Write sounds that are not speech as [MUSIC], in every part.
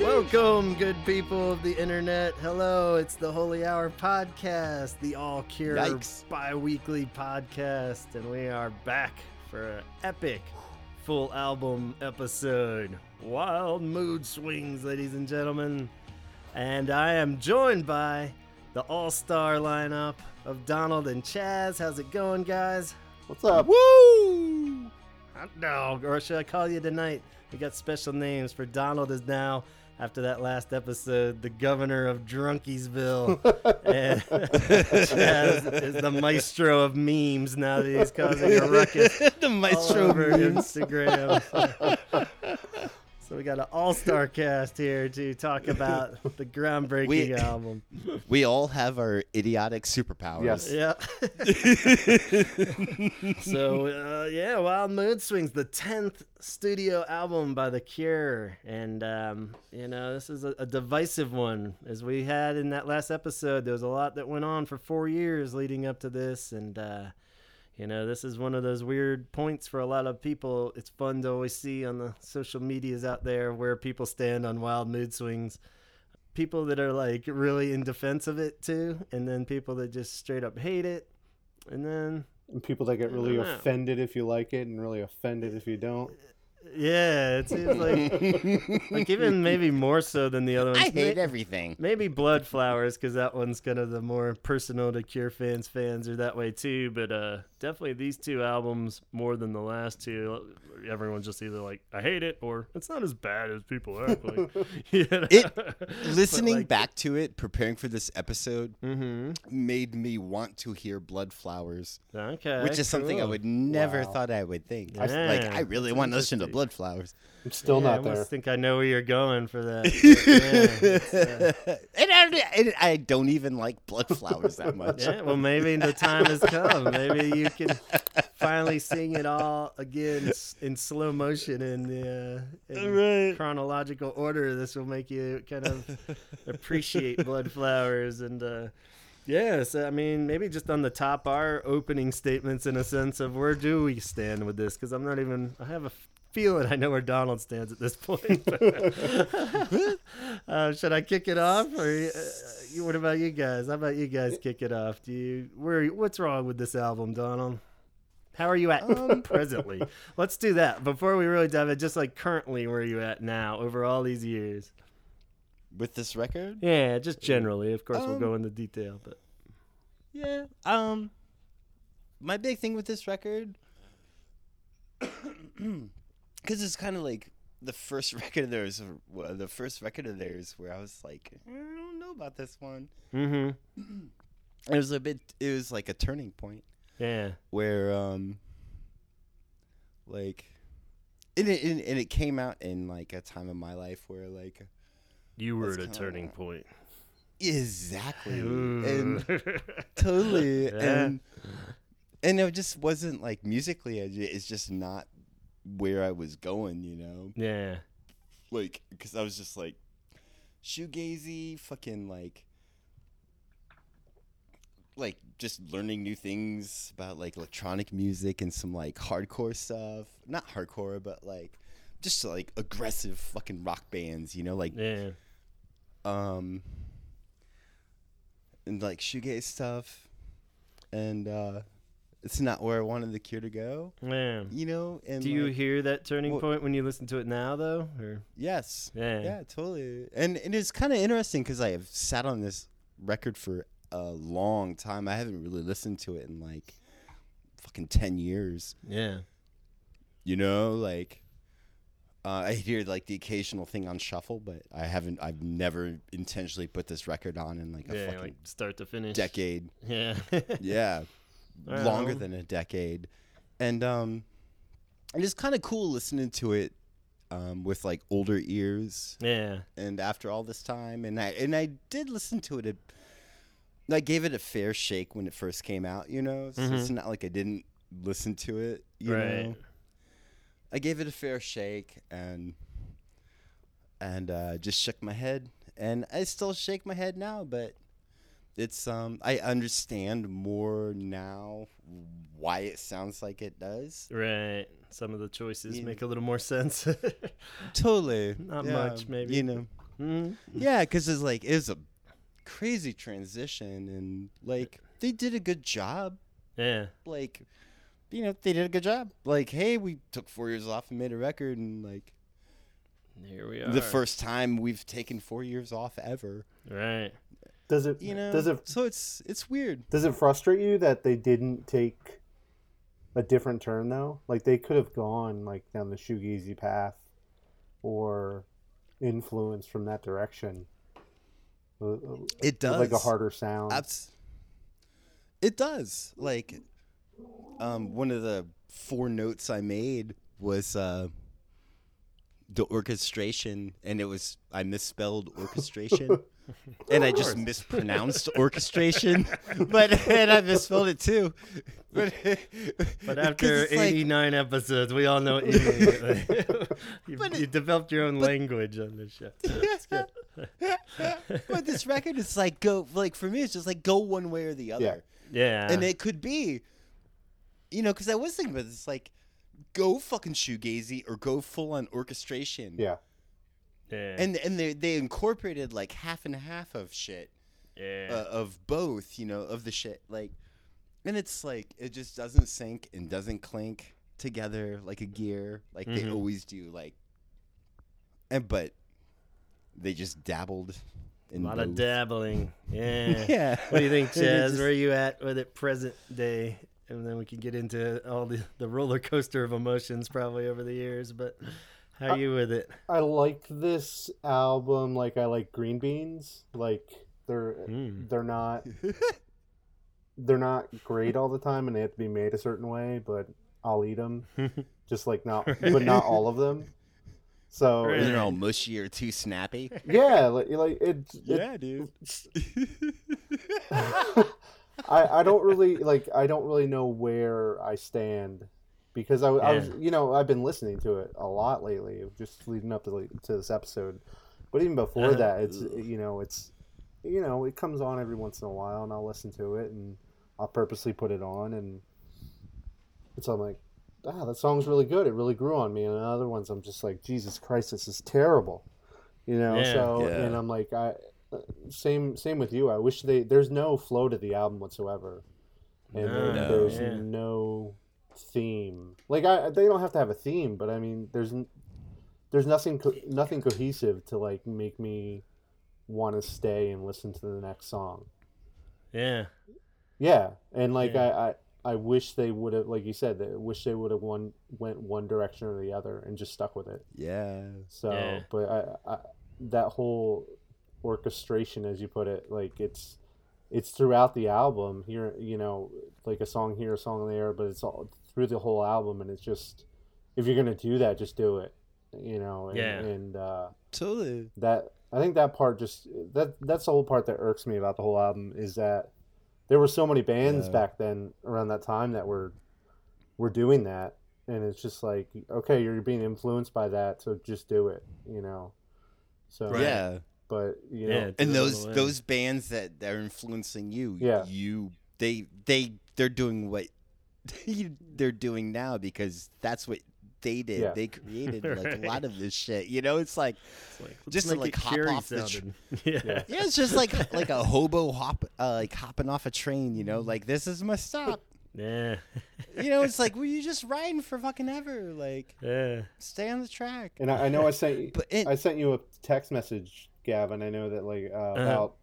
Welcome, good people of the internet. Hello, it's the Holy Hour podcast, the All Cure Yikes. bi weekly podcast, and we are back for an epic full album episode. Wild mood swings, ladies and gentlemen. And I am joined by the all star lineup of Donald and Chaz. How's it going, guys? What's up? Woo! Hot dog, or should I call you tonight? We got special names for Donald is now, after that last episode, the governor of Drunkiesville. and Chaz is the maestro of memes now that he's causing a ruckus [LAUGHS] the all maestro over memes. Instagram. [LAUGHS] So, we got an all-star cast here to talk about the groundbreaking We- album. We all have our idiotic superpowers. Yes. Yeah. [LAUGHS] so uh, yeah, Wild Mood Swings, the tenth studio album by The Cure, and um, you know this is a, a divisive one, as we had in that last episode. There was a lot that went on for four years leading up to this, and uh, you know this is one of those weird points for a lot of people. It's fun to always see on the social medias out there where people stand on Wild Mood Swings people that are like really in defense of it too, and then people that just straight up hate it, and then And people that get really offended if you like it and really offended if you don't. yeah, it seems like [LAUGHS] like even maybe more so than the other ones. I hate May- everything. Maybe Bloodflowers because that one's kind of the more personal to Cure fans. Fans are that way too, but uh, definitely these two albums more than the last two. Everyone's just either like I hate it or it's not as bad as people act like. [LAUGHS] you know? It- [LAUGHS] Listening like- back to it, preparing for this episode, mm-hmm. made me want to hear Bloodflowers, Okay, which is something I would never Wow. thought I would think. Yeah, like, I really want to listen to. Bloodflowers. I'm still Yeah, I not there. almost think I know where you're going for that. but [LAUGHS] yeah, uh, and I, and I don't even like Blood Flowers that much. yeah, well, maybe the time has come. Maybe you can finally sing it all again in slow motion in the uh, in Right. chronological order. This will make you kind of [LAUGHS] appreciate Bloodflowers and. Uh, yeah, so I mean, maybe just on the top, our opening statements in a sense of where do we stand with this? Because I'm not even. I have a feeling I know where Donald stands at this point. [LAUGHS] [LAUGHS] uh, should I kick it off, or uh, what about you guys? How about you guys kick it off? Do you where? What's wrong with this album, Donald? How are you at Um, [LAUGHS] presently? Let's do that before we really dive in. Just like currently, where are you at now over all these years? With this record, Yeah, just generally. Of course, we'll go Um, into detail, but Yeah. Um my big thing with this record [CLEARS THROAT] [CLEARS THROAT] cuz it's kind of like the first [LAUGHS] record of theirs the first record of theirs where I was like I don't know about this one. mm-hmm. It was a bit it was like a turning point Yeah, where um like and it, and and it came out in like a time of my life where like you were at a turning point. exactly Ooh. [LAUGHS] and [LAUGHS] totally Yeah. and and it just wasn't like musically it's just not where i was going you know? Yeah, like because i was just like shoegazy fucking like like just learning new things about like electronic music and some like hardcore stuff. Not hardcore but like just like aggressive fucking rock bands you know? Like yeah, um and like shoegaze stuff. And uh it's not where I wanted the cure to go, yeah. you know. And Do you like, hear that turning well- point when you listen to it now, though? Or yes, yeah, yeah, totally. And and it's kind of interesting because I have sat on this record for a long time. I haven't really listened to it in like fucking ten years. yeah, You know, like uh, I hear like the occasional thing on shuffle, but I haven't. I've never intentionally put this record on in like a yeah, fucking like start to finish. decade. Yeah, [LAUGHS] yeah Longer than a decade. And um and it's kind of cool listening to it um with like older ears. Yeah, and after all this time and i and i did listen to it a, i gave it a fair shake when it first came out you know? So it's Mhm. not like i didn't listen to it you right. know? I gave it a fair shake and and uh just shook my head. And i still shake my head now but it's um I understand more now why it sounds like it does. Right. Some of the choices Yeah. make a little more sense. [LAUGHS] Totally. Not Yeah, much, maybe. You know. Mhm. Yeah, because it's like it was a crazy transition, and like they did a good job. Yeah. Like, you know, they did a good job. Like, hey, we took four years off and made a record, and like Here we are. the first time we've taken four years off ever. Right. Does it You know, does it so it's it's weird. does it frustrate you that they didn't take a different turn though? Like they could have gone like down the shoegazy path or influence from that direction. Uh, uh, It does like a harder sound. Abs- it does. Like, um, one of the four notes I made was uh, the orchestration, and it was I misspelled orchestration, [LAUGHS] [LAUGHS] and I just mispronounced orchestration, [LAUGHS] but and I misspelled it too. But, But [LAUGHS] 'cause after it's like- 89 episodes, we all know what you mean. you, But you it- developed your own language on this show. That's good. but this record is like go like for me, it's just like go one way or the other. Yeah. Yeah. and it could be, you know, because I was thinking about this, like, go fucking shoegazy or go full on orchestration. yeah. Yeah. And and they they incorporated like half and half of shit, yeah. uh, of both, you know, of the shit, like, and it's like it just doesn't sync and doesn't clink together like a gear, like they Mhm. always do, like, and but they just dabbled a in lot of dabbling. [LAUGHS] Yeah. Yeah. What do you think, [LAUGHS] Chaz? just- Where are you at with it present day? And then we can get into all the, the roller coaster of emotions probably over the years. But how are you with it? I like this album like I like green beans. Like they're Mm. they're not [LAUGHS] they're not great all the time and they have to be made a certain way, but I'll eat them. [LAUGHS] Just like not but not all of them. So Right. They're all mushy or too snappy. yeah, like, like it, it dude. [LAUGHS] I, I don't really like I don't really know where I stand because I, I was you know I've been listening to it a lot lately just leading up to like, to this episode but even before Uh-huh. that it's you know it's you know it comes on every once in a while and I'll listen to it and I'll purposely put it on and it's I'm like ah that song's really good it really grew on me and other ones I'm just like Jesus Christ this is terrible you know Yeah. so Yeah. and I'm like I same same with you. I wish they there's no flow to the album whatsoever, and there- No, there's yeah. no theme. Like I, they don't have to have a theme, but I mean, there's there's nothing co- nothing cohesive to like make me want to stay and listen to the next song. Yeah. Yeah, and like Yeah. I, I I wish they would have like you said, I wish they would have one went one direction or the other and just stuck with it. Yeah. So, Yeah. but I, I that whole orchestration, as you put it, like it's it's throughout the album. Here, you know, like a song here, a song there, but it's all through the whole album, and it's just if you're gonna do that, just do it. You know, and, Yeah. and uh, Totally. that I think that part just that that's the whole part that irks me about the whole album is that there were so many bands Yeah. back then around that time that were were doing that and it's just like okay you're being influenced by that so just do it you know so Right. Yeah. but you know Yeah. And those those bands that that are influencing you, Yeah. you they they they're doing what [LAUGHS] they're doing now because that's what they did. Yeah. They created [LAUGHS] like Right. a lot of this shit. You know, it's like It's like, Just to, like, hop Curie off the tr- yeah. [LAUGHS] Yeah. yeah, it's just like like a hobo hop uh, like hopping off a train. You know, like this is my stop. Yeah. You know, it's like well, you just riding for fucking ever. Like Yeah. stay on the track. and I, I know I sent you But it, I sent you a text message Gavin I know that like uh, Uh-huh. about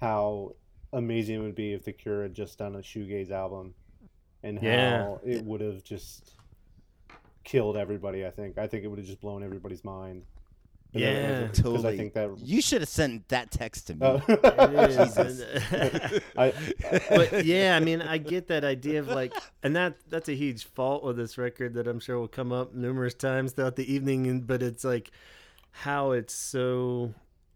how amazing it would be if the Cure had just done a shoegaze album and how Yeah. it would have just killed everybody I think I think it would have just blown everybody's mind And then- Yeah. because totally. I think that you should have sent that text to me. Oh. It is. Jesus. [LAUGHS] Uh, I, but yeah, I mean, I get that idea of like, and that that's a huge fault with this record that I'm sure will come up numerous times throughout the evening. And but it's like how it's so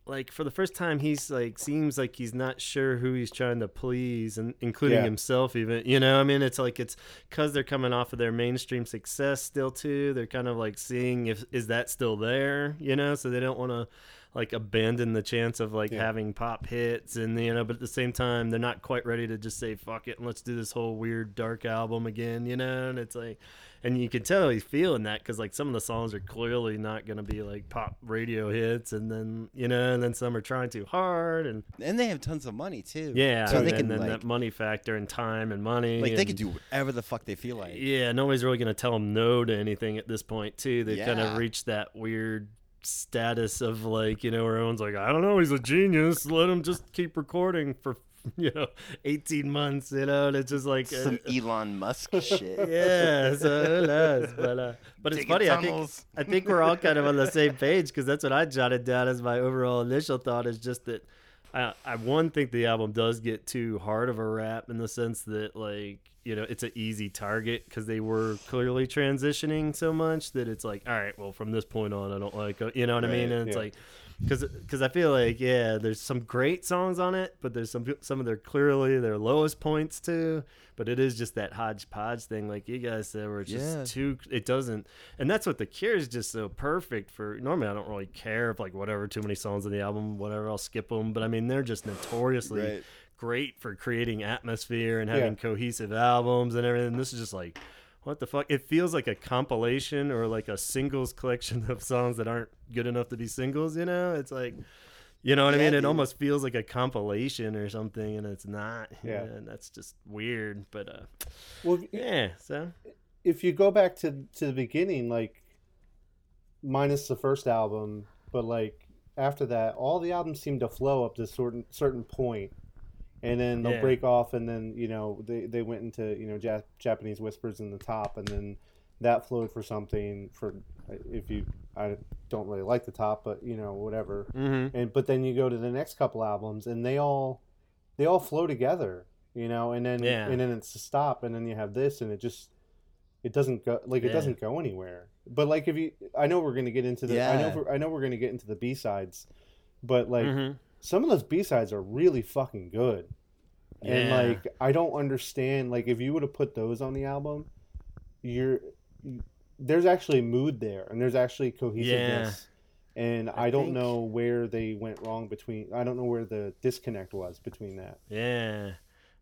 like for the first time he's like seems like he's not sure who he's trying to please, and including Yeah. himself even. You know, I mean, it's like it's because they're coming off of their mainstream success still too. They're kind of like seeing if is that still there. You know, so they don't want to like abandon the chance of like Yeah. having pop hits and you know but at the same time they're not quite ready to just say fuck it and let's do this whole weird dark album again you know and it's like and you can tell he's feeling that because like some of the songs are clearly not going to be like pop radio hits and then you know and then some are trying too hard and and they have tons of money too. yeah so and, they can then like, that money factor and time and money like they and- can do whatever the fuck they feel like. yeah, nobody's really gonna tell them no to anything at this point too. They've kind of reached that weird status of like, you know, where everyone's like, I don't know, he's a genius. Let him just keep recording for [LAUGHS] you know, eighteen months. You know, and it's just like, uh, Some Elon Musk [LAUGHS] shit. yeah, so who knows? [LAUGHS] But uh, but it's funny. I think. I think we're all kind of on the same page because that's what I jotted down as my overall initial thought is just that I, I one think the album does get too hard of a rap in the sense that like you know it's an easy target because they were clearly transitioning so much that it's like all right well from this point on I don't like uh, you know what I mean Right, and it's yeah. like because because I feel like yeah there's some great songs on it but there's some some of their clearly their lowest points too but it is just that hodgepodge thing like you guys said where it's just Yeah. too it doesn't and that's what the cure is just so perfect for normally i don't really care if like whatever too many songs in the album whatever i'll skip them but i mean they're just notoriously Right. great for creating atmosphere and having Yeah. cohesive albums and everything this is just like what the fuck it feels like a compilation or like a singles collection [LAUGHS] of songs that aren't good enough to be singles you know it's like you know what I Yeah, mean? It dude. almost feels like a compilation or something, and it's not. Yeah. and that's just weird. But uh, Well, yeah. So if you go back to to the beginning, like minus the first album, but like after that, all the albums seem to flow up to a certain certain point, and then they'll Yeah. break off, and then you know they they went into you know Jap- Japanese whispers in the top, and then that flowed for something for if you I don't really like the top, but you know whatever, mm-hmm. and but then you go to the next couple albums, and they all they all flow together, you know, and then Yeah. and then it's a stop, and then you have this, and it just it doesn't go like it doesn't go anywhere. But like if you, I know we're gonna get into the, I know I know we're gonna get into the B sides, but like mm-hmm. Some of those B sides are really fucking good, and like I don't understand like if you would have put those on the album, you're there's actually mood there, and there's actually cohesiveness. And I, I don't think- know where they went wrong between. I don't know where the disconnect was between that. Yeah.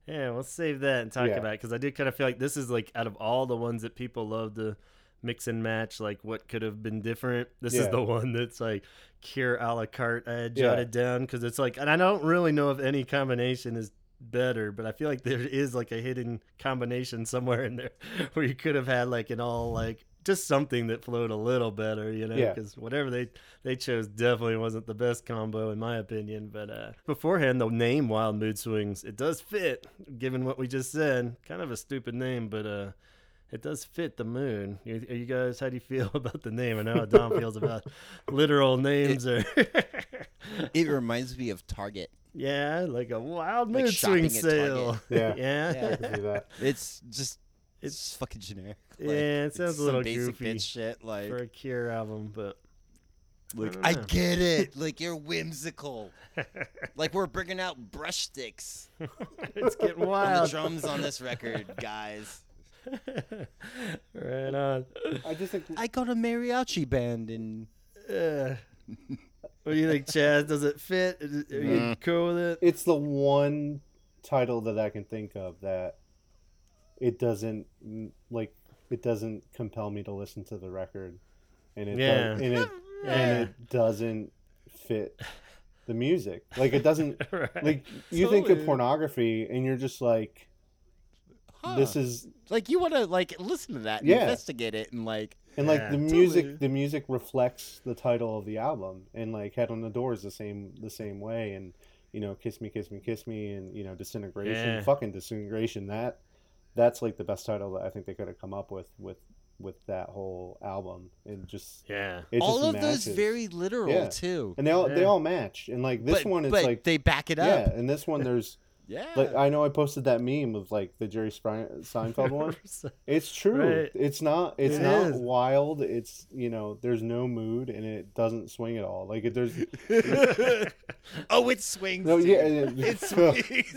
Yeah, we'll save that and talk Yeah. about it because I did kind of feel like this is like out of all the ones that people love to mix and match, like what could have been different. This is the one that's like cure a la carte. I had Yeah. jotted down because it's like, and I don't really know if any combination is better, but I feel like there is like a hidden combination somewhere in there [LAUGHS] where you could have had like an all like just something that flowed a little better, you know, Yeah. because whatever they they chose definitely wasn't the best combo in my opinion. But uh, beforehand, the name Wild Mood Swings it does fit, given what we just said. Kind of a stupid name, but uh, it does fit the moon. You, are you guys, how do you feel [LAUGHS] about the name? I know how Dom [LAUGHS] feels about literal names or [LAUGHS] It reminds me of Target. yeah, like a wild Like mood shopping swing sale. Target. Yeah. yeah. I can see that. It's just It's- it's fucking generic. Yeah, it sounds a little basic goofy bitch shit. Like, for a Cure album, but like don't I, get it. Like you're whimsical. like we're bringing out brush sticks it's getting on the drums on this record, guys. [LAUGHS] right on. I just think I got a mariachi band and Uh, what do you think, Chaz? Does it fit? Are you cool with it? it's the one title that I can think of that it doesn't like it doesn't compel me to listen to the record, and it Yeah. does, and it Yeah. and it doesn't fit the music. Like it doesn't [LAUGHS] right. like you think of pornography and you're just like this is like you want to like listen to that, and Yeah. investigate it, and like and like Yeah, the music totally. the music reflects the title of the album and like head on the door is the same the same way and you know kiss me kiss me kiss me and you know disintegration Yeah. fucking disintegration that that's like the best title that i think they could have come up with with with that whole album and just yeah. it all just of those very literal Yeah. too. and they all they all match and like this but, one is but like they back it up yeah and this one [LAUGHS] there's Yeah. like i know i posted that meme of like the jerry [LAUGHS] seinfeld one It's true. Right. It's not. It's It not is. wild. It's you know. There's no mood, and it doesn't swing at all. Like it, there's. [LAUGHS] oh, it swings. No, yeah, it- it [LAUGHS] swings.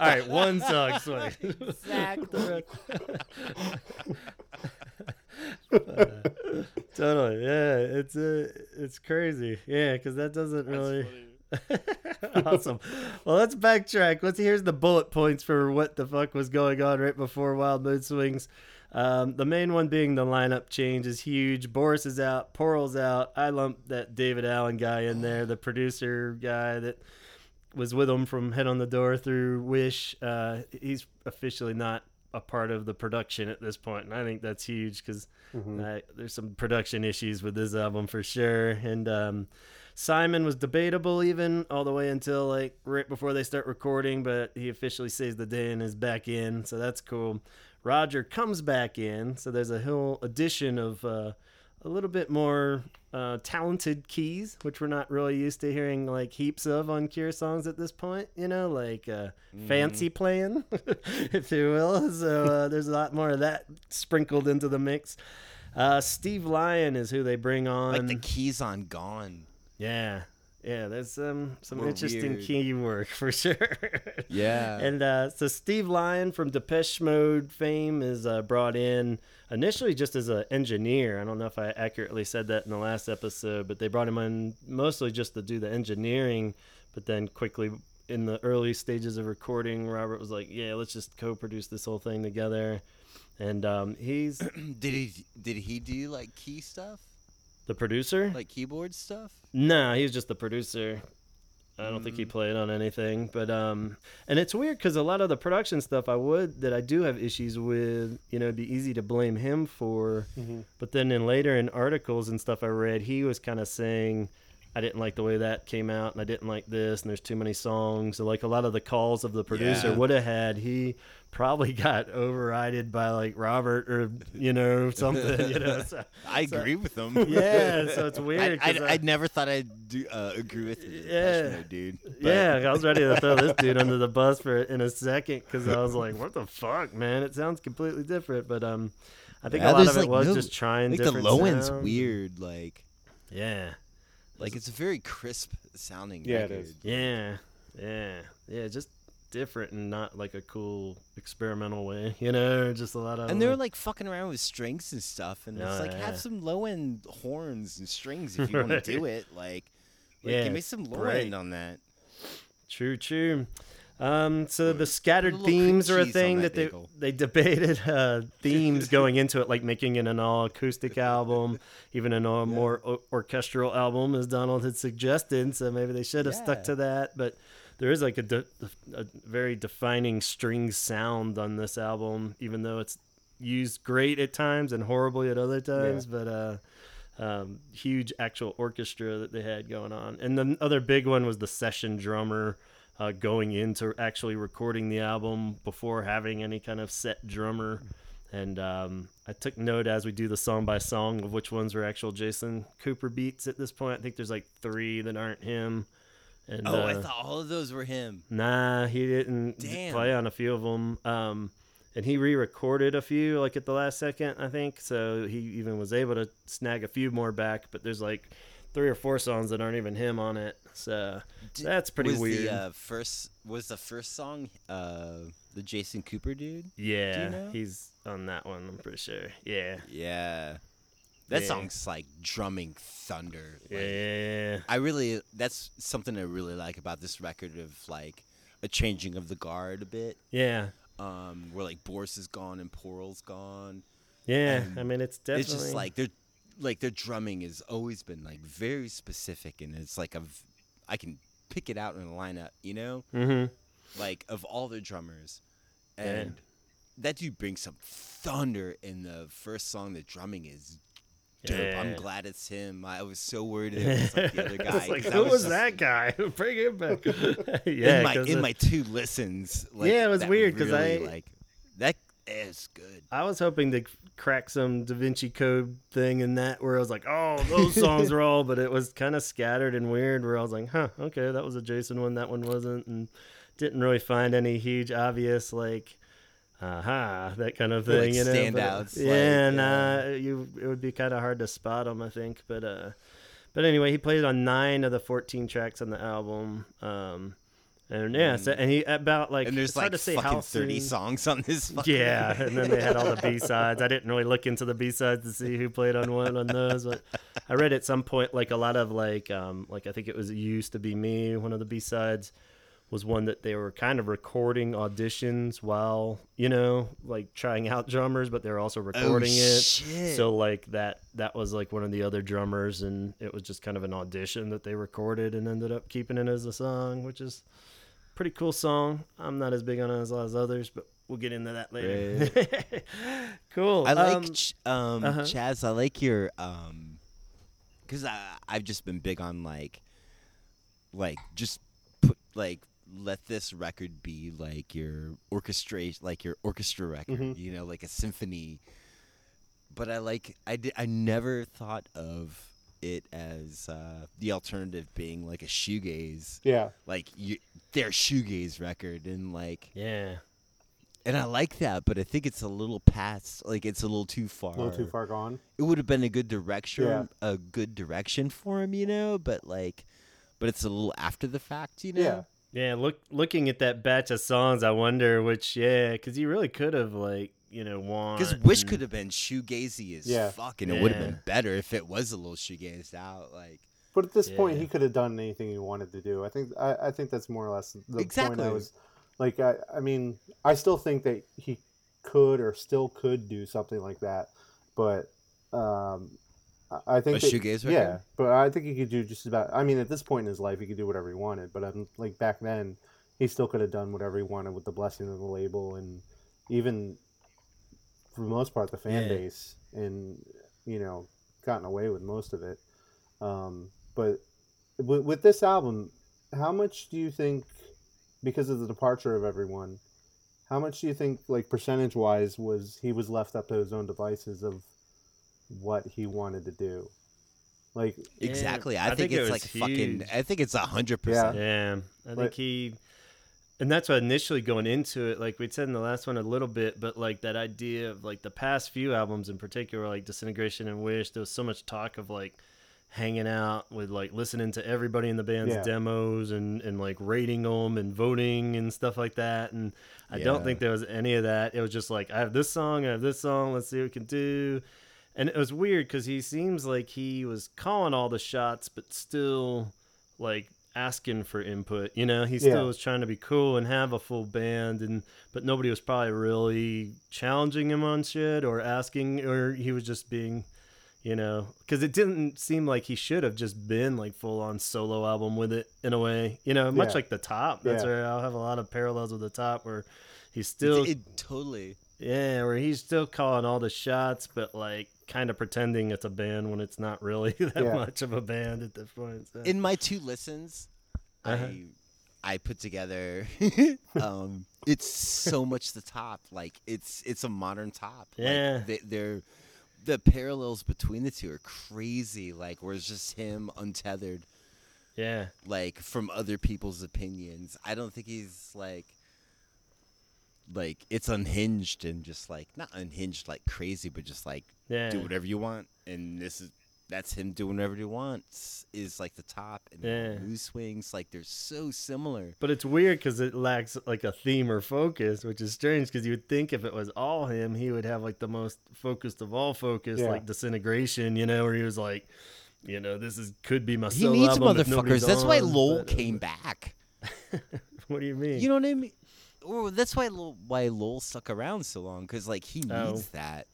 All right, one song swing. Exactly. totally. Yeah, it's uh, it's crazy. Yeah, because that doesn't really. [LAUGHS] awesome. Well, let's backtrack. Let's here's the bullet points for what the fuck was going on right before Wild Mood Swings. Um, the main one being the lineup change is huge. Boris is out, Porl's out. I lumped that David Allen guy in there, the producer guy that was with him from Head on the Door through Wish. Uh, he's officially not a part of the production at this point, and I think that's huge because Mhm. uh, there's some production issues with this album for sure. And um, Simon was debatable even all the way until like right before they start recording, but he officially saves the day and is back in, so that's cool. Roger comes back in, so there's a whole addition of uh, a little bit more uh, talented keys, which we're not really used to hearing like heaps of on Cure songs at this point. You know, like uh, fancy playing, [LAUGHS] if you will. So uh, there's a lot more of that sprinkled into the mix. Uh, Steve Lyon is who they bring on. Like the keys on Gone. Yeah, yeah. There's um, some Were interesting weird. key work [LAUGHS] for sure. Yeah. And uh, so Steve Lyon from Depeche Mode fame is uh, brought in initially just as an engineer. I don't know if I accurately said that in the last episode, but they brought him in mostly just to do the engineering. But then quickly in the early stages of recording, Robert was like, "Yeah, let's just co-produce this whole thing together." And um, he's [CLEARS THROAT] did he did he do like key stuff? The producer. Like keyboard stuff? No, he was just the producer. I don't think he played on anything, but um, and it's weird because a lot of the production stuff I would that I do have issues with, you know, it'd be easy to blame him for, Mhm. but then in later in articles and stuff I read, he was kind of saying, I didn't like the way that came out, and I didn't like this, and there's too many songs. So like a lot of the calls of the producer Yeah. would have had, he probably [LAUGHS] got overrided by like Robert or you know something, you know. So, [LAUGHS] I So- agree with him. [LAUGHS] yeah, so it's weird. I, I, I- I never thought I'd do, uh, agree with you, Yeah. dude. But Yeah, I was ready to throw this dude under the bus for in a second because I was like, "What the fuck, man? It sounds completely different." But um, I think Yeah, a lot of it like, was no- just trying like the low end's weird. Like Yeah, like it's a very crisp sounding. Yeah, it record. is. yeah, yeah, yeah. Just different and not like a cool experimental way, [LAUGHS] you know. Just a lot of And they were like fucking around with strings and stuff, and it's Oh, like yeah. have some low end horns and strings if you [LAUGHS] want to do it. Like, like Yeah, give me some low great. end on that. True, true. Um, so the scattered themes are a thing that that, they bagel. they debated uh, [LAUGHS] themes going into it, like making it an all acoustic album, even an all [LAUGHS] more o- orchestral album, as Donald had suggested. So maybe they should have stuck to that. But there is like a, de- a very defining string sound on this album, even though it's used great at times and horribly at other times. But uh, um, huge actual orchestra that they had going on. And the other big one was the session drummer uh, going into actually recording the album before having any kind of set drummer. And um, I took note as we do the song by song of which ones were actual Jason Cooper beats at this point. I think there's like three that aren't him. And, Oh, I uh, thought all of those were him. Nah, he didn't Damn. play on a few of them. Um, and he re-recorded a few like at the last second, I think. So he even was able to snag a few more back. But there's like three or four songs that aren't even him on it. So D- that's pretty was weird. The, uh, first was the first song uh, the Jason Cooper dude? yeah, know? he's on that one. I'm pretty sure. Yeah, Yeah, that Yeah. song's like drumming thunder. Like, yeah, I really that's something I really like about this record of like a changing of the guard a bit. yeah, Um, where like Boris is gone and Porl's gone. yeah. And I mean, it's definitely It's just like their like their drumming has always been like very specific, and it's like a I can pick it out in a lineup, you know, Mhm. like of all the drummers, Yeah. and that dude brings some thunder in the first song. The drumming is dope. I'm glad it's him. I was so worried it was like the [LAUGHS] other guy. Like, who was just- that guy? [LAUGHS] Bring him back. [LAUGHS] yeah, in my in it- my two listens. Like, Yeah, it was weird because really, I- like is good. I was hoping to crack some Da Vinci Code thing in that where I was like, oh, those songs are all, but it was kind of scattered and weird where I was like, huh, okay, that was a Jason one, that one wasn't, and didn't really find any huge obvious like, aha, that kind of thing, like, you know. but- standouts, like, yeah, yeah. nah, you it would be kind of hard to spot them, I think, but uh, but anyway, he played on nine of the fourteen tracks on the album. Um, And yeah, so, and he about like and there's it's hard like to say fucking how 30 soon- songs on this. Yeah, and then they had all the [LAUGHS] B sides. I didn't really look into the B sides to see who played on one on those, but I read at some point like a lot of like um like I think it was used to be me. One of the B sides was one that they were kind of recording auditions while you know like trying out drummers, but they were also recording it. Oh, shit. So like that that was like one of the other drummers, and it was just kind of an audition that they recorded and ended up keeping it as a song, which is pretty cool song. I'm not as big on it as a lot of others, but we'll get into that later. [LAUGHS] cool. I like Um, Ch- um, uh-huh. Chaz. I like your um, because I I've just been big on like, like just put like let this record be like your orchestration, like your orchestra record. Mhm. You know, like a symphony. But I like I did I never thought of it as uh, the alternative being like a shoegaze, Yeah. like you, their shoegaze record, and like yeah. and I like that, but I think it's a little past, like it's a little too far. A little too far gone. It would have been a good direction, Yeah. a good direction for him, you know. But like, but it's a little after the fact, you know. Yeah. Yeah, look looking at that batch of songs, I wonder which yeah, because you really could have like you know won. Because Wish and- could have been shoegazy as Yeah. fuck, and it would have been better if it was a little shoegazed out. Like, But at this point, he could have done anything he wanted to do. I think I, I think that's more or less the point Exactly. I was like. I, I mean, I still think that he could or still could do something like that, but um, I- think A that- shoegaze record? Yeah, but I think he could do just about. I mean, at this point in his life, he could do whatever he wanted. But um, like back then, he still could have done whatever he wanted with the blessing of the label and even for the most part the fan Yeah. base and you know gotten away with most of it. Um, but with, with this album, how much do you think, because of the departure of everyone, how much do you think, like percentage wise, was he was left up to his own devices of what he wanted to do? Like, exactly. I, I think, think it's was like fucking. I think it's a hundred percent. Yeah, I think But- he, and that's what initially going into it, like we said in the last one a little bit, but like that idea of like the past few albums in particular, like Disintegration and Wish, there was so much talk of like hanging out with like listening to everybody in the band's Yeah. demos and and like rating them and voting and stuff like that. And I don't think there was any of that. It was just like I have this song, I have this song, let's see what we can do. And it was weird because he seems like he was calling all the shots, but still like asking for input. You know, he still Yeah. was trying to be cool and have a full band, and but nobody was probably really challenging him on shit or asking, or he was just being, you know, because it didn't seem like he should have just been like full on solo album with it in a way. You know, much Yeah. like the top. That's Yeah. where I'll have a lot of parallels with the top where. He's still It, it totally. yeah, where he's still calling all the shots, but like kind of pretending it's a band when it's not really [LAUGHS] that Yeah. much of a band at this point. So. in my two listens, Uh-huh. I I put together. [LAUGHS] um, it's so much the top. Like it's it's a modern top. Yeah. like, they, they're the parallels between the two are crazy. Like where it's just him untethered, yeah, like from other people's opinions. I don't think he's like. Like it's unhinged and just like not unhinged like crazy, but just like yeah, do whatever you want, and this is that's him doing whatever he wants. Is like the top and Yeah. the mood swings, like they're so similar. But it's weird because it lacks like a theme or focus, which is strange because you would think if it was all him, he would have like the most focused of all focus, Yeah. like Disintegration, you know, where he was like, you know, this is could be my He solo needs album motherfuckers. That's why on, Lol but, uh, came back. [LAUGHS] What do you mean? You know what I mean? Or that's why Lol, why Lol stuck around so long because like he oh. needs Oh. that.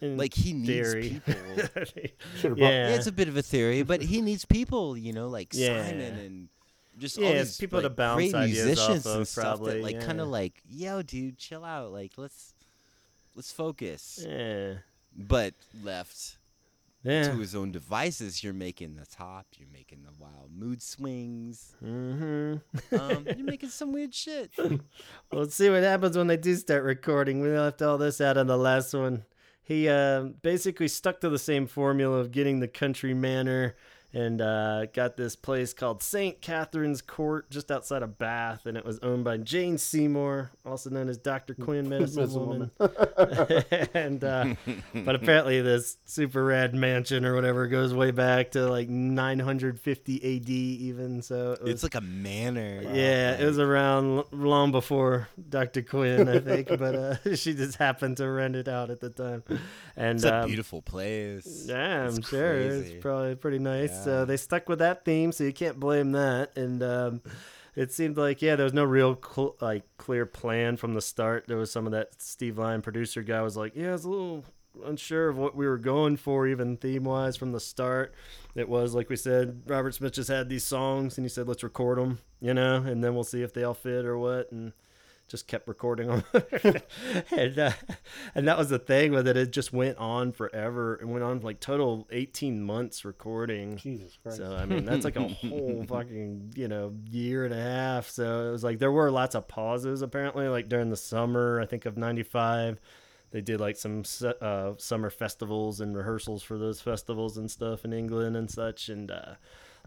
In Like he needs theory. people. [LAUGHS] Yeah. Yeah, it's a bit of a theory, but he needs people. You know, like Yeah. Simon and just Yeah, all these people to like, bounce great ideas musicians off of, and stuff that probably, like kind of like, yo, dude, chill out. Like let's let's focus. yeah, But left yeah. to his own devices, you're making the top, you're making the wild mood swings, Mm-hmm. um, you're [LAUGHS] making some weird shit. [LAUGHS] Well, let's see what happens when they do start recording. We left all this out on the last one. He uh, basically stuck to the same formula of getting the country manor and uh, got this place called St. Catherine's Court just outside of Bath, and it was owned by Jane Seymour, also known as Dr. Quinn, [LAUGHS] Medicine, Medicine Woman. [LAUGHS] [LAUGHS] and uh, but apparently this super rad mansion or whatever goes way back to like 950 AD even. So it was, It's like a manor. yeah, it was around long before Dr. Quinn, I think, but uh, she just happened to rent it out at the time. And It's a um, beautiful place. yeah, I'm It's sure crazy. it's probably pretty nice. Yeah. So they stuck with that theme, so you can't blame that. And um, it seemed like yeah, there was no real cl- like clear plan from the start. There was some of that Steve Lyon producer guy was like, yeah, I was a little unsure of what we were going for, even theme wise from the start. It was like we said, Robert Smith just had these songs, and he said, let's record them, you know, and then we'll see if they all fit or what. And just kept recording them, [LAUGHS] and uh, and that was the thing with it. It just went on forever. It went on like total eighteen months recording. Jesus Christ. So I mean that's like a [LAUGHS] whole fucking you know year and a half. So it was like there were lots of pauses apparently. Like during the summer, I think of '95, they did like some uh, summer festivals and rehearsals for those festivals and stuff in England and such, and uh,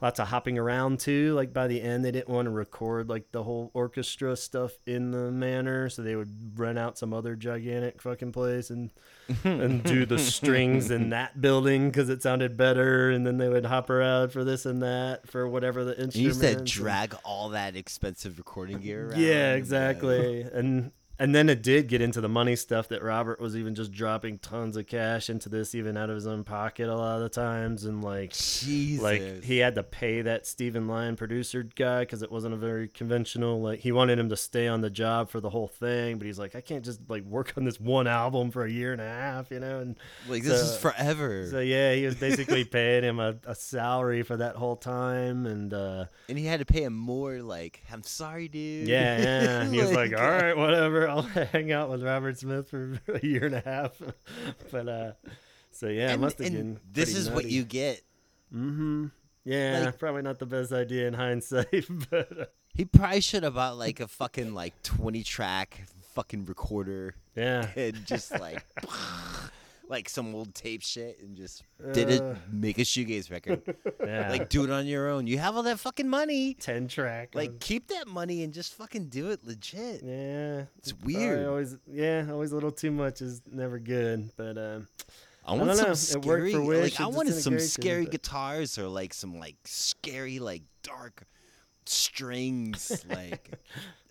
lots of hopping around too. Like by the end, they didn't want to record like the whole orchestra stuff in the manor, so they would rent out some other gigantic fucking place and [LAUGHS] and do the strings in that building because it sounded better, and then they would hop around for this and that for whatever the instrument. you used to drag all that expensive recording gear around. yeah, uh, exactly. And and then it did get into the money stuff that Robert was even just dropping tons of cash into this, even out of his own pocket a lot of the times, and like. Jesus. Like he had to pay that Stephen Lyon producer guy because it wasn't a very conventional. Like he wanted him to stay on the job for the whole thing, but he's like, I can't just like work on this one album for a year and a half, you know. And like this so- is forever. so yeah, he was basically [LAUGHS] paying him a, a salary for that whole time, and uh, and he had to pay him more. Like, I'm sorry, dude. Yeah, yeah. [LAUGHS] He was like, Like, "All right, whatever. I'll [LAUGHS] hang out with Robert Smith for [LAUGHS] a year and a half." [LAUGHS] but uh, so yeah, it and, must have been. this is what you get. Mm-hmm. Yeah, like- probably not the best idea in hindsight, but uh, He probably should have bought like a fucking like 20 track fucking recorder yeah, and just like like some old tape shit and just did it Uh. make a shoegaze record. [LAUGHS] yeah, like do it on your own. You have all that fucking money. ten track. Like of- keep that money and just fucking do it legit. yeah, It's probably weird. Always, yeah, always a little too much is never good. But um, I want don't some know. It worked scary for Wish like I wanted some Disintegration, scary but- guitars or like some like scary like dark strings [LAUGHS] like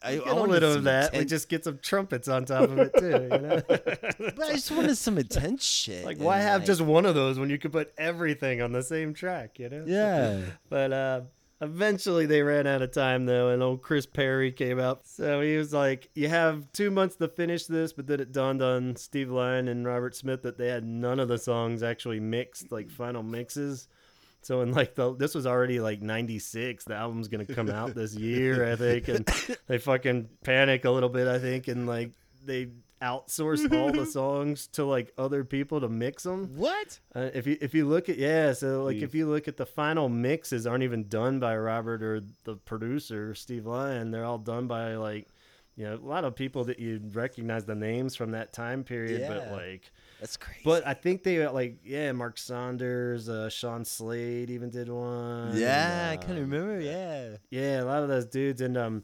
I, I a little of that. We just get some trumpets on top of it too. You know? [LAUGHS] but I just wanted some attention. Like, why have like- just one of those when you could put everything on the same track? You know? yeah? [LAUGHS] But uh, eventually they ran out of time though, and old Chris Parry came out. So he was like, "You have two months to finish this," but then it dawned on Steve Lyon and Robert Smith that they had none of the songs actually mixed, like final mixes. So in like the this was already like '96. The album's gonna come out [LAUGHS] this year, I think, and they fucking panic a little bit, I think, and like they outsource all the [LAUGHS] songs to like other people to mix them. What? Uh, if you if you look at yeah, so like Steve. if you look at the final mixes, aren't even done by Robert or the producer Steve Lyon. They're all done by like you know a lot of people that you recognize the names from that time period, but Yeah. like That's crazy. but I think they like yeah, Mark Saunders, uh, Sean Slade even did one. yeah, I and, kind uh, of remember. Yeah. yeah, a lot of those dudes, and um,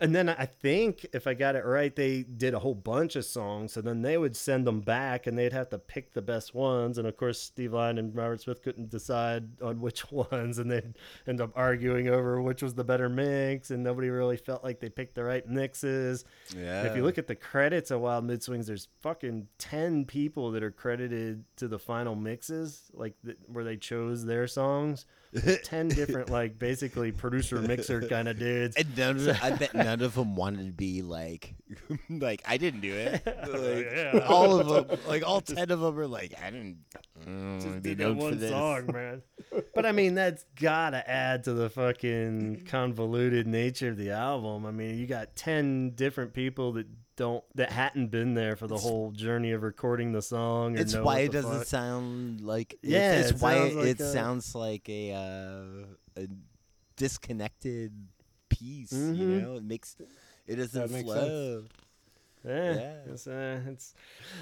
and then I think if I got it right, they did a whole bunch of songs. So then they would send them back, and they'd have to pick the best ones. And of course, Steve Lyon and Robert Smith couldn't decide on [LAUGHS] which ones, and they'd end up arguing over which was the better mix. And nobody really felt like they picked the right mixes. Yeah. And if you look at the credits of Wild Mood Swings, there's fucking ten people that are credited to the final mixes, like th- where they chose their songs. [LAUGHS] Ten different, like basically producer mixer kind of dudes. [LAUGHS] And none I bet none of them wanted to be like, [LAUGHS] like I didn't do it. [LAUGHS] Like, Yeah. All of them, like all [LAUGHS] ten of them, are like, I didn't. I don't Just be did that known for one this. song, man. But I mean, that's gotta add to the fucking convoluted nature of the album. I mean, you got ten different people that don't that hadn't been there for the It's- whole journey of recording the song. Or It's know why it doesn't fuck. sound like. it's- Yeah, it's, it why sounds it, like it a- sounds like a, uh, a disconnected piece. You Mhm. know, it makes it doesn't flow. Yeah. Yeah. It's, uh, it's,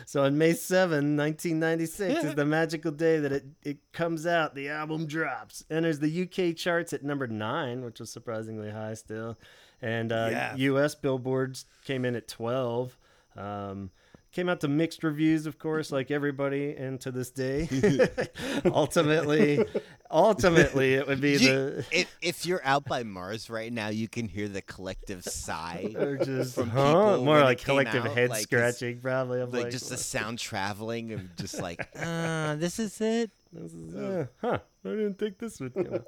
so on May 7, 1996 is the [LAUGHS] magical day that it, it comes out. The album drops, enters the UK charts at number nine, which was surprisingly high still. And uh, Yeah. US billboards came in at 12. Um, came out to mixed reviews, of course, like everybody, and to this day. [LAUGHS] [LAUGHS] ultimately, ultimately, it would be You- the. if, if you're out by Mars right now, you can hear the collective sigh. [LAUGHS] Or just from huh? people more like collective out, head like, it's- scratching, probably. I'm like, like, just the sound traveling and just like, ah, this is it. This is, uh, huh? I didn't think this would come.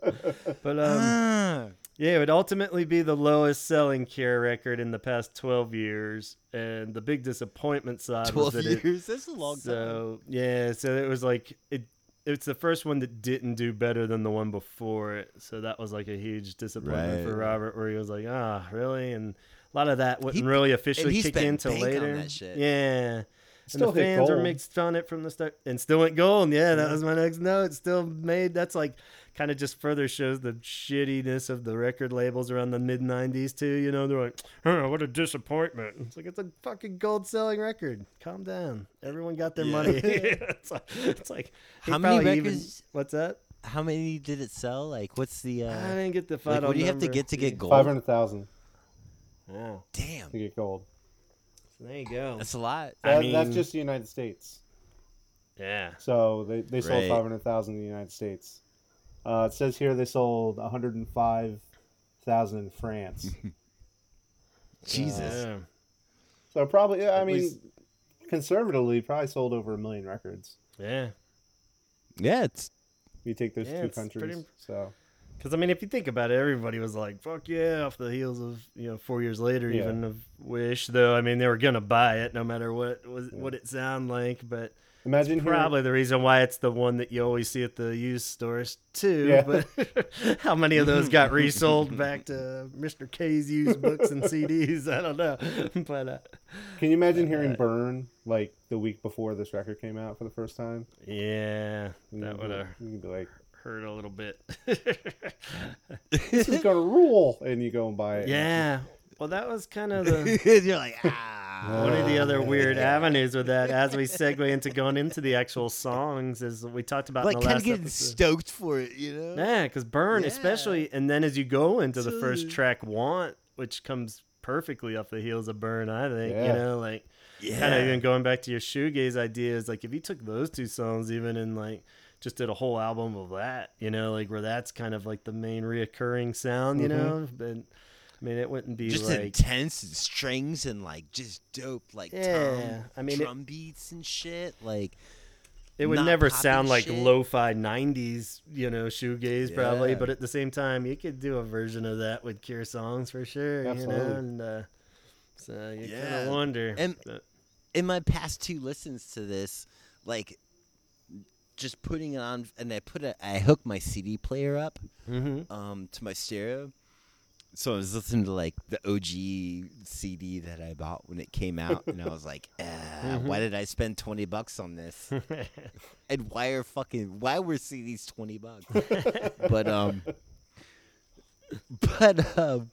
But um, Ah. Yeah, it would ultimately be the lowest selling Cure record in the past 12 years, and the big disappointment side was Twelve that it. years. That's a long time. So yeah, so it was like it. It's the first one that didn't do better than the one before it, so that was like a huge disappointment for Robert, where he was like, "Ah, really?" And a lot of that wouldn't He- really officially he kick in till bank on later. that shit. Yeah, Still and the hit fans were mixed on it from the start, and still went gold. Yeah, that was my next note. Still made. That's like kind of just further shows the shittiness of the record labels around the mid '90s too. You know, they're like, "Huh, what a disappointment." It's like it's a fucking gold selling record. Calm down. Everyone got their Yeah. money. [LAUGHS] [LAUGHS] it's like, it's like How many probably even- records- what's that? How many did it sell? Like, what's the? I uh didn't get the Like, final. what do you have to get to get gold? Five hundred thousand Yeah, Damn, to get gold. so there you go. that's a lot. I That, that's just the United States. Yeah. So they, they sold Right. 500,000 in the United States. Uh, it says here they sold 105,000 in France. [LAUGHS] Jesus. Yeah. so probably, yeah, I At mean, least- conservatively, probably sold over a million records. Yeah. Yeah, it's If you take those Yeah, two countries. pretty- So Because I mean, if you think about it, everybody was like, "Fuck yeah!" off the heels of you know four years later, Yeah. even of Wish. Though I mean, they were gonna buy it no matter what was Yeah. what it sound like. But imagine hearing- probably the reason why it's the one that you always see at the used stores too. Yeah. But [LAUGHS] how many of those got [LAUGHS] resold back to Mr. K's used books and CDs? I don't know. [LAUGHS] But uh, Can you imagine hearing Uh, "Burn" like the week before this record came out for the first time? yeah, And that you'd have You'd be like, hurt a little bit. "This is gonna rule," and you go and buy it. yeah. Well, that was kind of [LAUGHS] the. you're like ah. One of the other weird avenues with that, as we [LAUGHS] segue into going into the actual songs, is we talked about like kind of getting episode. stoked for it, you know? Yeah, because Burn, Yeah. especially, and then as you go into the first track, Want, which comes perfectly off the heels of Burn, I think. You know, like Yeah. kind of even going back to your shoegaze ideas, like if you took those two songs, even in like just did a whole album of that, you know, like where that's kind of like the main reoccurring sound, you Mhm. know, but I mean, it wouldn't be just like. intense and strings and like just dope like Yeah, tom, I mean, it- drum beats and shit. Like It would never sound like shit. lo-fi '90s, you know, shoegaze probably, but at the same time, you could do a version of that with Cure songs for sure, you know. And uh, so you kind of wonder. And- but- in my past two listens to this, like just putting it on and I put a I hooked my CD player up Mhm. um to my stereo. So I was listening to like the OG CD that I bought when it came out, and I was like, [LAUGHS] ah, Mm-hmm. "Why did I spend twenty bucks on this? [LAUGHS] and why are fucking why were CDs twenty bucks?" [LAUGHS] but um, but um,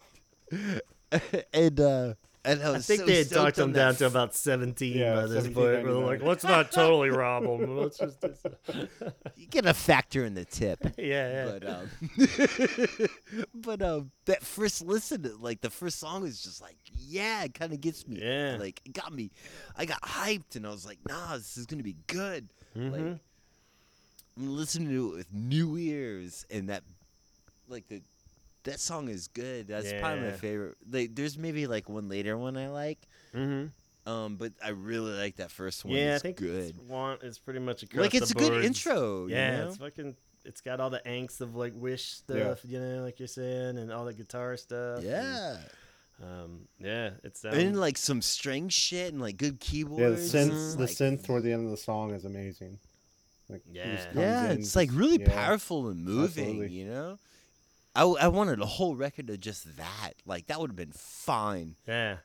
and uh, and I, I think so they had stoked talked on them that down to about 17 Yeah, by this point. We're like, let's not totally [LAUGHS] rob them. Let's just, [LAUGHS] You get a factor in the tip. [LAUGHS] yeah, yeah. But um, but um, that first listen, to, like the first song is just like, yeah, it kind of gets me. Yeah. like it got me. I got hyped, and I was like, nah, this is gonna be good. Mhm. Like I'm listening to it with new ears, and that like the that song is good. That's probably my favorite. Like, there's maybe like one later one I like. Mhm. Um, but I really like that first one. Yeah, I it's think good. it's want is pretty much across Like it's the a good boards. intro. you Yeah, know? it's fucking. It's got all the angst of like Wish Yeah. stuff, you know, like you're saying, and all the guitar stuff. and, yeah. um, yeah, it's sounds. and like some string shit and like good keyboards. Yeah, the synth, the like- synth toward the end of the song is amazing. Like, Yeah. comes Yeah, in it's like really yeah. powerful and moving. Absolutely. You know, I, w- I wanted a whole record of just that. Like that would have been fine. Yeah.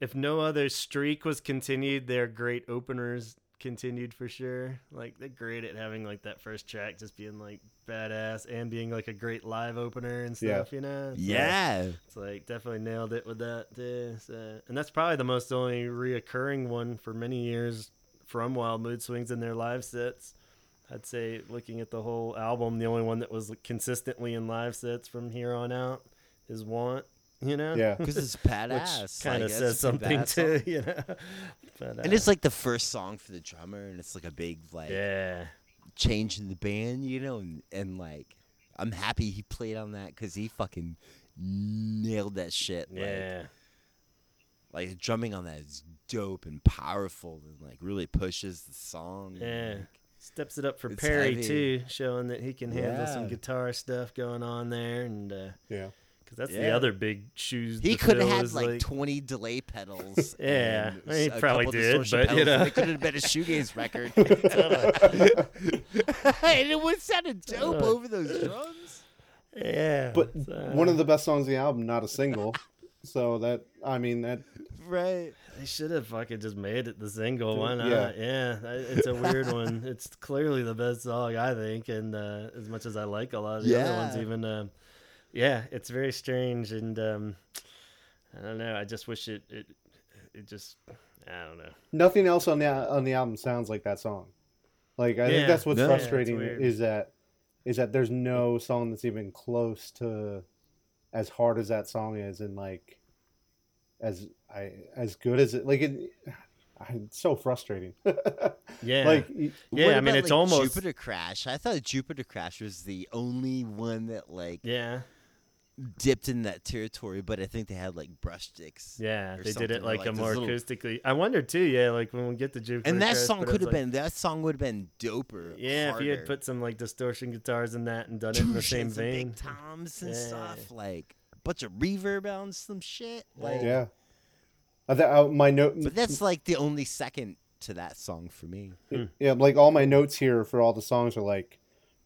If no other streak was continued, their great openers continued for sure. Like they're great at having like that first track just being like badass and being like a great live opener and Yeah. stuff. You know, It's like- Yeah. it's like definitely nailed it with that too. So, and that's probably the most only reoccurring one for many years from Wild Mood Swings in their live sets. I'd say looking at the whole album, the only one that was consistently in live sets from here on out is Want. You know, Yeah. [LAUGHS] Because it's which badass. kind of like, says something too. song. [LAUGHS] You know, but, And uh, it's like the first song for the drummer, and it's like a big like yeah, change in the band, you know, and, and like I'm happy he played on that because he fucking nailed that shit. Yeah, like the drumming on that is dope and powerful, and like really pushes the song. and, Yeah. like, steps it up for It's Perry heavy. too, showing that he can handle some guitar stuff going on there, and uh, Yeah. because that's the other big shoes. he could have had is, like, 20 delay pedals. [LAUGHS] Yeah, and he a probably did, but, you pedals, and know. it could have been a shoegaze record. [LAUGHS] [LAUGHS] and it would sounded dope over those drums. yeah, But so- one of the best songs on the album, not a single. So that I mean that Right. They should have fucking just made it the single. Why Yeah. not? Yeah, I- it's a weird one. [LAUGHS] It's clearly the best song I think, and uh, as much as I like a lot of the other ones, even um yeah, it's very strange, and um, I don't know. I just wish it it it just I don't know. nothing else on the on the album sounds like that song. Like I Yeah. think that's what's No. Frustrating weird. is that is that there's no song that's even close to as hard as that song is and like as I as good as it like it it's so frustrating. [LAUGHS] Yeah, Like Yeah, What I mean, it's like, almost- Jupiter Crash. I thought Jupiter Crash was the only one that like yeah, dipped in that territory, but I think they had like brush sticks. yeah. or They did it like, like, a more little- acoustically. I wonder too. Yeah, like when we get to Jupiter, And that Crash, song could have like- been that song would have been doper. Yeah, if you had put some like distortion guitars in that and done it in the same shits of vein. big toms and Yeah. stuff, like a bunch of reverb on some shit. Like, yeah. I th- I, my note but that's like the only second to that song for me. yeah, like all my notes here for all the songs are like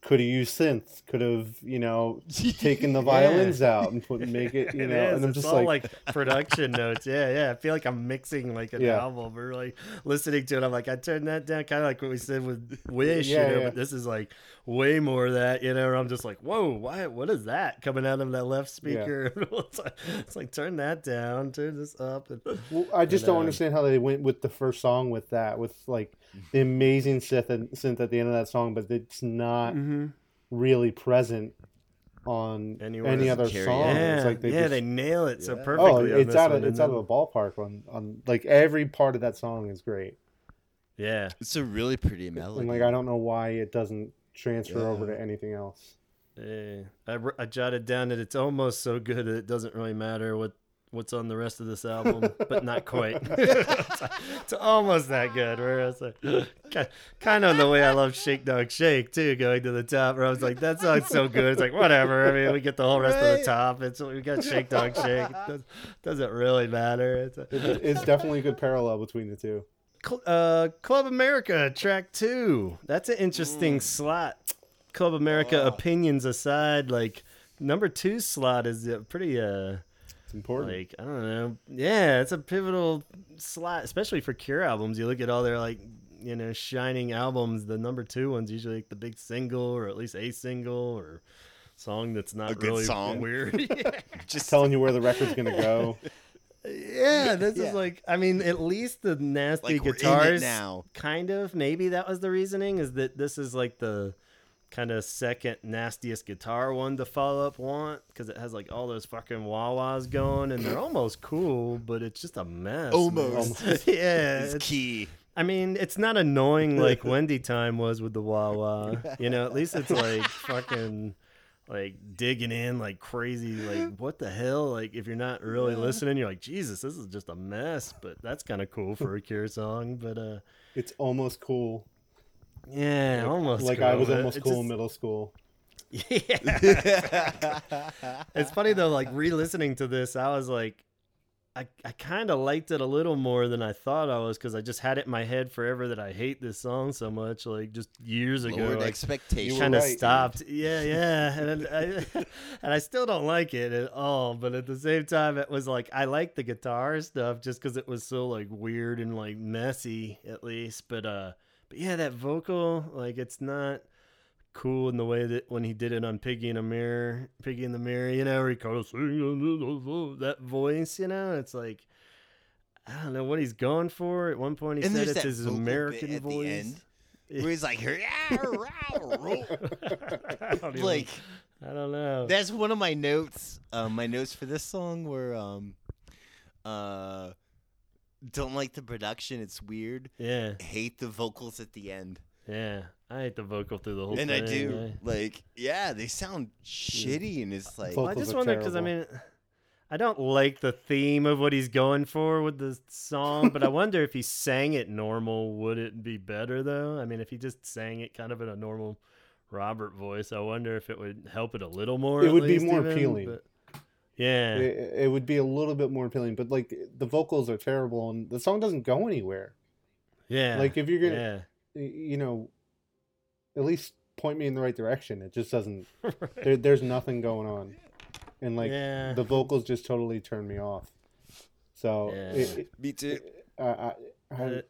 could have used synth, could have, you know, [LAUGHS] taken the violins out and put make it, you know, and I'm just all like, like, production notes. Yeah, yeah. I feel like I'm mixing like an Yeah. album or like listening to it. I'm like, I turned that down, kind of like what we said with Wish, Yeah, you know. yeah. But this is like way more of that, you know. I'm just like, whoa, why? What is that coming out of that left speaker? [LAUGHS] it's, like, it's like turn that down, turn this up. And, Well, I just And, don't um, understand how they went with the first song with that, with like the amazing synth, and, synth at the end of that song, but it's not Mm-hmm. really present on Anywhere any other Carry song. yeah, It's like they yeah, just, they nail it so Yeah. perfectly. oh, it's this out of it's out of the ballpark on on like every part of that song is great, Yeah, It's a really pretty melody. and like I don't know why it doesn't transfer over to anything else. Yeah, I, I jotted down that it's almost so good that it doesn't really matter what what's on the rest of this album, but not quite. it's, [LAUGHS] it's almost that good. Where it's like, kind of the way I love Shake Dog Shake too, going to the top. Where I was like, that song's so good. It's like whatever. I mean, we get the whole rest of the Right. top. It's we got Shake Dog Shake. It does, doesn't really matter. It's a, It's, it's definitely a good parallel between the two. Cl- uh, Club America track two. That's an interesting slot. Club America opinions aside, like number two slot is a pretty uh It's important. like I don't know. Yeah, it's a pivotal slot, especially for Cure albums. You look at all their like you know shining albums. The number two ones usually like the big single or at least a single or song that's not A good really song. [LAUGHS] weird. [LAUGHS] yeah. [LAUGHS] just telling you where the record's gonna go. Yeah, this Yeah. is like I mean, at least the nasty Like, we're in it guitars now. kind of maybe that was the reasoning is that this is like the kind of second nastiest guitar one to follow up want because it has like all those fucking wah-wahs going and they're almost cool but it's just a mess man. Almost. [LAUGHS] yeah It's it's- key. i mean it's not annoying like wendy time was with the wah-wah you know at least it's like [LAUGHS] fucking like digging in like crazy like what the hell like if you're not really listening you're like jesus this is just a mess but that's kind of cool for a cure song but uh It's almost cool. Yeah almost like cool, I was but almost it cool just- in middle school. [LAUGHS] Yeah. [LAUGHS] it's funny though, like re-listening to this, I was like, I, I kind of liked it a little more than I thought I was because I just had it in my head forever that I hate this song so much, like just years ago. Lowered like, expectations. were kind of right. stopped. Yeah, yeah, and I, [LAUGHS] and I still don't like it at all. But at the same time, it was like I like the guitar stuff just because it was so like weird and like messy, at least. But uh, but yeah, that vocal, like it's not cool in the way that when he did it on Piggy in a Mirror, Piggy in the Mirror, you know, where he kind of sing that voice, you know, it's like I don't know what he's going for. At one point, he And said it's his American voice. end. [LAUGHS] Where he's like, "Yeah, roll." [LAUGHS] I even- like I don't know. that's one of my notes. Um, my notes for this song were um, uh, don't like the production. It's weird. yeah, Hate the vocals at the end. yeah. I hate the vocal through the whole and thing. I do yeah. like, yeah, they sound shitty, and it's like, Well, I just wonder because I mean. I don't like the theme of what he's going for with the song, but I [LAUGHS] wonder if he sang it normal, would it be better though? I mean, if he just sang it kind of in a normal Robert voice, I wonder if it would help it a little more. It at would be more even, appealing. but- yeah, It, it would be a little bit more appealing, but like the vocals are terrible and the song doesn't go anywhere. yeah. Like if you're gonna, yeah, you know, at least point me in the right direction. It just doesn't. [LAUGHS] There, there's nothing going on, and like yeah. the vocals just totally turn me off. So Yeah. it, it, me too. I, I, I, Uh,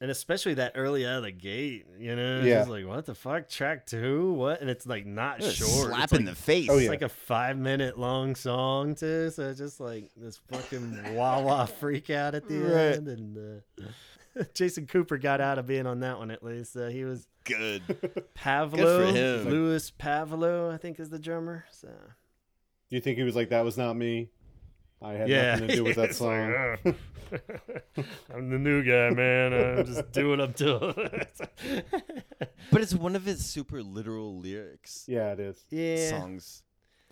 and especially that early out of the gate, you know, it's Yeah. just like what the fuck, track two, what? And it's like not short. slap it's in like, the face. Oh, It's yeah. like a five minute long song too, so it's just like this fucking wah wah freak out at the Right. end. And uh, [LAUGHS] Jason Cooper got out of being on that one at least. Uh, he was Good. [LAUGHS] Pavlou, him. Louis Pavlou, I think is the drummer. So do you think he was like that was not me? I had yeah, nothing to do with that [LAUGHS] It's like, song. "Uh, [LAUGHS] I'm the new guy, man. I'm just doing up [LAUGHS] to. But it's one of his super literal lyrics yeah, it is. yeah, songs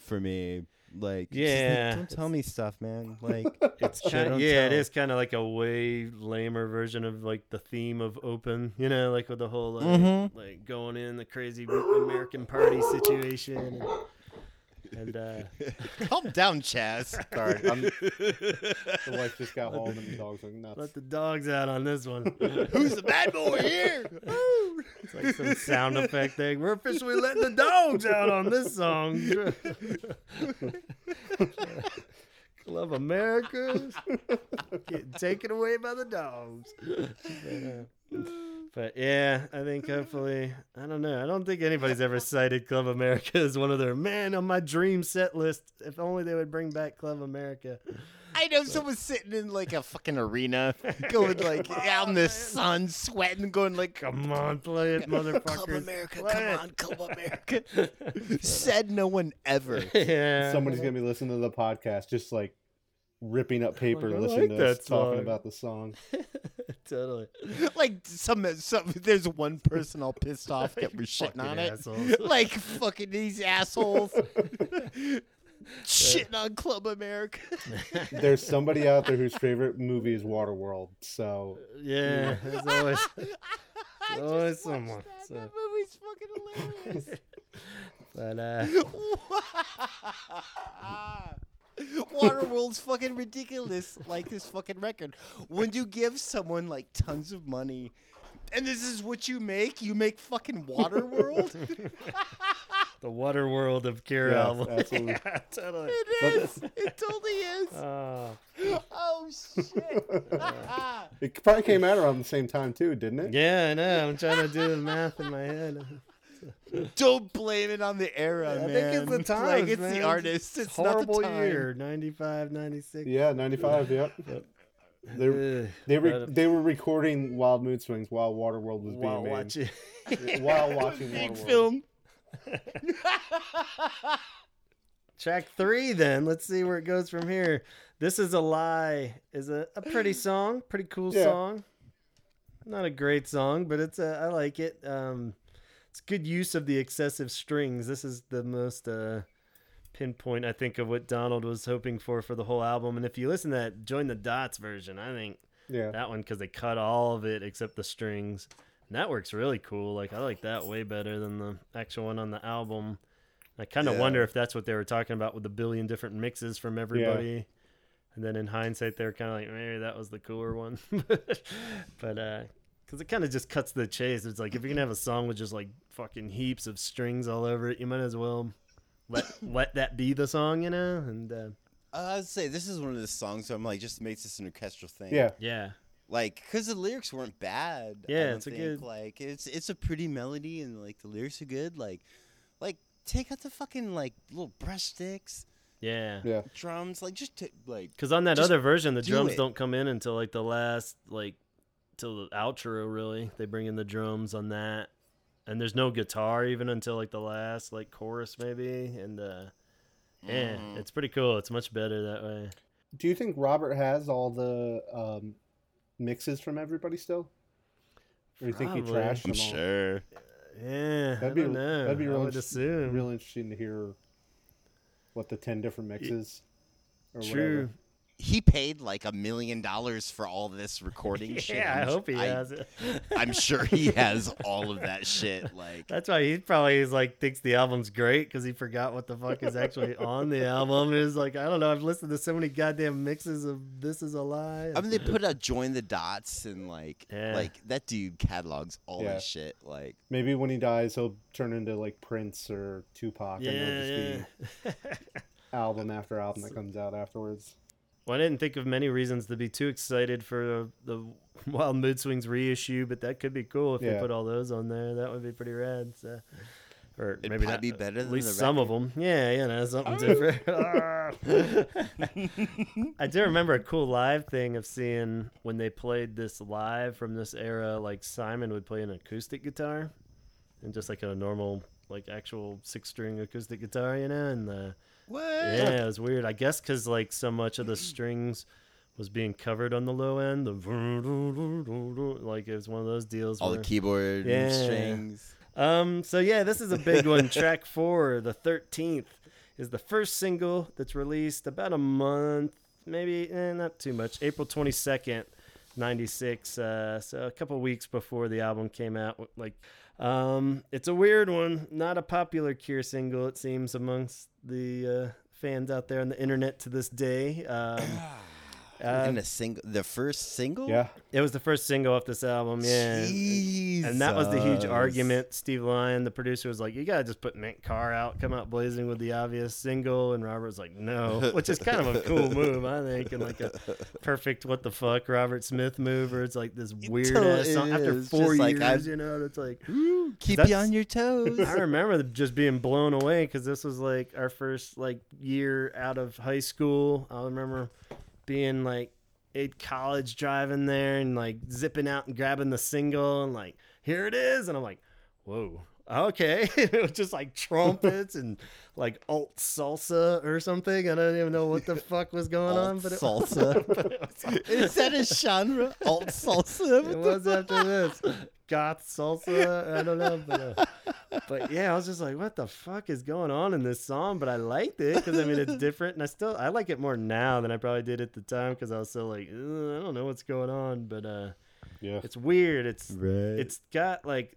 for me. Like, just like, Yeah. don't tell me stuff, man. Like, It's kind don't yeah, it tell. is kind of like a way lamer version of like the theme of Open, you know, like with the whole like, Mhm. like going in the crazy American party situation, and, and uh, [LAUGHS] calm down, Chaz. [LAUGHS] Sorry, I'm, the wife just got home and the dogs are nuts. let the dogs out on this one. [LAUGHS] Who's the bad boy here? It's like some sound effect thing. We're officially letting the dogs out on this song. Love America getting taken away by the dogs. But, uh, [LAUGHS] but yeah, I think hopefully I don't know. I don't think anybody's ever cited Club America as one of their man on my dream set list. If only they would bring back Club America. I know someone's sitting in like a fucking arena, going like [LAUGHS] out in the oh, sun, sweating, going like, Come on, play it, motherfuckers. Club America, Play come it." on, Club America. [LAUGHS] Said no one ever. yeah. Somebody's gonna be listening to the podcast, just like ripping up paper, Like, listening like to us that talking about the song. Totally. [LAUGHS] Like some, some, there's one person all pissed off that [LAUGHS] we're shitting Fucking on it. [LAUGHS] Like fucking these assholes shitting on Club America. There's somebody out there whose favorite movie is Waterworld. So Yeah, there's always I always just watched someone, That. so. that movie's fucking hilarious. but uh Waterworld's fucking ridiculous, like this fucking record. When you give someone like tons of money, and this is what you make, you make fucking Waterworld. [LAUGHS] the water world of Cure Yeah, album. [LAUGHS] yeah, totally. it is. It totally is. Oh, Oh shit. [LAUGHS] it probably came out around the same time too, didn't it? yeah, I know. I'm trying to do the math in my head. [LAUGHS] Don't blame it on the era, I man. think it's the [LAUGHS] Like it's man. the artist. It's Horrible not the time. year, 95, 96. Yeah, 95. Yep. [LAUGHS] They Ugh, they but, uh, re- they were recording Wild Mood Swings while Waterworld was while being made. watching. While watching Big Waterworld. film. Track three, then. Let's see where it goes from here. This is a lie. Is a, a pretty song, pretty cool Yeah. song. Not a great song, but it's a, I like it. Um, it's good use of the excessive strings. This is the most uh, pinpoint I think of what Donald was hoping for for the whole album. And if you listen to that Join the Dots version, I think Yeah. that one because they cut all of it except the strings. And that works really cool. Like I like that way better than the actual one on the album. I kind of Yeah. wonder if that's what they were talking about with the billion different mixes from everybody. And then in hindsight, they're kind of like, maybe that was the cooler one. [LAUGHS] but uh, because it kind of just cuts the chase. It's like if you're gonna have a song with just like fucking heaps of strings all over it, you might as well let [COUGHS] let that be the song, you know? And uh, Uh, I'd say this is one of the songs where I'm like, just makes this an orchestral thing. Yeah. yeah, like because the lyrics weren't bad. Yeah, don't it's a good- like it's it's a pretty melody and like the lyrics are good. Like like take out the fucking like little brush sticks, Yeah. Yeah. drums, like just t- like Because on that other version, the do drums it. don't come in until like the last, like, till the outro. Really, they bring in the drums on that, and there's no guitar even until like the last, like chorus maybe, and uh, yeah, mm. it's pretty cool. It's much better that way. Do you think Robert has all the um, mixes from everybody still? Or do you think he Probably. trashed I'm them all? sure. Yeah, That'd I be- don't know. that'd be I real would assume. Real interesting to hear what the ten different mixes. Or True. He paid like a million dollars for all this recording shit. [LAUGHS] Yeah, I hope he I- has it. [LAUGHS] I'm sure he has all of that shit. Like That's why he probably is like thinks the album's great because he forgot what the fuck is actually [LAUGHS] on the album. Is like I don't know. I've listened to so many goddamn mixes of "This Is a Lie." I mean, they put out "Join the Dots" and like Yeah. like that dude catalogs all Yeah. this shit. Like Maybe when he dies, he'll turn into like Prince or Tupac, and it'll yeah, just yeah. be album after album that comes out afterwards. Well, I didn't think of many reasons to be too excited for the [LAUGHS] Wild Mood Swings reissue, but that could be cool if they Yeah. put all those on there. That would be pretty rad. So. Or It'd maybe probably not, be better At least the some of them. Yeah, you know, something different. [LAUGHS] [LAUGHS] I do remember a cool live thing of seeing when they played this live from this era. Like Simon would play an acoustic guitar, and just like a normal, like actual six-string acoustic guitar, you know, and the what? yeah, it was weird. I guess because like so much of the strings was being covered on the low end. The like it was one of those deals. All the where- keyboard Yeah. strings. um. So yeah, this is a big one. Track [LAUGHS] four, the thirteenth, is the first single that's released about a month, maybe eh, not too much. April twenty second, ninety six. Uh, so a couple weeks before the album came out. Like, um, it's a weird one. Not a popular Cure single, it seems, amongst the uh, fans out there on the internet to this day. Um, [CLEARS THROAT] uh, and a single, the first single. Yeah, it was the first single off this album. Yeah. And that was the huge argument. Steve Lyon, the producer, was like, "You gotta just put Mint Car out, come out blazing with the obvious single." And Robert was like, "No," [LAUGHS] which is kind of a cool move, I think, and like a perfect what the fuck Robert Smith move, where it's like this weird ass song after four Just like, years, I've- you know. It's like Keep you on your toes. I remember just being blown away because this was like our first like year out of high school. I remember being like in college driving there and like zipping out and grabbing the single and like here it is. And I'm like whoa okay [LAUGHS] it was just like trumpets and like alt salsa or something I don't even know what the fuck was going on but it, [LAUGHS] salsa. but it was, [LAUGHS] Is that a genre? Alt salsa. it was after this goth salsa. I don't know, but uh, but yeah, I was just like, what the fuck is going on in this song? But I liked it because I mean it's different, and I still I like it more now than I probably did at the time because I was so like, I don't know what's going on, but uh, yeah. it's weird. It's Right. it's got like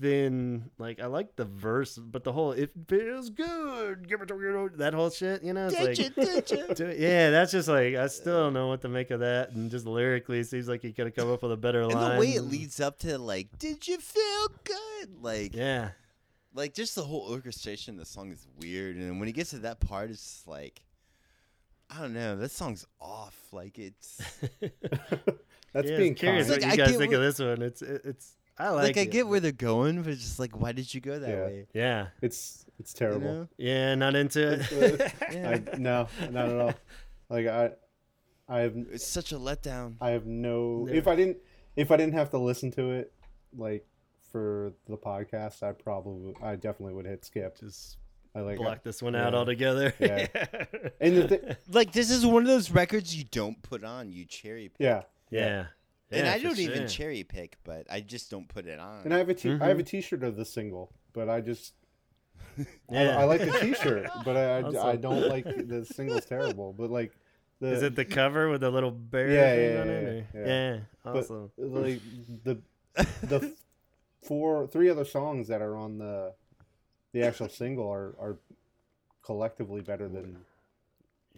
thin like I like the verse, but the whole it feels good. Give it to you that whole shit, you know. It's like, Did you, did you? yeah, that's just like I still don't know what to make of that, and just lyrically, it seems like he could have come up with a better And line. the way it leads up to like, did you feel good? Like, Yeah, like just the whole orchestration of the song is weird, and when he gets to that part, it's just like, I don't know, This song's off. Like it's [LAUGHS] That's yeah, being curious kind. what Like, you I guys think what- of this one. It's it, it's I like, like, I it, get where they're going, but it's just like, why did you go that Yeah. way? Yeah, It's it's You terrible. know? yeah, not into it. [LAUGHS] Yeah. I, no, not at all. Like I, I have It's such a letdown. I have no. No. If I didn't, if I didn't have to listen to it, like for the podcast, I probably, I definitely would hit skip. Just I like. block this one out yeah. altogether. Yeah. [LAUGHS] And the thi- [LAUGHS] Like this is one of those records you don't put on, you cherry pick. yeah, yeah. And I don't even sure. cherry pick, but I just don't put it on. and I have a t- I Mm-hmm. have a T-shirt of the single, but I just [LAUGHS] I, Yeah. I like the T-shirt, but I, I, Also- I don't like the single's terrible. But like the Is it the cover with the little bear Yeah, thing yeah, on yeah, it? or- yeah. Yeah, but awesome. like the [LAUGHS] the four three other songs that are on the the actual single are are collectively better than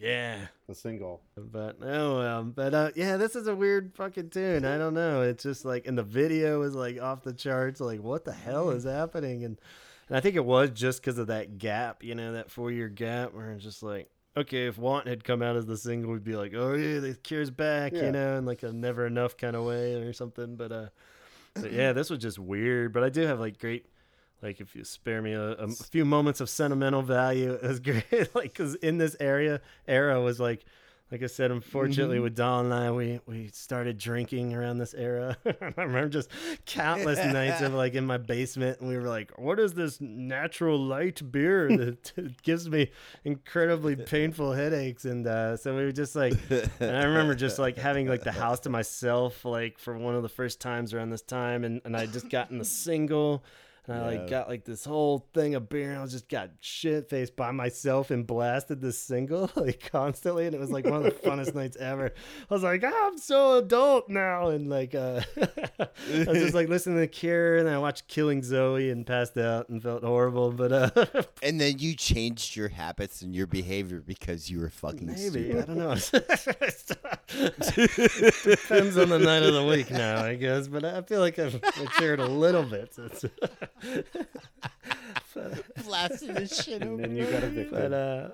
Yeah. the single. But oh well, but uh, yeah, this is a weird fucking tune. I don't know. It's just like, and the video is like off the charts. Like, what the hell is happening? And and I think it was just because of that gap, you know, that four year gap, where it's just like okay, if Want had come out as the single, we'd be like, oh yeah, the Cure's back, Yeah. you know, in like a never enough kind of way or something. But uh, but yeah, this was just weird. But I do have like great. Like if you spare me a, a few moments of sentimental value, [LAUGHS] it was great. like because in this area era was like, like I said, unfortunately with Don and I, we we started drinking around this era. [LAUGHS] I remember just countless [LAUGHS] nights of like in my basement, and we were like, "What is this natural light beer that gives me incredibly painful headaches?" And uh, so we were just like, and I remember just like having like the house to myself, like for one of the first times around this time, and and I just gotten the single. And I Yeah. like got like this whole thing of beer, and I was just got shit faced by myself and blasted this single [LAUGHS] like constantly, and it was like one of the funnest nights ever. I was like, "Ah, I'm so adult now, and like uh, [LAUGHS] I was just like [LAUGHS] listening to Cure, and I watched Killing Zoe and passed out and felt horrible. But uh, and then you changed your habits and your behavior because you were fucking maybe I don't know. Depends on the night of the week now, I guess. But I feel like I've matured a little bit. Since, Blasting the shit And over. then you got evicted. but uh,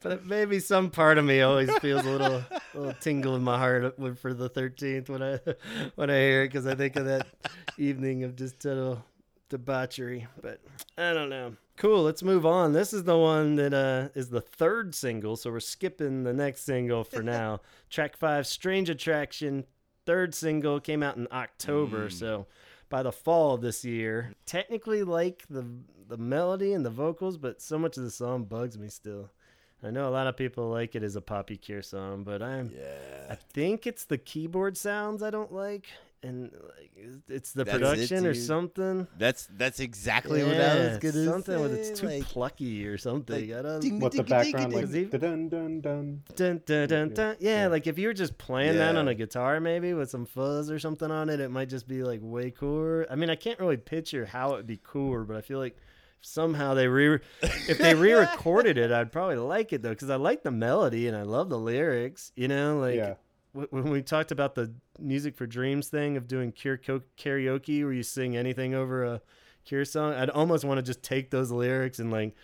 but maybe some part of me always feels a little [LAUGHS] little tingle in my heart for the thirteenth when I when I hear it because I think of that evening of just total debauchery. But I don't know. Cool. Let's move on. This is the one that uh, is the third single, so we're skipping the next single for [LAUGHS] now. Track five, "Strange Attraction." Third single came out in October, so by the fall of this year. Technically like the the melody and the vocals, but so much of the song bugs me still. I know a lot of people like it as a Poppy Cure song, but I'm I think it's the keyboard sounds I don't like, and like it's the That's it, production or something. That's that's exactly what I was Yeah, gonna something with say, it's too like- plucky or something. like, I don't. ding- What the Digga, digga, background like digga. dun dun dun. Dun, dun, dun, dun. Yeah, Yeah. like if you were just playing that on a guitar, maybe with some fuzz or something on it, it might just be like way cooler. I mean, I can't really picture how it'd be cooler, but I feel like somehow they re if they re-recorded it, I'd probably like it though, because I like the melody and I love the lyrics. You know, like Yeah. Wh- when we talked about the music for dreams thing of doing cure karaoke where you sing anything over a cure song i'd almost want to just take those lyrics and like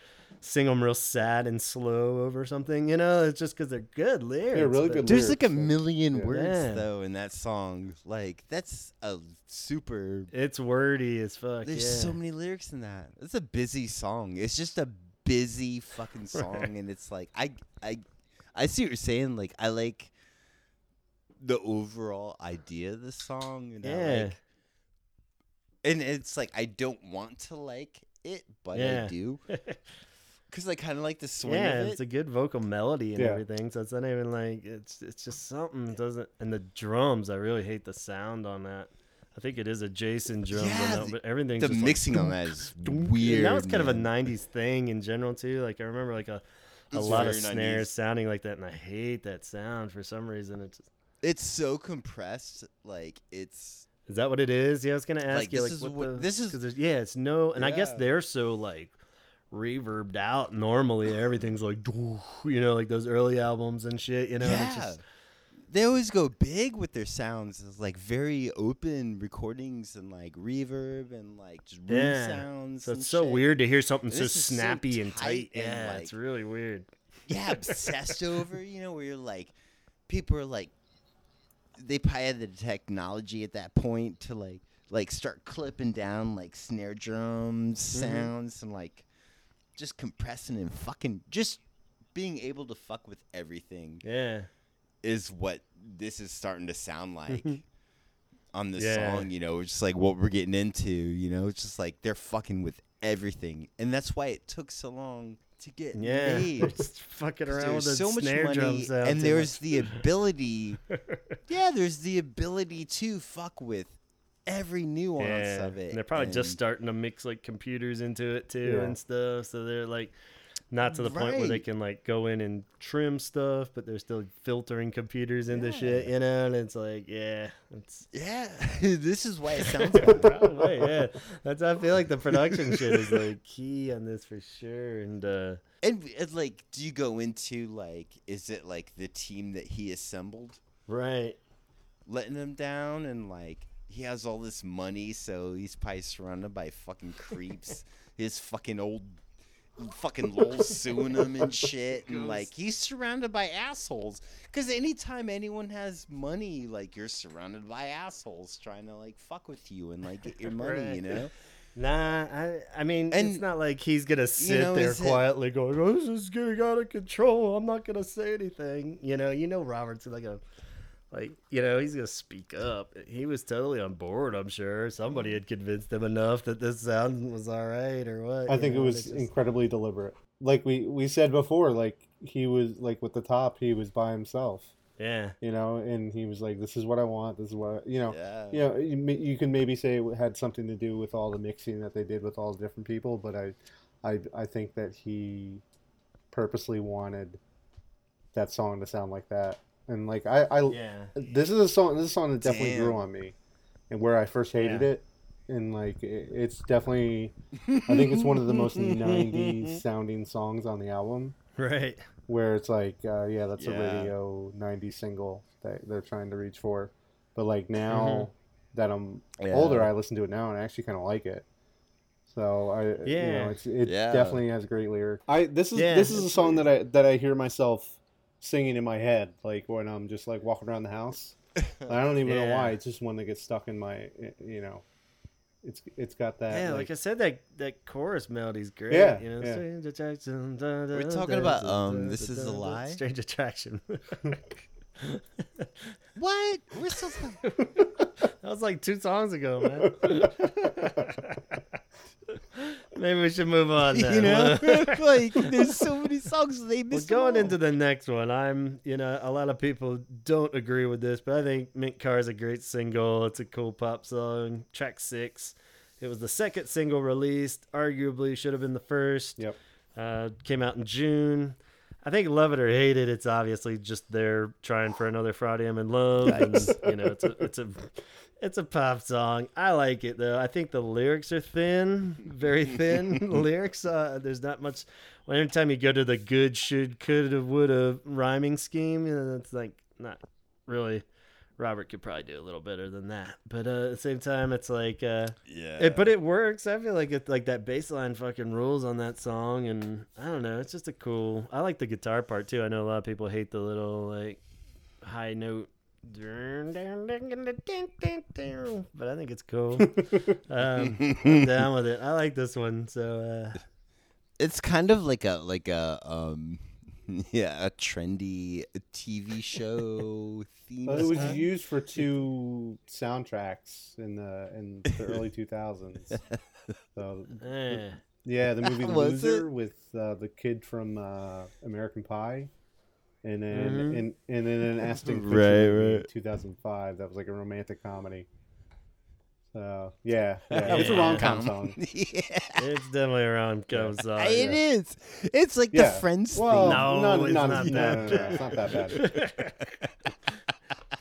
sing them real sad and slow over something you know it's just because they're good lyrics They're really but- good There's like a million yeah. words Yeah. though in that song. Like that's a super. it's wordy as fuck There's yeah. so many lyrics in that. It's a busy song. It's just a busy fucking [LAUGHS] song, and it's like I I I see what you're saying. Like I like the overall idea of the song, and I Yeah. like, and it's like I don't want to like it, but Yeah. I do. [LAUGHS] Cause I kind of like the swing yeah of it's a good vocal melody and Yeah. everything so it's not even like it's it's just something that doesn't and the drums i really hate the sound on that i think it is a jason drum Yeah, but, the- but everything's the just like mixing on that is weird. And weird. that was kind of a '90s thing in general too. Like I remember like a, a It's lot of snares 90s. sounding like that, and I hate that sound for some reason. It's It's so compressed. Like it's is that what it is? Yeah, I was gonna ask Like, you this like is what, the, this is- 'cause yeah, it's no, and I guess they're so like reverbed out. Normally everything's like [LAUGHS] you know like those early albums and shit. You know, yeah. just, they always go big with their sounds. It's like very open recordings and like reverb and like just room Yeah. sounds. so it's so shit. weird to hear something And so is so snappy and tight tight. and, yeah, like- it's really weird. Yeah, [LAUGHS] obsessed over. You know, where you're like, people are like, they probably had the technology at that point to like like start clipping down like snare drums Mm-hmm. sounds and like just compressing and fucking just being able to fuck with everything Yeah, is what this is starting to sound [LAUGHS] like on this Yeah. song, you know, it's just like what we're getting into, you know, it's just like they're fucking with everything. And that's why it took so long to get yeah, made. just fucking around with so much money, and there's much. the ability. [LAUGHS] yeah, there's the ability to fuck with every nuance yeah. of it. And they're probably just starting to mix like computers into it too Yeah. and stuff. So they're like not to the point where they can like go in and trim stuff, but they're still filtering computers into shit, you know. And it's like, yeah, it's Yeah, [LAUGHS] this is why it sounds [LAUGHS] bad. probably yeah. That's I feel like the production shit is like key on this for sure. And uh And, and like, do you go into like, is it like the team that he assembled right, letting him down, and like he has all this money, so he's probably surrounded by fucking creeps. [LAUGHS] His fucking old, fucking Lol suing him and [LAUGHS] shit, and like he's surrounded by assholes. Because anytime anyone has money, like you're surrounded by assholes trying to like fuck with you and like get your [LAUGHS] money, you know. Nah, I, I mean, it's not like he's gonna sit know, there is it- quietly going, "Oh, this is getting out of control. I'm not gonna say anything." You know, you know, Robert's like a, like, you know, he's gonna speak up. He was totally on board. I'm sure somebody had convinced him enough that this sound was all right or what. I you think it was just- incredibly deliberate. Like we we said before, like he was like with the top, he was by himself, yeah, you know, and he was like, "This is what I want. This is what I, you know." Yeah. You know, you, you can maybe say it had something to do with all the mixing that they did with all the different people, but I, I, I think that he purposely wanted that song to sound like that, and like I, I yeah, this is a song. This is a song that definitely grew on me, and where I first hated Yeah. it, and like it, it's definitely. I think it's one of the most '90s [LAUGHS] sounding songs on the album. right. Where it's like, uh, yeah, that's a radio '90s single that they're trying to reach for, but like now that I'm Yeah. older, I listen to it now and I actually kind of like it. So I, you Yeah. know, it's it Yeah. definitely has great lyrics. I this is Yeah, this is a song that I that I hear myself singing in my head, like when I'm just like walking around the house. [LAUGHS] I don't even know why. It's just one that gets stuck in my, you know, it's it's got that. Yeah, like, like, I said, that that chorus melody's great. Yeah, you know, yeah. strange attraction. da, We're talking da, about, um, This Is a da, da, Lie? Strange attraction. [LAUGHS] [LAUGHS] What? We're still. That was like two songs ago, man. [LAUGHS] Maybe we should move on. Then. you know, [LAUGHS] like there's so many songs they missed. going into the next one, I'm, you know, a lot of people don't agree with this, but I think Mint Car is a great single. It's a cool pop song. Track six. It was the second single released. Arguably should have been the first. Yep. Uh, came out in June. I think love it or hate it, it's obviously just they're trying for another Friday I'm in love. And, you know, it's a it's a it's a pop song. I like it though. I think the lyrics are thin, very [LAUGHS] thin lyrics. Uh, there's not much. Well, every time you go to the good, should, coulda, woulda rhyming scheme, you know, it's like not really. Robert could probably do a little better than that, but uh, at the same time, it's like. Uh, yeah, it, but it works. I feel like it's like that bass line fucking rules on that song, and I don't know. It's just a cool. I like the guitar part too. I know a lot of people hate the little like high note, but I think it's cool. [LAUGHS] um, I'm down with it. I like this one. So uh, it's kind of like a like a um [LAUGHS] yeah a trendy TV show theme. Well, it was song. used for two soundtracks in the in the early 2000s. [LAUGHS] So eh. yeah, the movie Loser with uh, the kid from uh, American Pie, and then Mhm. and, and then an [LAUGHS] Ashton Kutcher Right, right. 2005 that was like a romantic comedy. So yeah, [LAUGHS] yeah, it's a Yeah. rom com song. [LAUGHS] yeah, it's definitely a rom com song. it yeah. is. It's like Yeah. the Friends Well, thing. No, no, it's no, not that no, no, no, it's not that bad.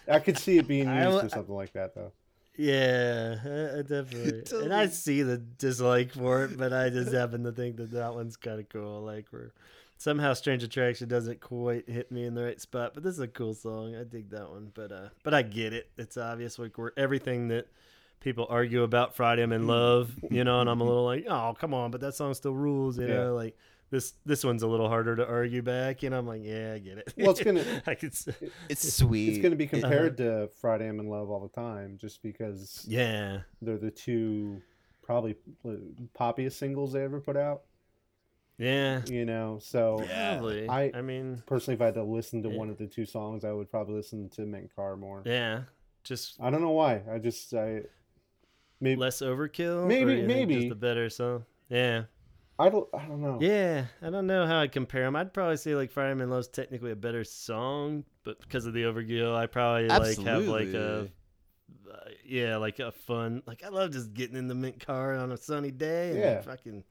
I could see it being used for something like that though. Yeah, I, I definitely. And I see the dislike for it, but I just happen to think that that one's kind of cool. Like where somehow Strange Attraction doesn't quite hit me in the right spot, but this is a cool song. I dig that one. But uh, but I get it. It's obvious like we're everything that people argue about Friday I'm in mm. love, you know, and I'm a little like, oh come on, but that song still rules, you Yeah. know, like. This this one's a little harder to argue back, you know. I'm like, yeah, I get it. Well, it's gonna- [LAUGHS] I could, s- It's sweet. It's going to be It- compared to Friday I'm in Love all the time, just because yeah, they're the two probably uh, poppiest singles they ever put out. Yeah, You know, so probably. I- I mean, personally, if I had to listen to Yeah. one of the two songs, I would probably listen to Mint Car more. yeah, just I don't know why. I just I maybe less overkill. Maybe- you maybe. just a better song. Yeah, I don't I don't know. yeah. I don't know how I'd compare them. I'd probably say like Friday I'm in Love's technically a better song, but because of the overkill, I probably like have like a. Uh, yeah, like a fun. Like I love just getting in the mint car on a sunny day and Yeah. fucking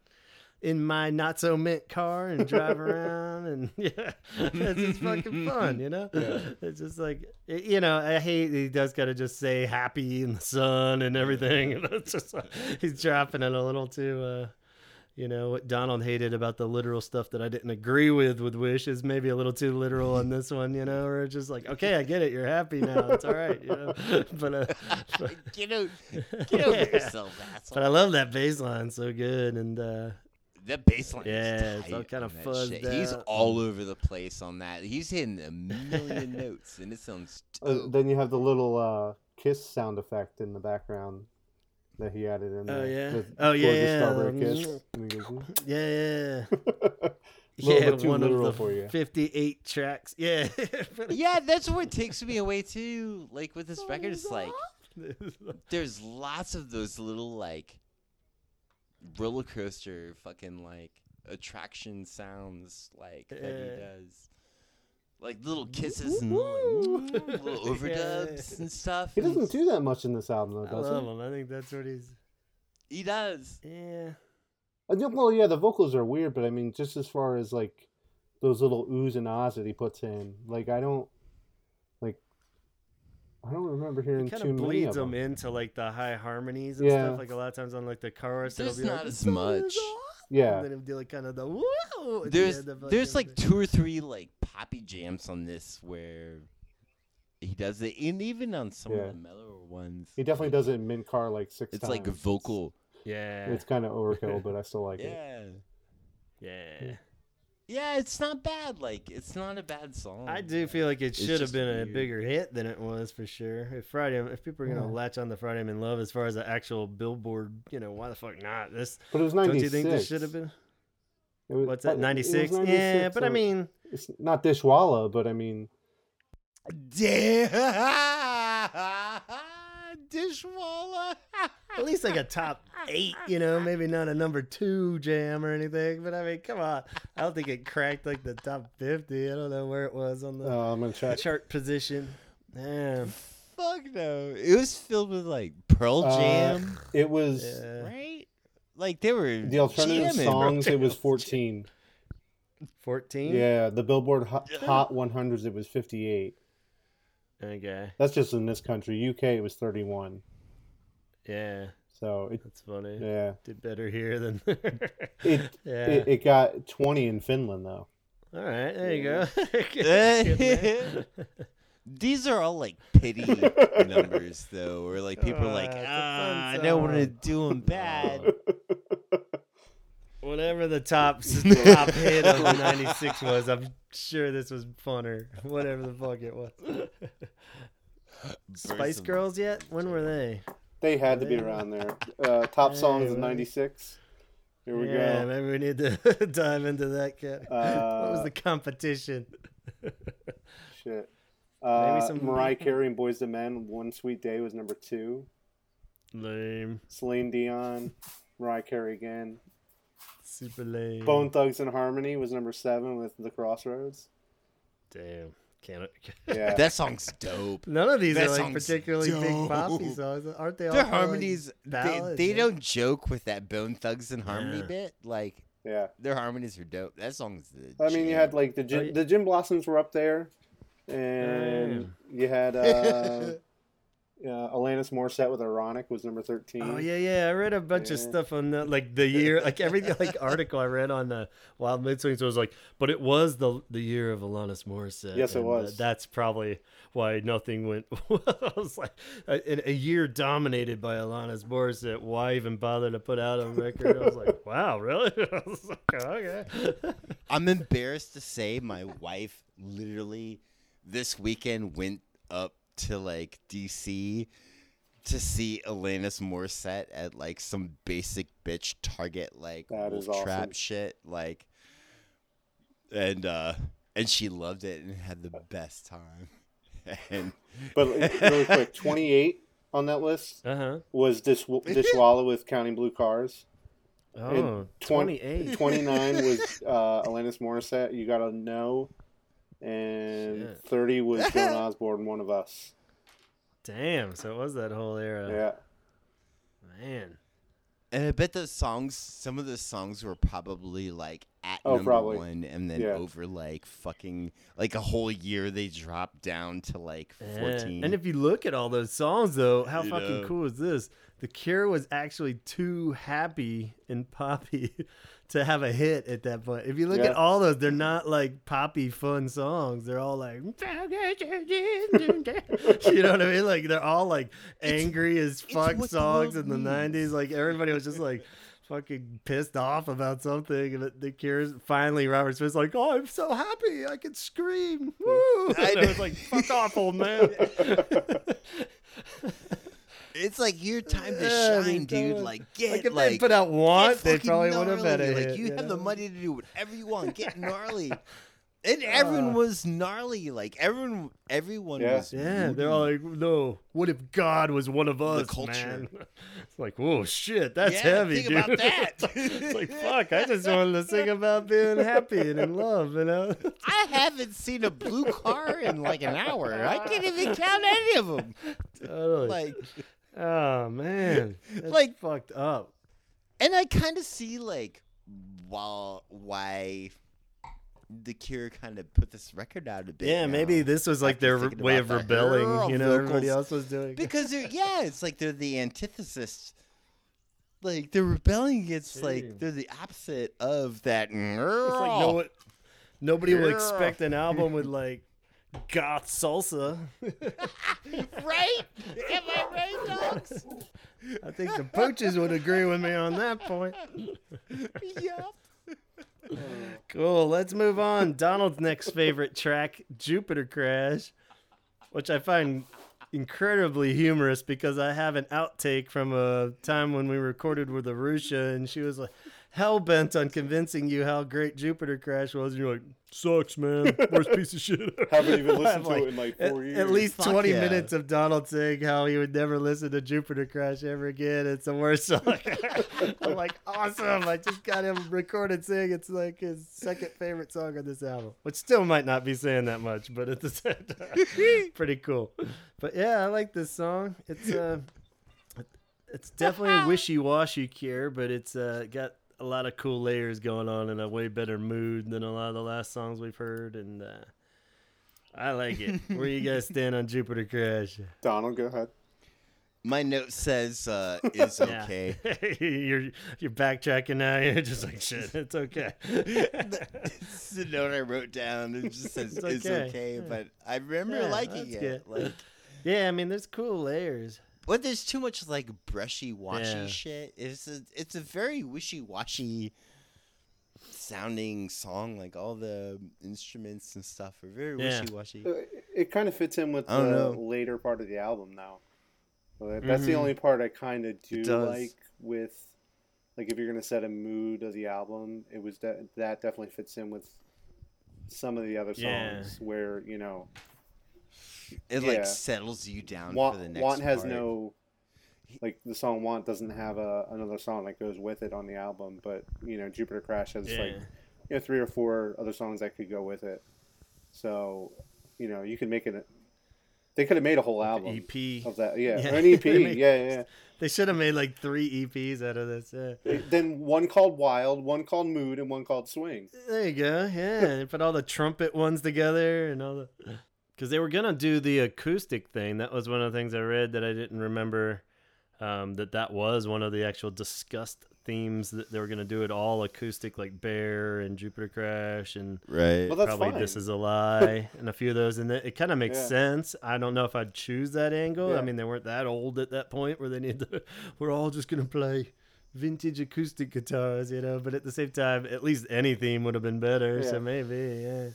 in my not so mint car and drive [LAUGHS] around and [LAUGHS] yeah, it's just fucking fun, you know. Yeah. It's just like it- you know, I hate he does gotta just say happy in the sun and everything, and [LAUGHS] it's just like, he's dropping it a little too. uh you know what Donald hated about the literal stuff that I didn't agree with with Wish is maybe a little too literal on this one, you know, or it's just like, okay, I get it, you're happy now, it's all right, you know. But uh, but, Get, out, get over Yeah. yourself, asshole. but I love that bass line so good, and uh, that bass line. Yeah, is it's all tight kinda on fuzzed shit. He's all over the place on that. He's hitting a million [LAUGHS] notes, and it sounds. Uh, then you have the little uh, kiss sound effect in the background that he added in Oh, there. yeah? with Oh, yeah, gorgeous yeah, strawberry kiss. And he goes, [LAUGHS] Yeah, yeah. [LAUGHS] Little yeah, too one literal of the for you. 58 tracks. Yeah. yeah, that's what takes me away too. Like with this record, it's like there's lots of those little like roller coaster fucking like attraction sounds like that he does. Like little kisses and like, little [LAUGHS] overdubs and stuff. He doesn't do that much in this album, though, I does love he? him. I think that's what he's. He does. Yeah. Yeah, Well, yeah, the vocals are weird, but I mean, just as far as like those little oohs and ahs that he puts in, like I don't, like, I don't remember hearing It kind too of many bleeds of them them. into like the high harmonies and Yeah. stuff. Like a lot of times on like the chorus, There's it'll be not like, as "The sun is much. Yeah, And then it'll do like kind of the whoa. at the There's end of, there's like everything. two or three like poppy jams on this where he does it, and even on some Yeah. of the mellower ones, he definitely does it in Mint Car like six It's times. like a vocal. Yeah. It's kind of overkill, but I still like it. Yeah. yeah. Yeah, it's not bad. Like, it's not a bad song. I do feel like it should have just been a bigger hit than it was for sure. If Friday, if people are gonna Yeah. latch on to Friday I'm in Love as far as the actual Billboard, you know, why the fuck not? This But it was don't ninety you think this should have been? Was- What's that? Ninety six? Yeah, but I mean, it's not Dishwalla, but I mean, [LAUGHS] Dishwalla. [LAUGHS] at least like a top eight, you know, maybe not a number two jam or anything. But I mean, come on, I don't think it cracked like the top fifty. I don't know where it was on the uh, I'm gonna check. chart position. Damn. Fuck no. It was filled with like Pearl Uh, Jam, It was Yeah. right? Like they were the alternative jamming, bro. songs. It was [LAUGHS] fourteen. Fourteen. Yeah, the Billboard Hot, Hot 100s. It was 58. Okay. That's just in this country. UK it was 31. Yeah, So it that's funny. yeah Did better here than. [LAUGHS] it yeah. it, it got 20 in Finland though. All right, there you go. [LAUGHS] [LAUGHS] These are all like pity numbers, though, where like people are like, Ah, it's a ah, I fun don't want to do them bad. Whatever the top [LAUGHS] top hit of '96 was, I'm sure this was funner. Whatever the fuck it was. Spice Burst Girls yet? When were they? They had to be around there. Uh, top songs Hey, in '96. Here we go. yeah, go. maybe we need to [LAUGHS] dive into that. Cat. [LAUGHS] what was Uh, the competition? Shit. Uh, some- Mariah Carey and Boyz II Men. One Sweet Day was number two. Lame. Celine Dion, Mariah Carey again. Super lame. Bone Thugs and Harmony was number seven with The Crossroads. Damn. Can't. [LAUGHS] Yeah. That song's dope. None of these That are like song's particularly big poppy dope. songs, aren't they? All Their kinda, like, harmonies, they, they yeah? don't joke with that Bone Thugs and Harmony Yeah. bit. Like, yeah. their harmonies are dope. That song's the I mean, you had like the Oh, yeah. the Gin Blossoms were up there, and you had [LAUGHS] uh, uh, Alanis Morissette with Ironic was number thirteen. Oh yeah, yeah. I read a bunch of stuff on the, like the year, like every [LAUGHS] like article I read on the Wild Mood Swings was like, but it was the the year of Alanis Morissette. Yes, it uh, was. that's probably why nothing went. [LAUGHS] well. I was like, a, a year dominated by Alanis Morissette. Why even bother to put out a record? I was like, wow, really? [LAUGHS] I was like, okay. I'm embarrassed to say my wife literally this weekend went up to like DC to see Alanis Morissette at like some basic bitch Target like That is Wolf Trap awesome. shit like and uh and she loved it and had the best time. [LAUGHS] And But [LAUGHS] really quick, twenty eight on that list Uh huh. was Dish Dishwalla with Counting Blue Cars. Oh, twen- 28. Twenty nine [LAUGHS] was uh, Alanis Morissette. You gotta know, and Shit. thirty was [LAUGHS] Joan Osborne. One of us. Damn. So it was that whole era. Yeah. Man. And I bet those songs, some of the songs were probably like at Oh, number probably. one, and then Yeah. over like fucking like a whole year they dropped down to like Yeah. fourteen. And if you look at all those songs, though, how You fucking know. cool is this? The Cure was actually too happy and poppy [LAUGHS] to have a hit at that point. If you look Yeah. at all those, they're not like poppy fun songs. They're all like, [LAUGHS] you know what I mean? Like they're all like angry as fuck the songs in the '90s. Like everybody was just like. [LAUGHS] fucking pissed off about something. And the Cure's finally Robert Smith's like, "Oh, I'm so happy, I can scream!" Woo! And I was like, "Fuck off, old man." [LAUGHS] It's like your time to Yeah, shine, dude. Like get like if like they put out Want, they fucking probably would have been a gnarly. hit. Like you, have the money to do whatever you want. Get [LAUGHS] gnarly. And everyone Uh. was gnarly. Like everyone, everyone Yeah. was. Yeah, they're all like, "No, what if God was one of us?" culture. man?" [LAUGHS] It's like, "Whoa, shit, that's Yeah, heavy, think dude." [LAUGHS] about that. it's like, "Fuck, I just wanted to sing about being happy and in love," you know. I haven't seen a blue car in like an hour. I can't even count any of them. Totally. Like, oh man, [LAUGHS] that's Like- fucked up. and I kind of see like, while why the Cure kind of put this record out a bit. Yeah, now. maybe this was like their way of rebelling. You know, everybody else was doing. because they're [LAUGHS] yeah, it's like they're the antithesis. Like they're rebelling against like they're the opposite of that. It's like no nobody will expect an album with like goth salsa. [LAUGHS] right? Am I right, dogs? I think the pooches would agree with me on that point. yup. Cool. Let's move on. Donald's next favorite track, Jupiter Crash, which I find incredibly humorous because I have an outtake from a time when we recorded with Arusha and she was like hell bent on convincing you how great Jupiter Crash was. And you're like, sucks, man. [LAUGHS] Worst piece of shit. Haven't even [LAUGHS] listened have, to it in like at, four years. at least Fuck 20 yeah. minutes of Donald saying how he would never listen to Jupiter Crash ever again. It's the worst song. [LAUGHS] I'm like, awesome. I just got him recorded saying it's like his second favorite song on this album, which still might not be saying that much, but at the same time, pretty cool. But yeah, I like this song. It's uh, it's definitely a wishy-washy cure, but it's uh, got a lot of cool layers going on in a way better mood than a lot of the last songs we've heard, and uh, I like it. [LAUGHS] Where you guys stand on Jupiter Crash? Donald, go ahead. My note says uh, [LAUGHS] is okay. [LAUGHS] you're you're backtracking now. You're just like shit. It's okay. it's the note I wrote down. It just says It's it's okay. okay, Yeah. but I remember Yeah, liking it. good. Like, yeah, I mean, there's cool layers. But there's too much like brushy washy Yeah. shit. It's a it's a very wishy washy sounding song. Like all the instruments and stuff are very Yeah. wishy washy. Uh, It kind of fits in with the know. later part of the album now. So that- That's the Mhm. only part I kind of do like with, like if you're gonna set a mood of the album, it was de- that definitely fits in with some of the other Yeah. songs where you know It Yeah. like settles you down Want, for the next Want has part. no like the song Want doesn't have a, another song that goes with it on the album, but you know Jupiter Crash has Yeah. like you know three or four other songs that could go with it. So you know you can make it. A, they could have made a whole album EP. of that. Yeah, Yeah. or an EP. [LAUGHS] They made- yeah, yeah. They should have made like three EPs out of this. Yeah. Then one called Wild, one called Mood, and one called Swing. There you go. Yeah, and put all the trumpet ones together and all the. Because they were gonna do the acoustic thing. That was one of the things I read that I didn't remember. Um, that that was one of the actual discussed themes that they were gonna do it all acoustic, like Bear and Jupiter Crash and Right. Well, that's probably fine. This Is a Lie [LAUGHS] and a few of those. And it, it kind of makes Yeah. sense. I don't know if I'd choose that angle. Yeah. I mean, they weren't that old at that point where they need to. [LAUGHS] We're all just gonna play vintage acoustic guitars, you know. But at the same time, at least any theme would have been better. Yeah. So maybe,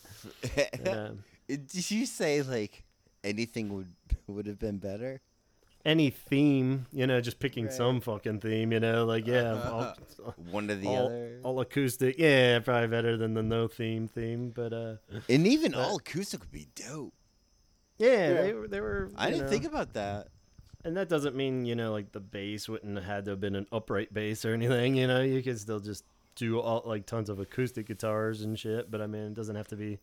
yeah. [LAUGHS] Um, Did you say like anything would would have been better? any theme, you know, just picking Right. some fucking theme, you know, like yeah, all, [LAUGHS] One or the all, other. all acoustic. Yeah, probably better than the no theme theme. But uh, and even but- all acoustic would be dope. yeah, Yeah. they were they were. I didn't know, think about that. And that doesn't mean, you know, like the bass wouldn't have had to have been an upright bass or anything, you know, you could still just do all like tons of acoustic guitars and shit, but I mean, it doesn't have to be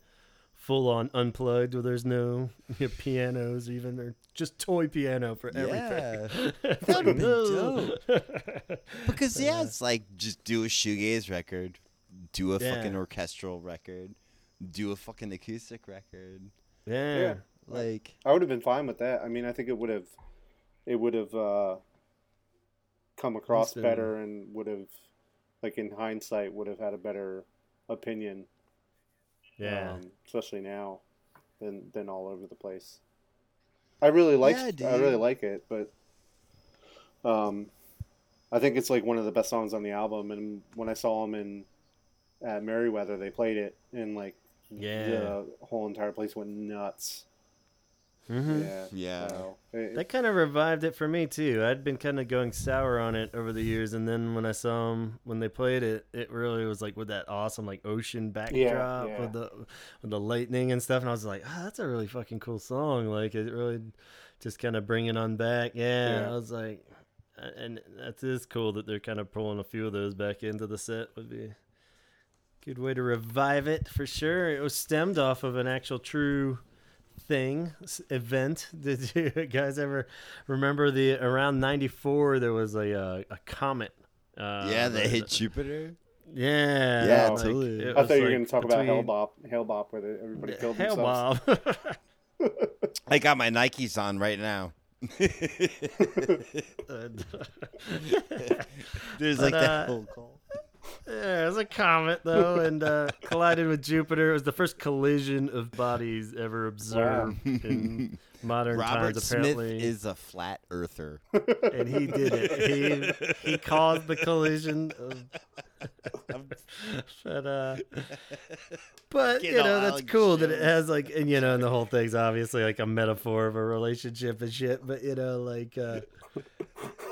full on unplugged where there's no you know, pianos even or just toy piano for everything. Yeah. That would've been Because yeah, Yeah. it's like just do a shoegaze record, do a Yeah. fucking orchestral record, do a fucking acoustic record. yeah. Yeah. Like I would have been fine with that. I mean, I think it would have, it would have uh, come across been- better and would have, like in hindsight, would have had a better opinion. Yeah. um, especially now, than than all over the place. I really like Yeah, I really like it, but um, I think it's like one of the best songs on the album. And when I saw them in at Merriweather, they played it, and like Yeah. the whole entire place went nuts. Mhm. Yeah, Yeah. so it- That kind of revived it for me too. I'd been kind of going sour on it over the years, and then when I saw them when they played it, it really was like with that awesome like ocean backdrop yeah. with the with the lightning and stuff, and I was like, oh, that's a really fucking cool song. Like it really just kind of bringing on back. Yeah, Yeah. I was like, and that is cool that they're kind of pulling a few of those back into the set. Would be a good way to revive it for sure. It was stemmed off of an actual true thing event [LAUGHS] did you guys ever remember the around 94 there was a uh, a comet uh yeah, they that- hit Jupiter. yeah Yeah, like, totally. I was, thought you were like, going to talk about between- Hale-Bopp, Hell Bop, where they, everybody killed Hell themselves. Bob. [LAUGHS] I got my Nikes on right now. And- [LAUGHS] There's But, like uh, that whole call. Yeah, it was a comet though, and uh, collided with Jupiter. It was the first collision of bodies ever observed in [LAUGHS] modern Robert times. Smith is a flat earther. and he did it. He he caused the collision. Of, [LAUGHS] [LAUGHS] but uh, but Get you know that's cool that it has like and you know and the whole thing's obviously like a metaphor of a relationship and shit. But you know like uh,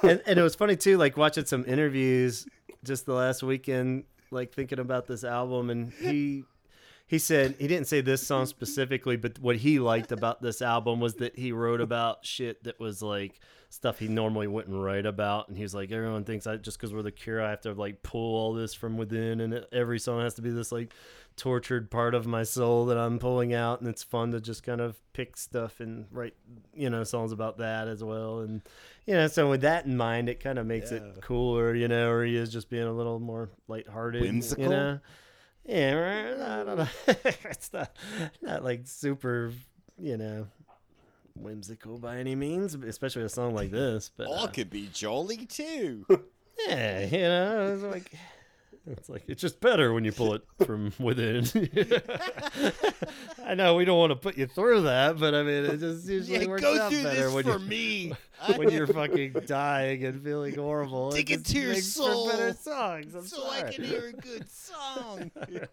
and and it was funny too like watching some interviews just the last weekend like thinking about this album and he he said he didn't say this song specifically, but what he liked about this album was that he wrote about shit that was like stuff he normally wouldn't write about, and he was like, everyone thinks I just because we're the Cure, I have to like pull all this from within, and every song has to be this like tortured part of my soul that I'm pulling out, and it's fun to just kind of pick stuff and write you know songs about that as well, and you know so with that in mind, it kind of makes Yeah. it cooler, you know, or he is just being a little more lighthearted, Whimsical? you know. Yeah, I don't know. [LAUGHS] it's not not like super, you know, whimsical by any means, especially a song like this. But All uh, could be jolly too. [LAUGHS] yeah, you know, it's like it's like it's just better when you pull it from within. [LAUGHS] I know we don't want to put you through that, but I mean, it just usually yeah, works out better when for you me. [LAUGHS] when you're fucking dying and feeling horrible. Dig it into your for better soul, songs. I'm so I can hear a good song. [LAUGHS] it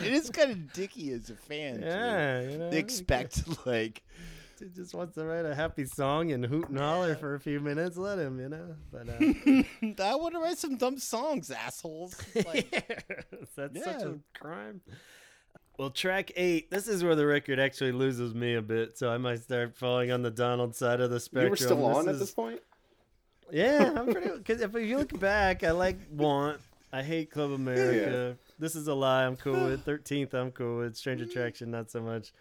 is kind of dicky as a fan. Yeah, you know, To expect like he just wants to write a happy song and hoot and holler for a few minutes. Let him, you know. But uh, [LAUGHS] I want to write some dumb songs, assholes. Like, [LAUGHS] that's such a crime. Well, track eight. This is where the record actually loses me a bit, so I might start falling on the Donald side of the spectrum. You were still on at is- this point? Yeah, I'm pretty. Because if you look back, I like Want. I hate Club America. This is a lie. I'm cool with. [LAUGHS] Thirteenth. I'm cool with. Strange Attraction. Not so much.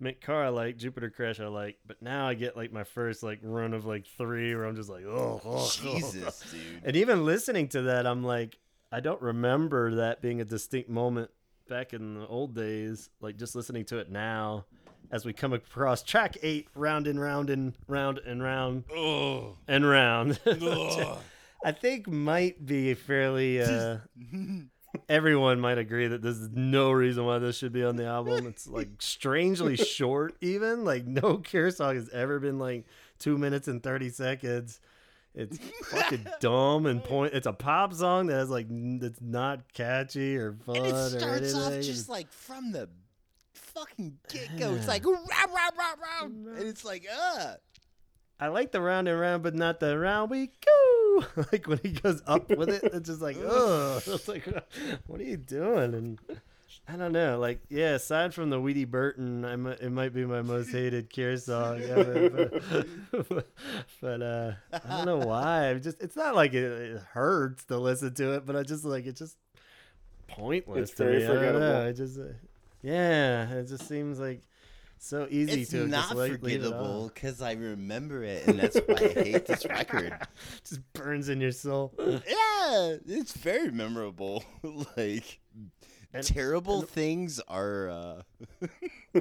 Mint Car I like. Jupiter Crash I like. But now I get like my first like run of like three where I'm just like, oh, oh, oh. Jesus, [LAUGHS] dude. And even listening to that, I'm like, I don't remember that being a distinct moment back in the old days. Like just listening to it now, as we come across track eight, round and round and round and round Oh. and round. [LAUGHS] I think might be fairly. Uh, [LAUGHS] everyone might agree that there's no reason why this should be on the album. [LAUGHS] It's like strangely short, even like no Cure song has ever been like two minutes and thirty seconds. It's [LAUGHS] fucking dumb and point. It's a pop song that has like that's not catchy or fun and it starts off just like from the fucking get go. It's like [SIGHS] rah, rah, rah, rah, and it's like uh I like the round and round, but not the round we go. [LAUGHS] like when he goes up with it, it's just like, [LAUGHS] oh, [LAUGHS] it's like, what are you doing? And I don't know, like, yeah. Aside from the Weedy Burton, I might, it might be my most hated Cure song ever. But, but uh, I don't know why. I'm just, it's not like it, it hurts to listen to it, but I just like it's just pointless It's to very me. I don't know. It just, uh, yeah, it just seems like. So easy it's to not just like, forgettable because I remember it, and that's why I hate this [LAUGHS] record. just burns in your soul. Yeah, it's very memorable. [LAUGHS] like And- terrible things are uh, [LAUGHS]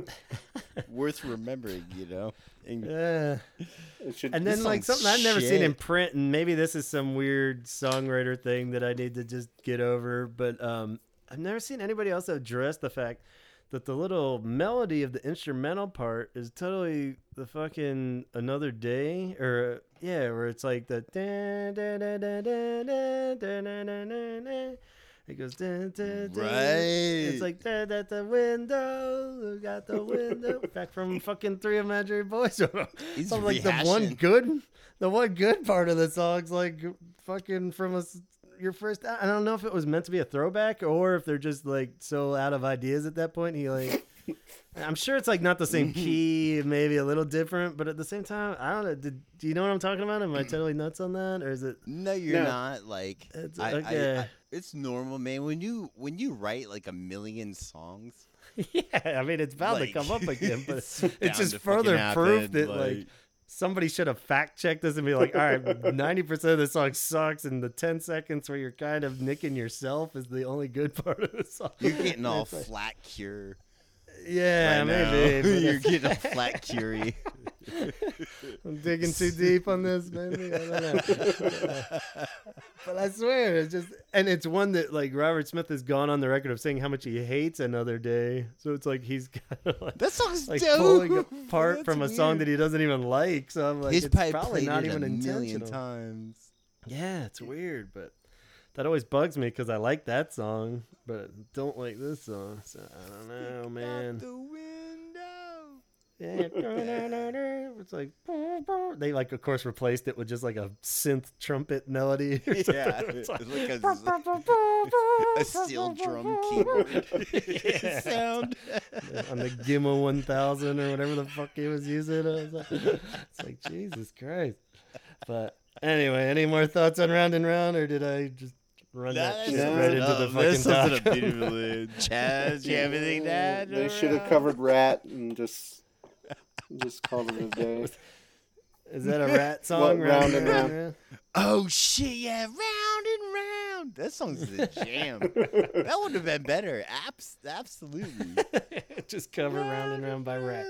worth remembering, you know. And Yeah. It should, And then like song's something I've never seen in print, and maybe this is some weird songwriter thing that I need to just get over. But um, I've never seen anybody else address the fact that the little melody of the instrumental part is totally the fucking another day or yeah, where it's like the it goes da, da, da. right. It's like da, da, the window, we got the window back from fucking three imaginary boys. [LAUGHS] He's so like the one good, the one good part of the song's like fucking from a your first. I don't know if it was meant to be a throwback or if they're just like so out of ideas at that point. He like, [LAUGHS] I'm sure it's like not the same mm-hmm. key, maybe a little different, but at the same time, I don't know. Did, do you know what I'm talking about? Am I totally nuts on that, or is it? No, you're No. not. Like, It's I, I- okay. I- it's normal, man. When you when you write like a million songs, [LAUGHS] yeah, I mean it's bound like, to come up again, but [LAUGHS] it's it's, just further proof happen, that like, somebody should have fact checked this and be like, all right, ninety percent of the song sucks, and the ten seconds where you're kind of nicking yourself is the only good [LAUGHS] part of the song. you're getting all flat cure. Yeah, right [LAUGHS] maybe. you're getting a flat curie. [LAUGHS] I'm digging too deep on this, maybe. I don't know. [LAUGHS] but I swear, it's just, and it's one that like Robert Smith has gone on the record of saying how much he hates Another Day. So it's like he's kind of like, That song's like dope. pulling apart That's from a song that he doesn't even like. So I'm like, He's it's probably, probably not even a million times. Yeah, it's weird, but that always bugs me because I like that song, but don't like this song. So I don't know, man. Out the window. Yeah, it's like they like, of course, replaced it with just like a synth trumpet melody. Yeah, It's like- like a, a steel drum keyboard Yeah. sound. on the Gimmo 1000 or whatever the fuck he was using. I was like, it's like Jesus Christ. But anyway, any more thoughts on round and round, or did I just run that shit sums right it into the fucking sums it up doc? beautifully. [LAUGHS] Chaz, you have anything to add? They should have covered Ratt and just just called it a [LAUGHS] day. Is that a Ratt [LAUGHS] song? What, Round and Round? Oh shit! Yeah, round and round. That song's a jam. that would have been better. Abs- absolutely. just cover round and round by Ratt.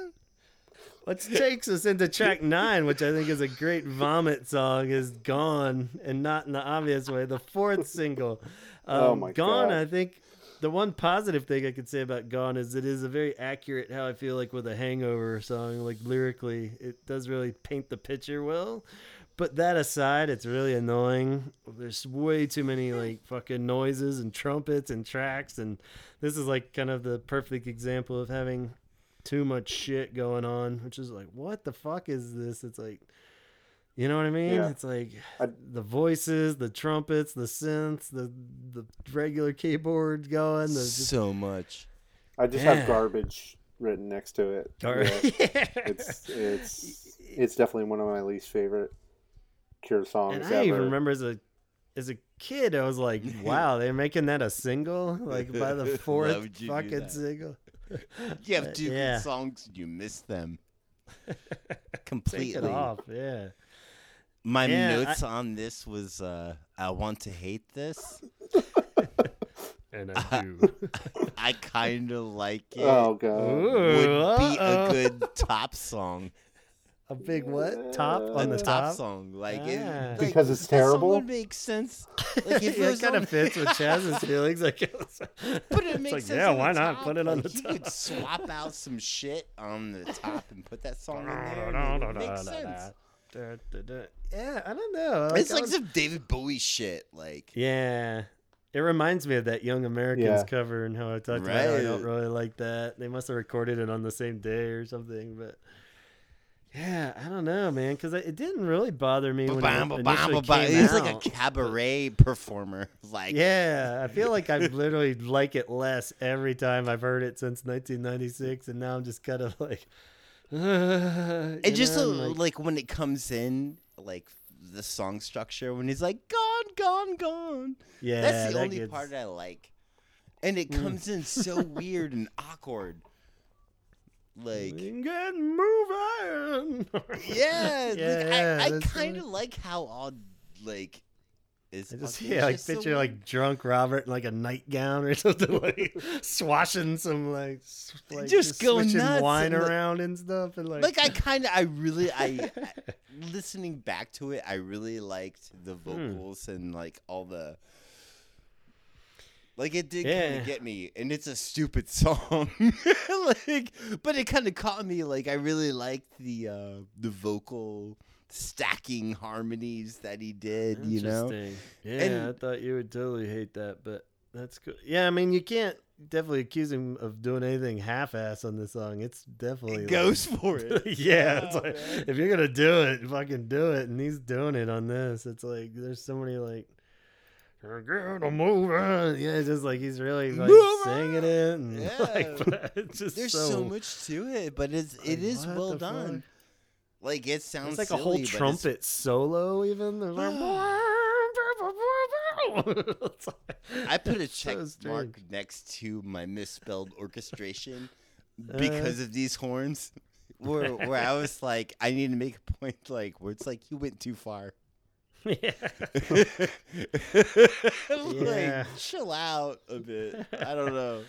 Which takes us into track nine, which I think is a great vomit song, is Gone, and not in the obvious way. The fourth single. Um, Oh my Gone, God. I think the one positive thing I could say about Gone is it is a very accurate how I feel like with a hangover song, like lyrically. It does really paint the picture well. But that aside, it's really annoying. There's way too many like fucking noises and trumpets and tracks, and this is like kind of the perfect example of having too much shit going on, which is like, what the fuck is this? It's like, you know what I mean? Yeah. It's like I- the voices, the trumpets, the synths, the the regular keyboard going. The just, so much. I just Yeah. have garbage written next to it. Gar- [LAUGHS] Yeah, it's it's it's definitely one of my least favorite Cure songs and ever. I even remember as a as a kid, I was like, [LAUGHS] wow, they're making that a single, like by the [LAUGHS] fourth would you do fucking single. You have two yeah. good songs. You miss them [LAUGHS] Take completely. it off, yeah. My Yeah, notes on this was uh, I want to hate this. [LAUGHS] And I [LAUGHS] do. I kind of like it. Oh god. Ooh, Would be uh-oh. a good top song. A big what top on a the top, top. song, like, Ah. it, like Because it's terrible? would make sense. Like if [LAUGHS] yeah, it it kind of fits with Chaz's feelings. Like, it's, But it makes like, sense. yeah, why not top. put it on Like, the you top? could swap out some shit on the top and put that song in there. and it makes sense. Da, da, da. Yeah, I don't know. It's like was- some David Bowie shit. Like, yeah. It reminds me of that Young Americans Yeah. cover and how I talked about how I don't really like that. They must have recorded it on the same day or something, but yeah, I don't know, man, because it didn't really bother me when it initially came he's out. like a cabaret performer. [LAUGHS] Like, Yeah, I feel like I literally like it less every time I've heard it since 1996, and now I'm just kind of like, [SIGHS] and and just uh, like, when it comes in, like the song structure, when he's like, gone, gone, gone. yeah, That's the that only gets- part I like. And it Mm. comes in so weird and awkward. Like, Get moving. [LAUGHS] yeah, like, Yeah, I, I kind of like how odd, like, is I just yeah, like picture like drunk Robert in like a nightgown or [LAUGHS] something like swashing some like, like Just go switching nuts wine and, like- around and stuff and like, like I [LAUGHS] kind of I really I, I listening back to it I really liked the Hmm. vocals and like all the Like it did kind of get me, and it's a stupid [LAUGHS] song. like, but it kind of caught me. Like I really liked the uh the vocal stacking harmonies that he did. You know, Yeah, And- I thought you would totally hate that, but that's good. Yeah, I mean, you can't definitely accuse him of doing anything half-ass on this song. It's definitely it like- goes [LAUGHS] for it. [LAUGHS] yeah, it's Oh, like man. if you're gonna do it, fucking do it, and he's doing it on this. It's like there's so many like. Get a move. [LAUGHS] Yeah, just like he's really like Move singing it, and [LAUGHS] Yeah. like [LAUGHS] it's just There's so, so, much to it, but it's it like, is well done. fuck? Like it sounds It's like a whole silly, but it's- trumpet solo, even. [SIGHS] I put a it's so check mark next to my misspelled orchestration Uh. because of these horns. Where where I was like, I need to make a point like where it's like you went too far. Yeah. [LAUGHS] like chill out a bit. I don't know.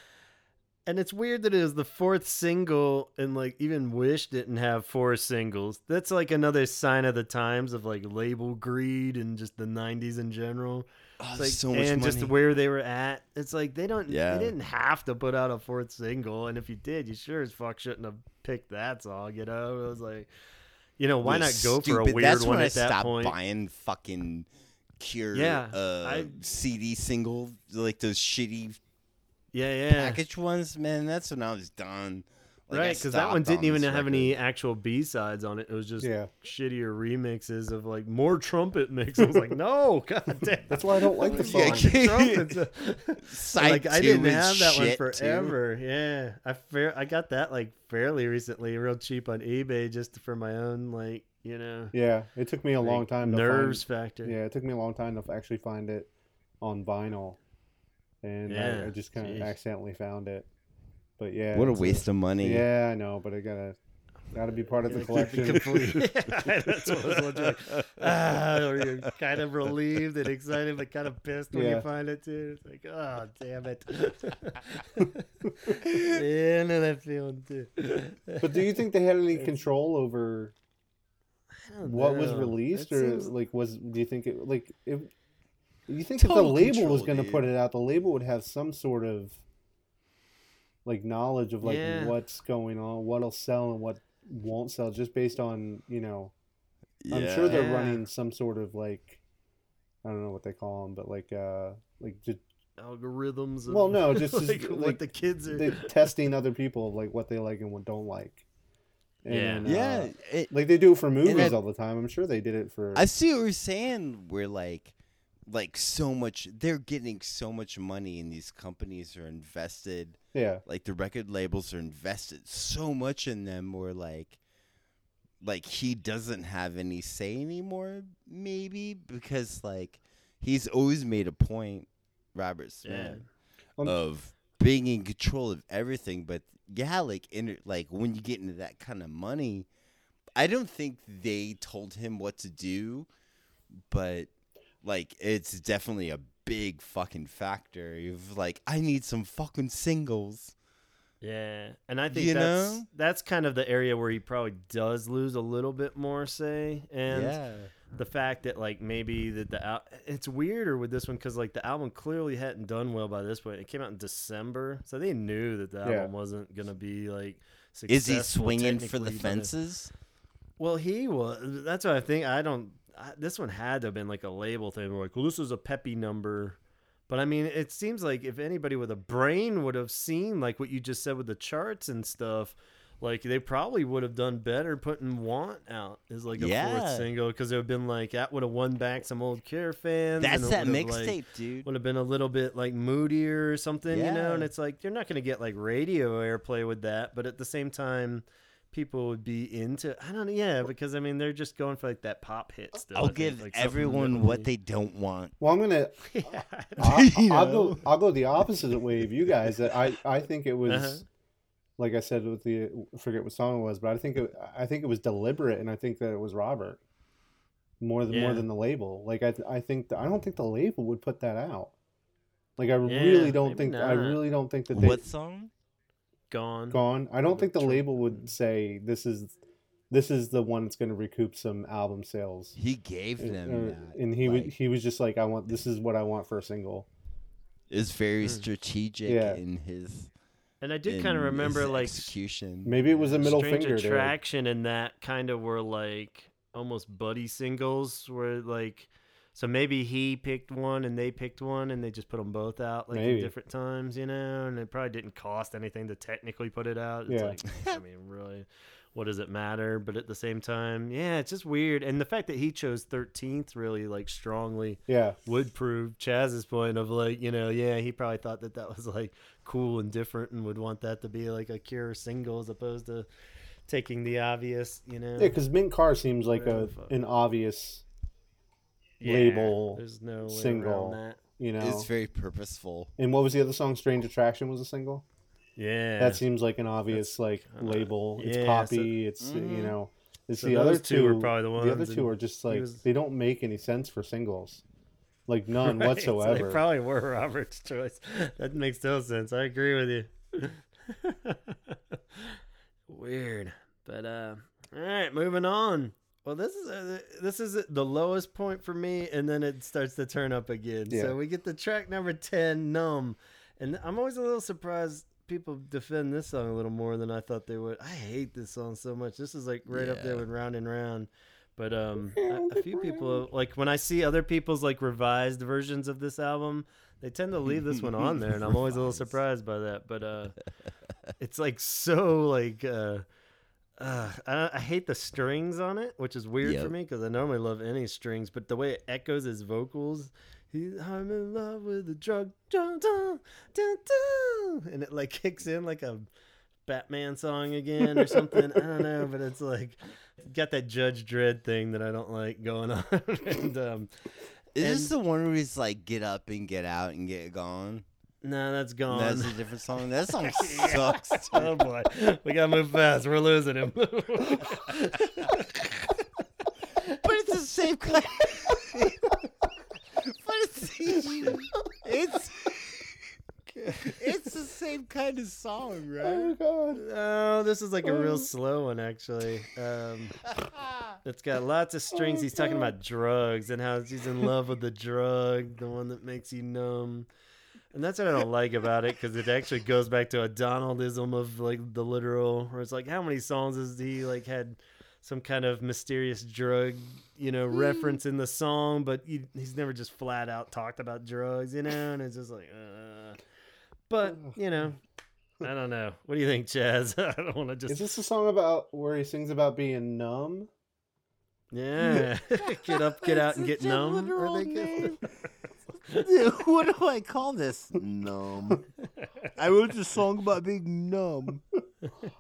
And it's weird that it was the fourth single, and like even Wish didn't have four singles. That's like another sign of the times of like label greed and just the '90s in general. Oh, It's like, so much and money. just where they were at. It's like they don't. Yeah. They didn't have to put out a fourth single, and if you did, you sure as fuck shouldn't have picked that song. You know, it was like, you know, why not go for a stupid. weird That's one when I at that stopped point? buying fucking Cure Yeah, uh, I- CD single, like those shitty Yeah, yeah. package ones. Man, that's when I was done. Like, right, because that one didn't even have record. any actual B sides on it. It was just Yeah. shittier remixes of like more trumpet mix. I was like, no, [LAUGHS] god damn. That's why I don't like the [LAUGHS] [LAUGHS] Yeah, song. okay. Trumpets. Side like I didn't have that one shit, too. forever. Yeah, I fair I got that like fairly recently, real cheap on eBay, just for my own like you know Yeah, it took me a long time to nerves find. factor. Yeah, it took me a long time to actually find it on vinyl, and I, Yeah, I just kind of accidentally found it. But yeah, What a it's waste of money. Yeah, I know, but I gotta gotta be part of the [LAUGHS] Gotta keep it collection. complete. [LAUGHS] [LAUGHS] Yeah, that's what I was wondering. Ah, or you're kind of relieved and excited, but kind of pissed when you find it too. It's like, oh, damn it. yeah, I know that feeling too. but do you think they had any control over I don't what was released, It or seems- like was? Do you think it like if you think if the Total label was going to put it out, the label would have some sort of like knowledge of like Yeah. what's going on, what'll sell and what won't sell, just based on you know. Yeah. I'm sure they're Yeah. running some sort of like I don't know what they call them, but like uh like just algorithms. Well, no, just- [LAUGHS] like, just, what the kids are. they testing other people of like what they like and what don't like. And, Yeah, uh, it, like they do it for movies that- all the time. I'm sure they did it for. I see what you're saying. We're like, like so much, they're getting so much money, and these companies are invested. yeah, Like the record labels are invested so much in them. Where like, like he doesn't have any say anymore. Maybe because like he's always made a point, Robert Smith, Um, of being in control of everything. But yeah, like in like when you get into that kind of money, I don't think they told him what to do, but like it's definitely a big fucking factor. You've like, I need some fucking singles. Yeah, and I think You that's know? that's kind of the area where he probably does lose a little bit more say, and yeah. the fact that like maybe that the al- it's weirder with this one because like the album clearly hadn't done well by this point. It came out in December, so they knew that the album Yeah. wasn't gonna be like. Successful. Is he swinging for the fences? Well, he was. That's what I think. I don't. I, this one had to have been like a label thing. We're like, well, this is a peppy number. But I mean, it seems like if anybody with a brain would have seen like what you just said with the charts and stuff, like they probably would have done better putting "Want" out as like a Yeah. fourth single because it would have been like that would have won back some old Cure fans. That's that have, like, mixtape, dude. would have been a little bit like moodier or something, you know. And it's like you're not going to get like radio airplay with that, but at the same time, people would be into. I don't know, yeah, because I mean they're just going for like that pop hit still. I I'll give like, everyone what they don't want. well, I'm gonna. [LAUGHS] yeah. I'll, [LAUGHS] You I'll know? go. I'll go the opposite way of you guys. That I I think it was. Uh-huh. Like I said with the I forget what song it was, but I think it, I think it was deliberate, and I think that it was Robert more than more than the label. Like I I think I don't think the label would put that out. Like I Yeah, really don't maybe think I really don't think that they What song? Gone. gone. I don't think the label would say this is this is the one that's going to recoup some album sales. He gave And, them uh, that. and he was like- he was just like, I want this is what I want for a single. is very Mm. strategic Yeah. in his. And I did kind of remember like execution. Maybe it was a middle Strange finger. dude. Attraction and that kind of were like almost buddy singles where like so maybe he picked one and they picked one and they just put them both out like Maybe. in different times, you know, and it probably didn't cost anything to technically put it out. It's Yeah. like [LAUGHS] I mean, really what does it matter? But at the same time, yeah, it's just weird. And the fact that he chose 13th really like strongly Yeah, would prove Chaz's point of like, you know, yeah, he probably thought that that was like cool and different and would want that to be like a Cure single as opposed to taking the obvious, you know. yeah. Because Mint Car seems like a an obvious, Yeah, label There's no way single. that. you know. It's very purposeful. and what was the other song? Strange Attraction was a single. Yeah. That seems like an obvious like kinda- label. It's yeah, poppy. it's Mhm. you know. It's So the other two two. were probably the ones the other two are just like was- they don't make any sense for singles, like none [LAUGHS] Right, so whatsoever. they probably were Robert's choice. [LAUGHS] That makes no sense. I agree with you. [LAUGHS] Weird, but uh, all right, moving on. Well, this is uh, this is the lowest point for me, and then it starts to turn up again. Yeah. So we get the track number ten, "Numb," and I'm always a little surprised people defend this song a little more than I thought they would. I hate this song so much. This is like right up there with "Round and Round." But um, [LAUGHS] a, a few people like when I see other people's like revised versions of this album, they tend to leave this one on there, and I'm always a little [LAUGHS] surprised by that. But uh, it's like so like uh, uh, I, I hate the strings on it, which is weird for me because I normally love any strings, but the way it echoes his vocals. He, I'm in love with the drug, dun, dun, dun, and it like [LAUGHS] kicks in like a Batman song again or something. I don't know, but it's like got that Judge Dredd thing that I don't like going [LAUGHS] on. and um, Is And- this the one where he's like, get up and get out and get gone? No, that's gone. That's a different song. That song [LAUGHS] sucks. too. oh boy, we gotta move fast. We're losing him. [LAUGHS] but it's the same kind. but it's it's it's the same kind of song, right? oh god. oh, this is like a real slow one, actually. Um, [LAUGHS] it's got lots of strings. He's talking about drugs and how he's in love with the drug, the one that makes you numb. And that's what I don't like about it because it actually goes back to a Donaldism of like the literal, where it's like, how many songs has he like had some kind of mysterious drug, you know, reference in the song, but he, he's never just flat out talked about drugs, you know? And it's just like, uh. But you know, I don't know. What do you think, Chaz? [LAUGHS] I don't want to just Is this a song about where he sings about being numb? yeah, [LAUGHS] get up, get out, and get It's such a numb. literal I think. [LAUGHS] name. [LAUGHS] what do I call this? Numb. I wrote a song about being numb.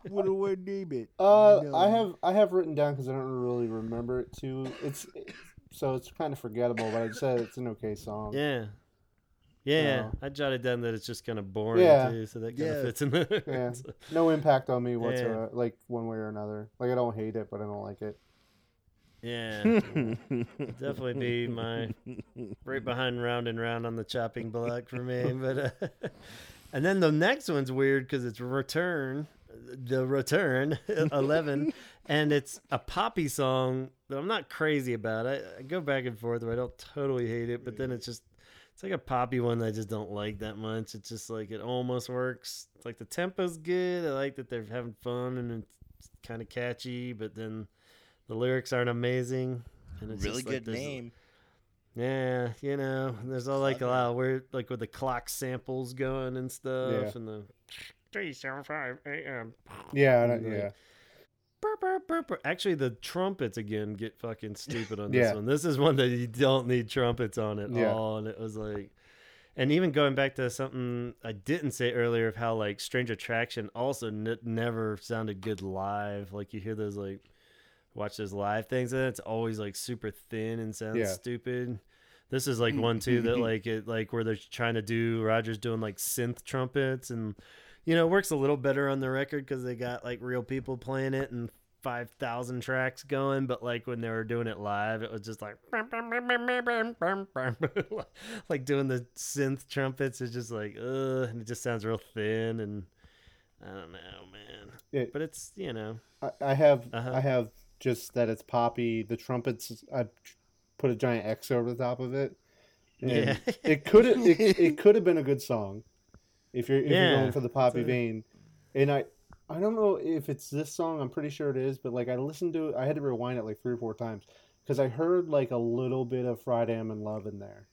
What do I name it? Uh, Numb. I have I have written down because I don't really remember it too. It's so it's kind of forgettable, but I said it's an okay song. Yeah. Yeah, No. I jotted down that it's just kind of boring Yeah. too, so that kind of fits in there. Yeah. [LAUGHS] No impact on me whatsoever, like one way or another. Like I don't hate it, but I don't like it. Yeah, [LAUGHS] definitely be my right behind round and round on the chopping block for me. [LAUGHS] But uh, and then the next one's weird because it's return, the return [LAUGHS] eleven, and it's a poppy song that I'm not crazy about. I, I go back and forth where I don't totally hate it, but then it's just it's like a poppy one that I just don't like that much. It's just like it almost works. It's like the tempo's good. I like that they're having fun and it's kind of catchy, but then the lyrics aren't amazing. And it's really just, like, good there's- name. Yeah, you know, there's all like a lot of weird, like with the clock samples going and stuff, Yeah. and the three seven five a.m. Yeah, I Like- yeah. Burp, burp, burp, burp. Actually, the trumpets again get fucking stupid on this Yeah. one. This is one that you don't need trumpets on at Yeah. all, and it was like, and even going back to something I didn't say earlier of how like Strange Attraction also n- never sounded good live. Like you hear those like watch those live things, and it's always like super thin and sounds Yeah. stupid. This is like one too that [LAUGHS] like it like where they're trying to do Rogers doing like synth trumpets and you know it works a little better on the record because they got like real people playing it and five thousand tracks going, but like when they were doing it live, it was just like [LAUGHS] like doing the synth trumpets is just like uh, and it just sounds real thin and I don't know, man. It- But it's you know I, I have Uh-huh. I have just that it's poppy. The trumpets I put a giant X over the top of it. And Yeah. it could have it, it [LAUGHS] could have been a good song if you're if Yeah, you're going for the poppy a- vein. And I I don't know if it's this song. I'm pretty sure it is, but like I listened to it, I had to rewind it like three or four times because I heard like a little bit of Friday I'm in Love in there,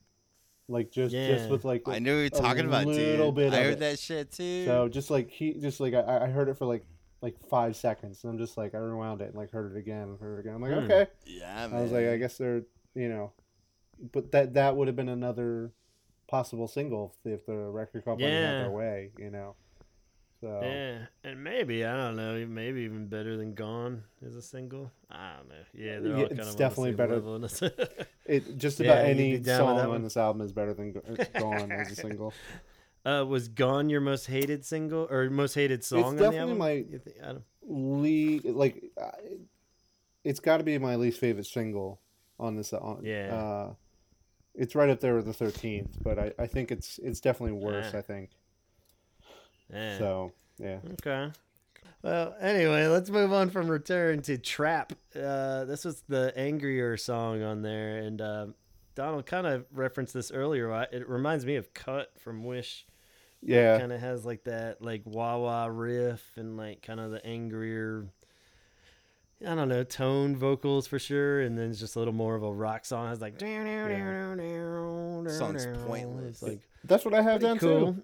like just Yeah. just with like I know what you're talking about, a little dude. bit I heard it. that shit too. So just like he, just like I, I heard it for like like five seconds, and I'm just like I rewound it and like heard it again, and heard it again. I'm like, Hmm. okay. yeah, man. I was like, I guess they're you know, but that that would have been another possible single if, if the record company had Yeah. their way, you know. So Yeah, and maybe I don't know, maybe even better than "Gone" as a single. I don't know. Yeah, they're all Yeah, kind it's of definitely better. Level [LAUGHS] it just about you'd any down with that song on this album is better than [LAUGHS] Gone as a single. Uh, was "Gone" your most hated single or most hated song on the definitely album? my- You think- I don't- Le- like it's got to be my least favorite single on this on Yeah. uh it's right up there with the 13th but i i think it's it's definitely worse Ah. i think eh. so yeah Okay. Well, anyway, let's move on from Return to Trap. Uh, this was the angrier song on there, and uh, Donald kind of referenced this earlier. It reminds me of Cut from Wish. Yeah Kind of has like that like wah wah riff and like kind of the angrier. I don't know tone vocals for sure, and then it's just a little more of a rock song. It's like Song's [LAUGHS] pointless. It's like that's what i have pretty down cool. too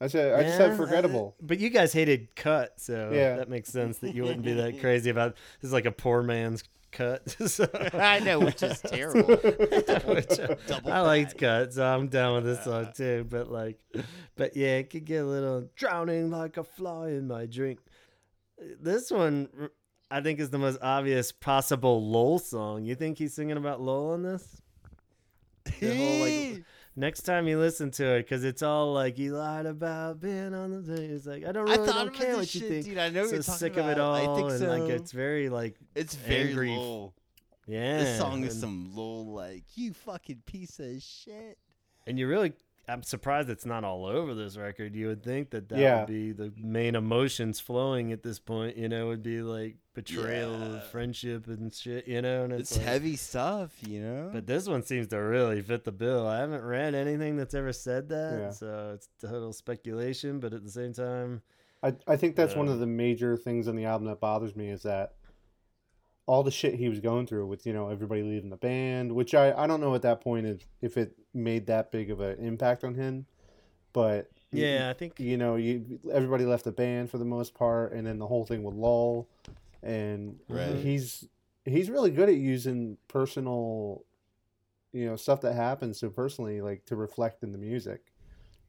i said i just said Yeah, forgettable uh, [LAUGHS] but you guys hated cut, so Yeah. that makes sense that you wouldn't be that crazy about this is like a poor man's cut. [LAUGHS] so, [LAUGHS] I know, which is [LAUGHS] terrible. which, uh, Double I liked bad. cut, so I'm down with this song too. But like, but yeah, it could get a little drowning like a fly in my drink. This one, I think, is the most obvious possible Lol song. You think he's singing about Lol on this? The whole, like, Next time you listen to it, because it's all like you lied about being on the thing. It's like I don't I really thought don't care what you shit, think. dude. I know so you're sick about. of it all, I think and so. like it's very like it's very angry. low. yeah. This song is and, some low, like you fucking piece of shit. and you really. I'm surprised it's not all over this record. You would think that that Yeah. would be the main emotions flowing at this point. You know, would be like betrayal Yeah. of friendship and shit. You know, and it's, It's like- heavy stuff, you know. But this one seems to really fit the bill. I haven't read anything that's ever said that, Yeah. so it's total speculation. But at the same time, I, I think that's one Um, of the major things on the album that bothers me is that all the shit he was going through with you know everybody leaving the band, which I, I don't know at that point if, if it made that big of an impact on him, but y- yeah, I think you know you everybody left the band for the most part, and then the whole thing with Lol, and Right. Mm-hmm. he's he's really good at using personal, you know, stuff that happens so personally like to reflect in the music.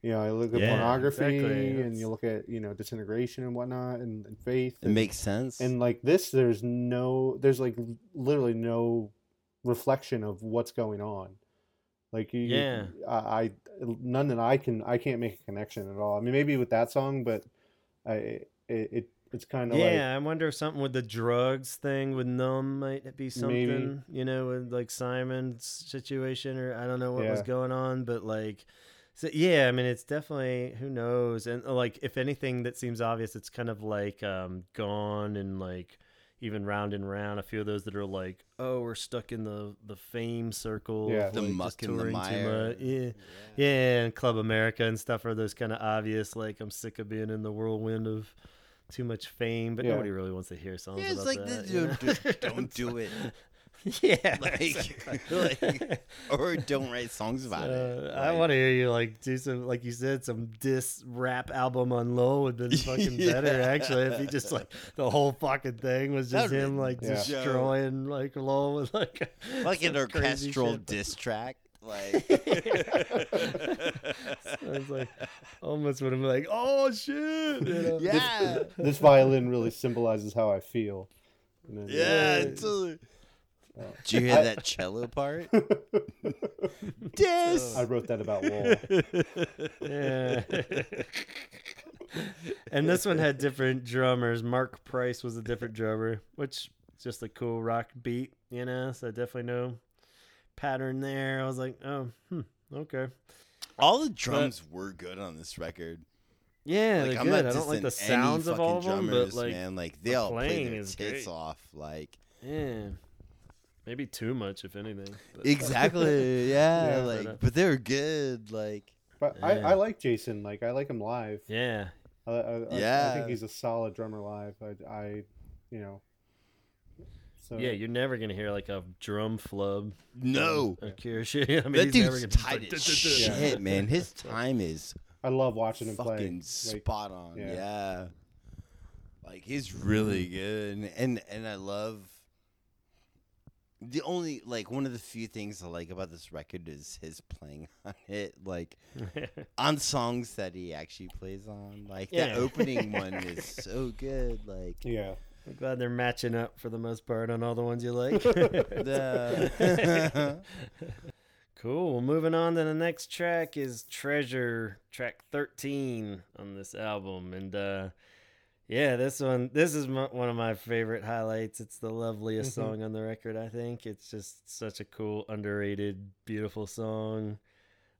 You know, I look at Yeah, pornography, exactly. and you look at you know disintegration and whatnot, and, and faith. it and, makes sense. and like this, there's no, there's like literally no reflection of what's going on. Like you, Yeah. I, I, none that I can, I can't make a connection at all. I mean, maybe with that song, but I, it, it it's kind of like yeah, I wonder if something with the drugs thing with numb might be something. Maybe. You know, with like Simon's situation, or I don't know what was going on, but like. So yeah, I mean it's definitely who knows, and uh, like if anything that seems obvious, it's kind of like um gone and like even round and round. A few of those that are like, oh, we're stuck in the the fame circle, Yeah. the like, muck and the touring mire. much. Yeah, yeah, and Club America and stuff are those kind of obvious. Like I'm sick of being in the whirlwind of too much fame, but Yeah. nobody really wants to hear songs Yeah, it's about like that. this, you know? just don't do it. [LAUGHS] [LAUGHS] yeah, [LAUGHS] Like- exactly. [LAUGHS] like, or don't write songs about it. Uh, I want to hear you like do some, like you said, some diss rap album on Lol would have been fucking better actually if he just like the whole fucking thing was just That'd him like Yeah. destroying like Lol with like like an some crazy orchestral shit. diss track. Like, It's like almost would have been like, oh shit, you know? yeah, this violin really symbolizes how I feel. And then- yeah. Yeah. totally. Oh. Did you hear I- that cello part? [LAUGHS] Diss. I wrote that about Lol. [LAUGHS] yeah. and this one had different drummers. Mark Price was a different drummer, which is just a cool rock beat, you know. So I definitely no pattern there. I was like, oh, hmm, okay. All the drums were good on this record. Yeah, Like they're I'm good. not I don't like the sounds of all of fucking them, drummers, but like, man, like they the all play their is tits great. off. Like yeah. Maybe too much, if anything. but- [LAUGHS] Exactly. Yeah. Yeah, like, but, uh, but they were good. Like, But I, Yeah. I like Jason. Like I like him live. Yeah. I, I, I- I think he's a solid drummer live. I, I you know. So Yeah, you're never gonna hear like a drum flub. no. A Cure shit. [LAUGHS] I mean, that he's never dude's tight as shit, man. His time is I love watching him play. fucking spot on. yeah. Yeah. Like he's really good, and and I love. The only like one of the few things I like about this record is his playing [LAUGHS] on it, like [LAUGHS] on songs that he actually plays on. Like Yeah. the opening [LAUGHS] one is so good. Like yeah. I'm glad they're matching up for the most part on all the ones you like. cool. Well, moving on to the next track is Treasure, track 13 on this album. And uh yeah, this one this is my, one of my favorite highlights. It's the loveliest Mhm. song on the record, I think. It's just such a cool, underrated, beautiful song.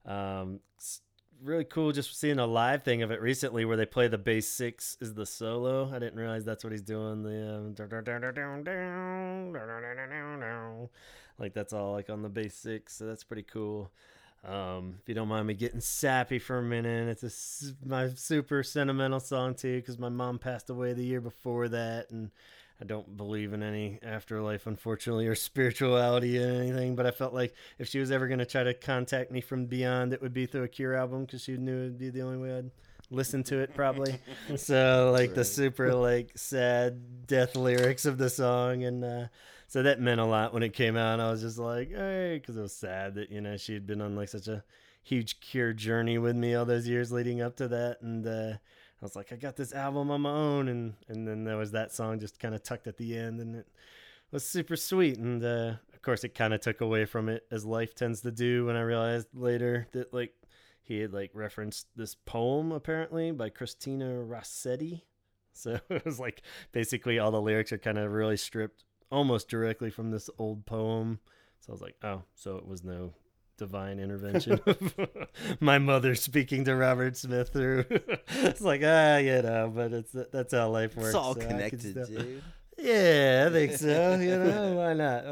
Um it's really cool just seeing a live thing of it recently where they play the bass 6 is the solo. I didn't realize that's what he's doing. The um, like that's all like on the bass six, so that's pretty cool. Um, if you don't mind me getting sappy for a minute, it's a, my super sentimental song too because my mom passed away the year before that, and I don't believe in any afterlife, unfortunately, or spirituality or anything. But I felt like if she was ever gonna try to contact me from beyond, it would be through a Cure album because she knew it'd be the only way I'd listen to it probably. [LAUGHS] so like the super like sad death lyrics of the song and. uh so that meant a lot when it came out. I was just like, hey, because it was sad that you know she had been on like such a huge cure journey with me all those years leading up to that, and uh, I was like, I got this album on my own, and and then there was that song just kind of tucked at the end, and it was super sweet, and uh, of course it kind of took away from it as life tends to do. When I realized later that like he had like referenced this poem apparently by Christina Rossetti. So [LAUGHS] it was like basically all the lyrics are kind of really stripped almost directly from this old poem. So I was like, oh, so it was no divine intervention. [LAUGHS] My mother speaking to Robert Smith through. [LAUGHS] it's like ah, you know, but it's that's how life works. it's all so connected, still- dude. [LAUGHS] yeah, I think so. You know, why not?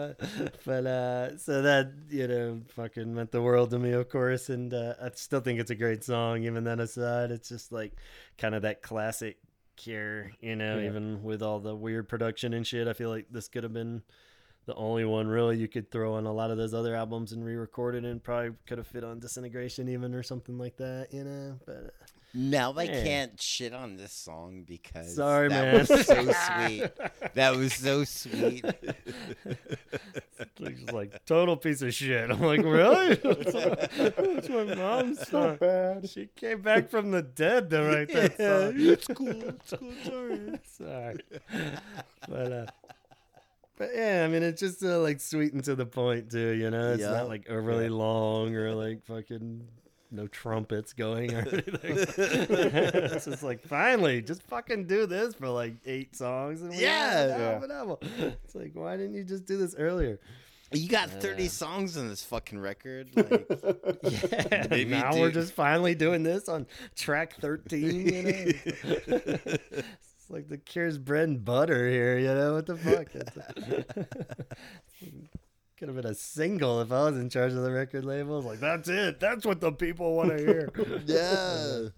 But uh, so that you know, fucking meant the world to me, of course. And uh, I still think it's a great song. Even that aside, it's just like kind of that classic Cure. You know, Yeah. even with all the weird production and shit, I feel like this could have been the only one really you could throw on a lot of those other albums and re-record it, and probably could have fit on Disintegration even or something like that. You know, but. Now I Man. can't shit on this song because Sorry, that man. was so [LAUGHS] sweet. That was so sweet. Like, just like total piece of shit. I'm like, really? [LAUGHS] That's my mom's Not song. bad. She came back from the dead to write that [LAUGHS] Yeah, song. it's cool. It's cool. Sorry. Sorry, but uh, but yeah, I mean, it's just uh, like sweet and to the point too. You know, it's Yeah. not like overly long or like fucking no trumpets going or [LAUGHS] anything. [LAUGHS] it's just like finally, just fucking do this for like eight songs and we have Yeah. album, an album. It's like why didn't you just do this earlier? You got Yeah. 30 songs on this fucking record. Like, [LAUGHS] Yeah, Maybe now do- we're just finally doing this on track 13, you know? it's like the Cure's bread and butter here, you know? What the fuck? Could have been a single if I was in charge of the record label. It's like, that's it. That's what the people want to hear. [LAUGHS] yeah.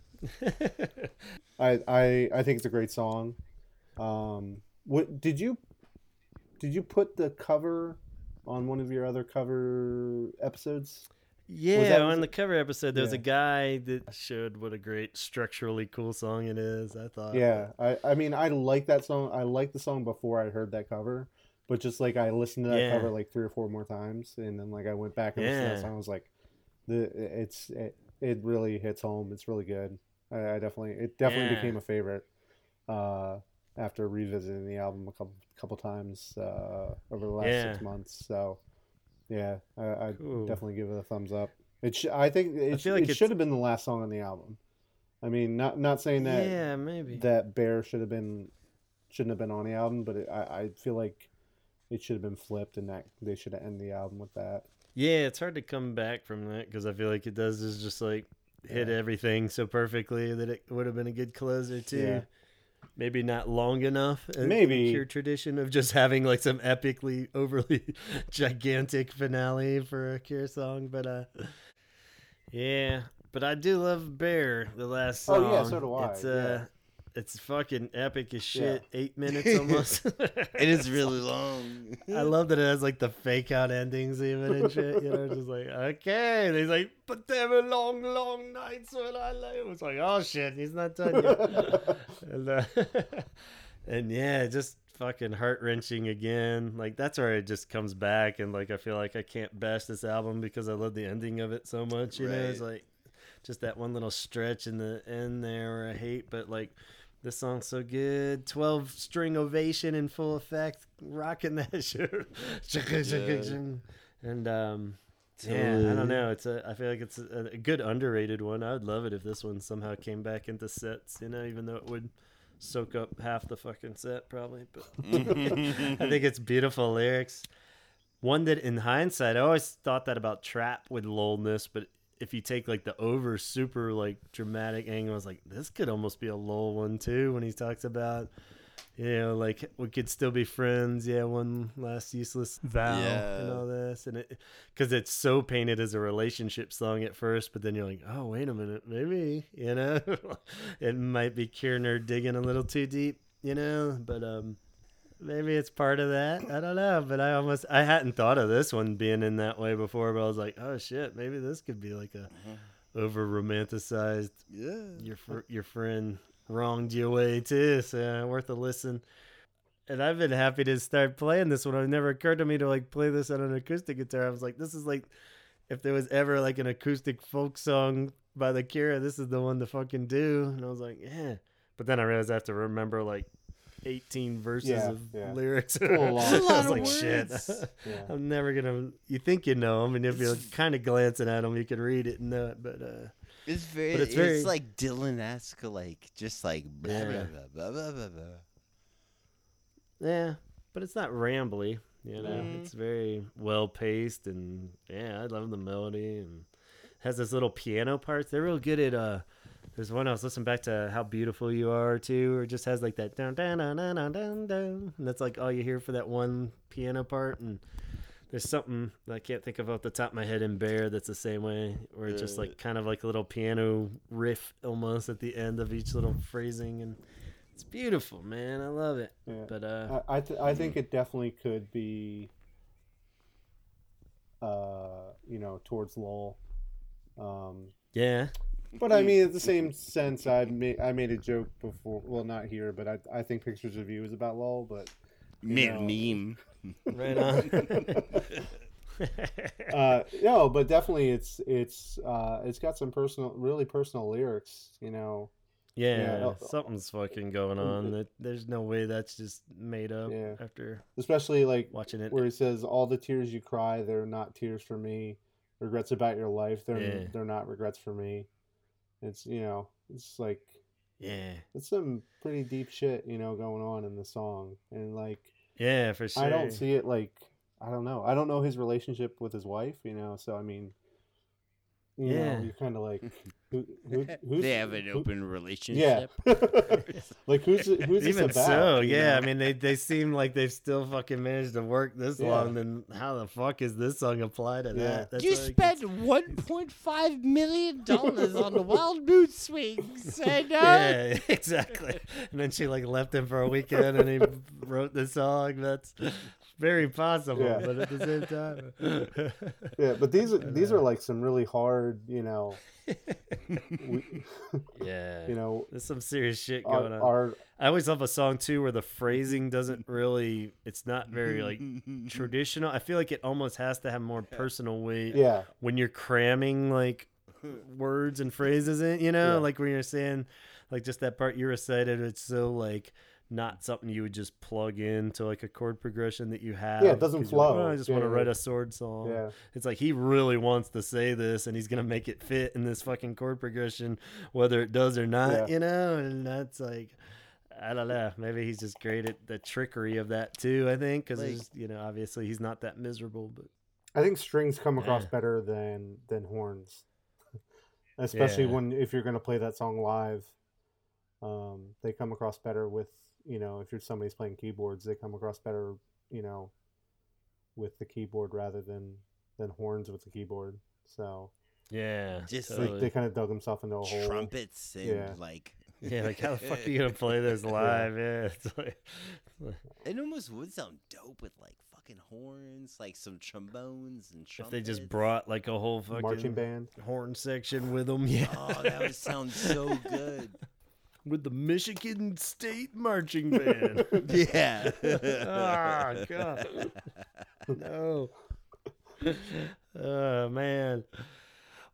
I, I I think it's a great song. Um, what did you did you put the cover on one of your other cover episodes? Yeah, that- on the cover episode, there was a guy that showed what a great structurally cool song it is. I thought. Yeah, I I mean I like that song. I liked the song before I heard that cover, but just like I listened to that Yeah. cover like three or four more times, and then like I went back and listened to that song. I was like, the it's it, it really hits home. It's really good. I, I definitely it definitely Yeah. became a favorite. Uh, after revisiting the album a couple couple times uh, over the last six months, so yeah, I, I Cool. definitely give it a thumbs up. It sh- I think it, sh- like it should have been the last song on the album. I mean, not not saying that Yeah, maybe. that Bare should have been shouldn't have been on the album, but it, I I feel like it should have been flipped, and that they should have ended the album with that. Yeah, it's hard to come back from that because I feel like it does is just like hit Yeah. everything so perfectly that it would have been a good closer too. Yeah. maybe not long enough. uh, Maybe. Cure tradition of just having like some epically overly [LAUGHS] gigantic finale for a Cure song, but uh, yeah. But I do love Bare, the last song. Oh, yeah, so do I, It's uh, yeah. It's fucking epic as Yeah. shit. Eight [LAUGHS] minutes almost. It is really long. I love that it has like the fake out endings even and shit. You know, just like okay, and he's like, but there were long, long nights when I lay. It was like, oh shit, he's not done yet. [LAUGHS] and, uh, [LAUGHS] and yeah, just fucking heart wrenching again. Like that's where it just comes back, and like I feel like I can't bash this album because I love the ending of it so much. You know, it's like just that one little stretch in the end there where I hate, but like. This song's so good. 12 string ovation in full effect. Rocking that [LAUGHS] shit. and um yeah, I don't know. It's a I feel like it's a, a good underrated one. I would love it if this one somehow came back into sets, you know, even though it would soak up half the fucking set probably, but [LAUGHS] I think it's beautiful lyrics. One that in hindsight, I always thought that about trap with lullness, but if you take like the over super like dramatic angle, I was like, this could almost be a lull one too when he talks about you know, like we could still be friends. Yeah, one last useless vow and all this, and it because it's so painted as a relationship song at first, but then you're like, oh wait a minute, maybe you know, [LAUGHS] it might be Kierner digging a little too deep, you know, but um. Maybe it's part of that. I don't know, but I almost I hadn't thought of this one being in that way before. But I was like, oh shit, maybe this could be like a mm-hmm. over romanticized yeah. your fr- your friend wronged you away too. So worth a listen. And I've been happy to start playing this one. It never occurred to me to like play this on an acoustic guitar. I was like, this is like if there was ever like an acoustic folk song by the Cure, this is the one to fucking do. And I was like, yeah. But then I realized I have to remember like 18 verses Yeah, of yeah. lyrics. a lot. [LAUGHS] I a was lot of like, shit. words. Yeah. [LAUGHS] I'm never gonna. You think you know them, and if you're kind of glancing at them, you can read it and know it. But uh, It's very, But it's it's, very- like Dylan esque, like just like blah Yeah. blah blah blah blah blah. blah. Yeah, but it's not rambly. You know, Mm. it's very well paced, and yeah, I love the melody and has this little piano parts. They're real good at. uh There's one I was listening back to "How Beautiful You Are" too, or it just has like that down down down down down down and that's like all you hear for that one piano part. And there's something that I can't think of off the top of my head in Bare that's the same way, where it's just Uh. like kind of like a little piano riff almost at the end of each little phrasing, and it's beautiful, man. I love it. Yeah. But uh, I I, th- I think it definitely could be, uh, you know, towards Lol. Um, yeah. But I mean, at the same sense, I made I made a joke before. Well, not here, but I I think Pictures of You is about Lol. But Me- meme. [LAUGHS] Right on. [LAUGHS] [LAUGHS] uh, no, but definitely it's it's uh, it's got some personal, really personal lyrics. You know, yeah, Yeah. something's fucking going on. That there's no way that's just made up Yeah. after especially like watching it. where he says, "All the tears you cry, they're not tears for me. Regrets about your life, they're Yeah. they're not regrets for me." It's you know, it's like Yeah, it's some pretty deep shit, you know, going on in the song, and like yeah, for sure. I don't see it like I don't know, I don't know his relationship with his wife, you know, so I mean, you Yeah. know, you're kind of like, [LAUGHS] who, who, [LAUGHS] who's they have an who- open yeah, [LAUGHS] [LAUGHS] like who's it- who's this Even about? so, yeah. know? I mean, they they seem like they've still fucking managed to work this Yeah. long. Then how the fuck is this song apply to Yeah. that? That's you spent it's- one point five million dollars on the wild mood swings, and uh, Yeah, exactly. And then she like left him for a weekend, and he wrote the song. That's very possible, Yeah. but at the same time, [LAUGHS] Yeah, but these are these are like some really hard, you know, [LAUGHS] we, yeah, you know, there's some serious shit going our, on. our I always love a song too where the phrasing doesn't really. It's not very like [LAUGHS] traditional. I feel like it almost has to have more personal weight yeah, when you're cramming like words and phrases in. You know, Yeah. like when you're saying like just that part you recited. It's so like not something you would just plug into like a chord progression that you have. Yeah, it doesn't you're like, flow. "Oh, I just Yeah, want to yeah. write a sword song. yeah, It's like he really wants to say this and he's gonna make it fit in this fucking chord progression, whether it does or not, Yeah. you know? And that's like I don't know. Maybe he's just great at the trickery of that too. I think because Like- you know, obviously he's not that miserable, but I think strings come across Yeah. better than than horns, [LAUGHS] especially Yeah. when if you're gonna play that song live. Um, they come across better with you know if you're somebody's playing keyboards, they come across better you know with the keyboard rather than than horns with the keyboard. So Yeah. Just they, totally. they kind of dug themselves into a hole. Trumpets and Yeah. like. [LAUGHS] yeah, like how the fuck are you gonna [LAUGHS] play this live? Yeah, it's like, [LAUGHS] It almost would sound dope with like fucking horns, like some trombones and trumpets. if they just brought like a whole fucking Marching band. horn section with them, yeah, Oh, that would sound so good. With the Michigan State Marching [LAUGHS] Band. yeah. oh god, no. [LAUGHS] oh man.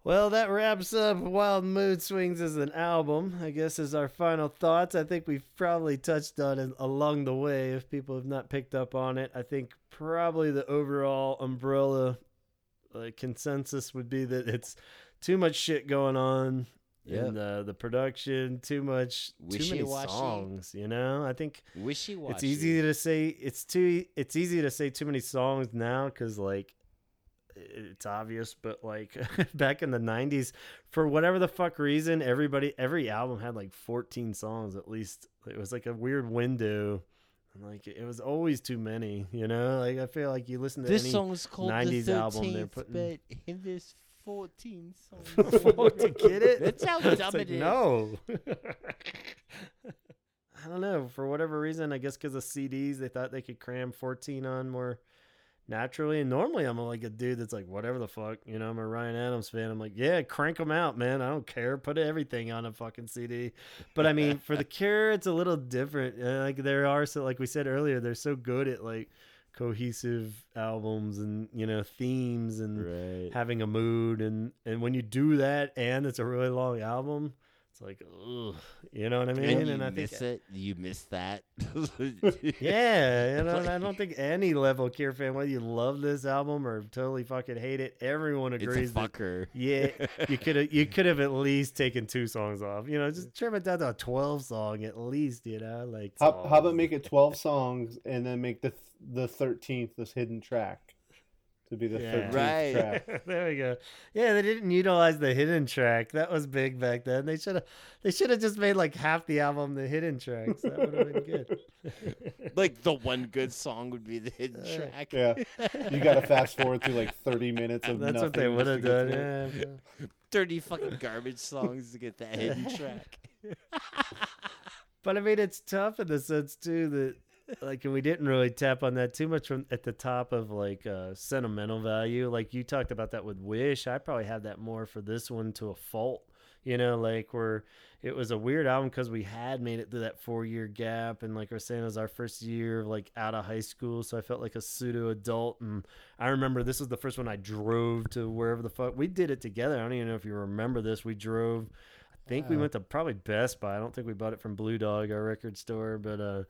Well, that wraps up Wild Mood Swings as an album. I guess as our final thoughts. I think we've probably touched on it along the way. If people have not picked up on it, I think probably the overall umbrella like consensus would be that it's too much shit going on In the the production. Too much, too many Wishy-washy. songs. You know, I think Wishy washy. it's easy to say it's too it's easy to say too many songs now because like it's obvious but like [LAUGHS] back in the 90s for whatever the fuck reason everybody every album had like 14 songs at least it was like a weird window and like it was always too many you know like i feel like you listen to This any song's called 90s the 13th, album, they're putting- but in this 14 songs. [LAUGHS] to [LAUGHS] get it? That's how It's dumb like, it is. no. I don't know. For whatever reason i guess because of cds they thought they could cram 14 on more naturally. And normally i'm like a dude that's like whatever the fuck you know? I'm a ryan adams fan. I'm like yeah crank them out man. I don't care. Put everything on a fucking cd but i mean for the [LAUGHS] cure it's a little different. Uh, like there are so like we said earlier they're so good at like cohesive albums and you know themes and Right. having a mood and and when you do that and it's a really long album it's like ugh, you know what i mean? and you i miss think it. You miss that. [LAUGHS] yeah you [LAUGHS] know and i don't think any level cure fan whether you love this album or totally fucking hate it everyone It's a agrees that yeah you could have [LAUGHS] you could have at least taken two songs off you know just trim it down to a 12 song at least you know like How, how about make it 12 songs and then make the th- the 13th this hidden track to be the Yeah. 13th Right. track. [LAUGHS] there we go. Yeah, they didn't utilize the hidden track. That was big back then. They should have. They should have just made like half the album the hidden tracks. That would have been good. [LAUGHS] like the one good song would be the hidden Uh, track. Yeah. You got to [LAUGHS] fast forward through like 30 minutes of nothing. That's what they would have done. to it. Yeah. Thirty fucking garbage songs to get that hidden track. But I mean, it's tough in the sense too that like and we didn't really tap on that too much from at the top of like uh sentimental value. Like you talked about that with Wish. I probably had that more for this one to a fault. You know, like where it was a weird album because we had made it through that four year gap, and like we're saying, it was our first year like out of high school, so I felt like a pseudo adult. And I remember this was the first one I drove to wherever the fuck we did it together. I don't even know if you remember this. We drove. I think we went to probably Best Buy. I don't think we bought it from Blue Dog, our record store, but uh,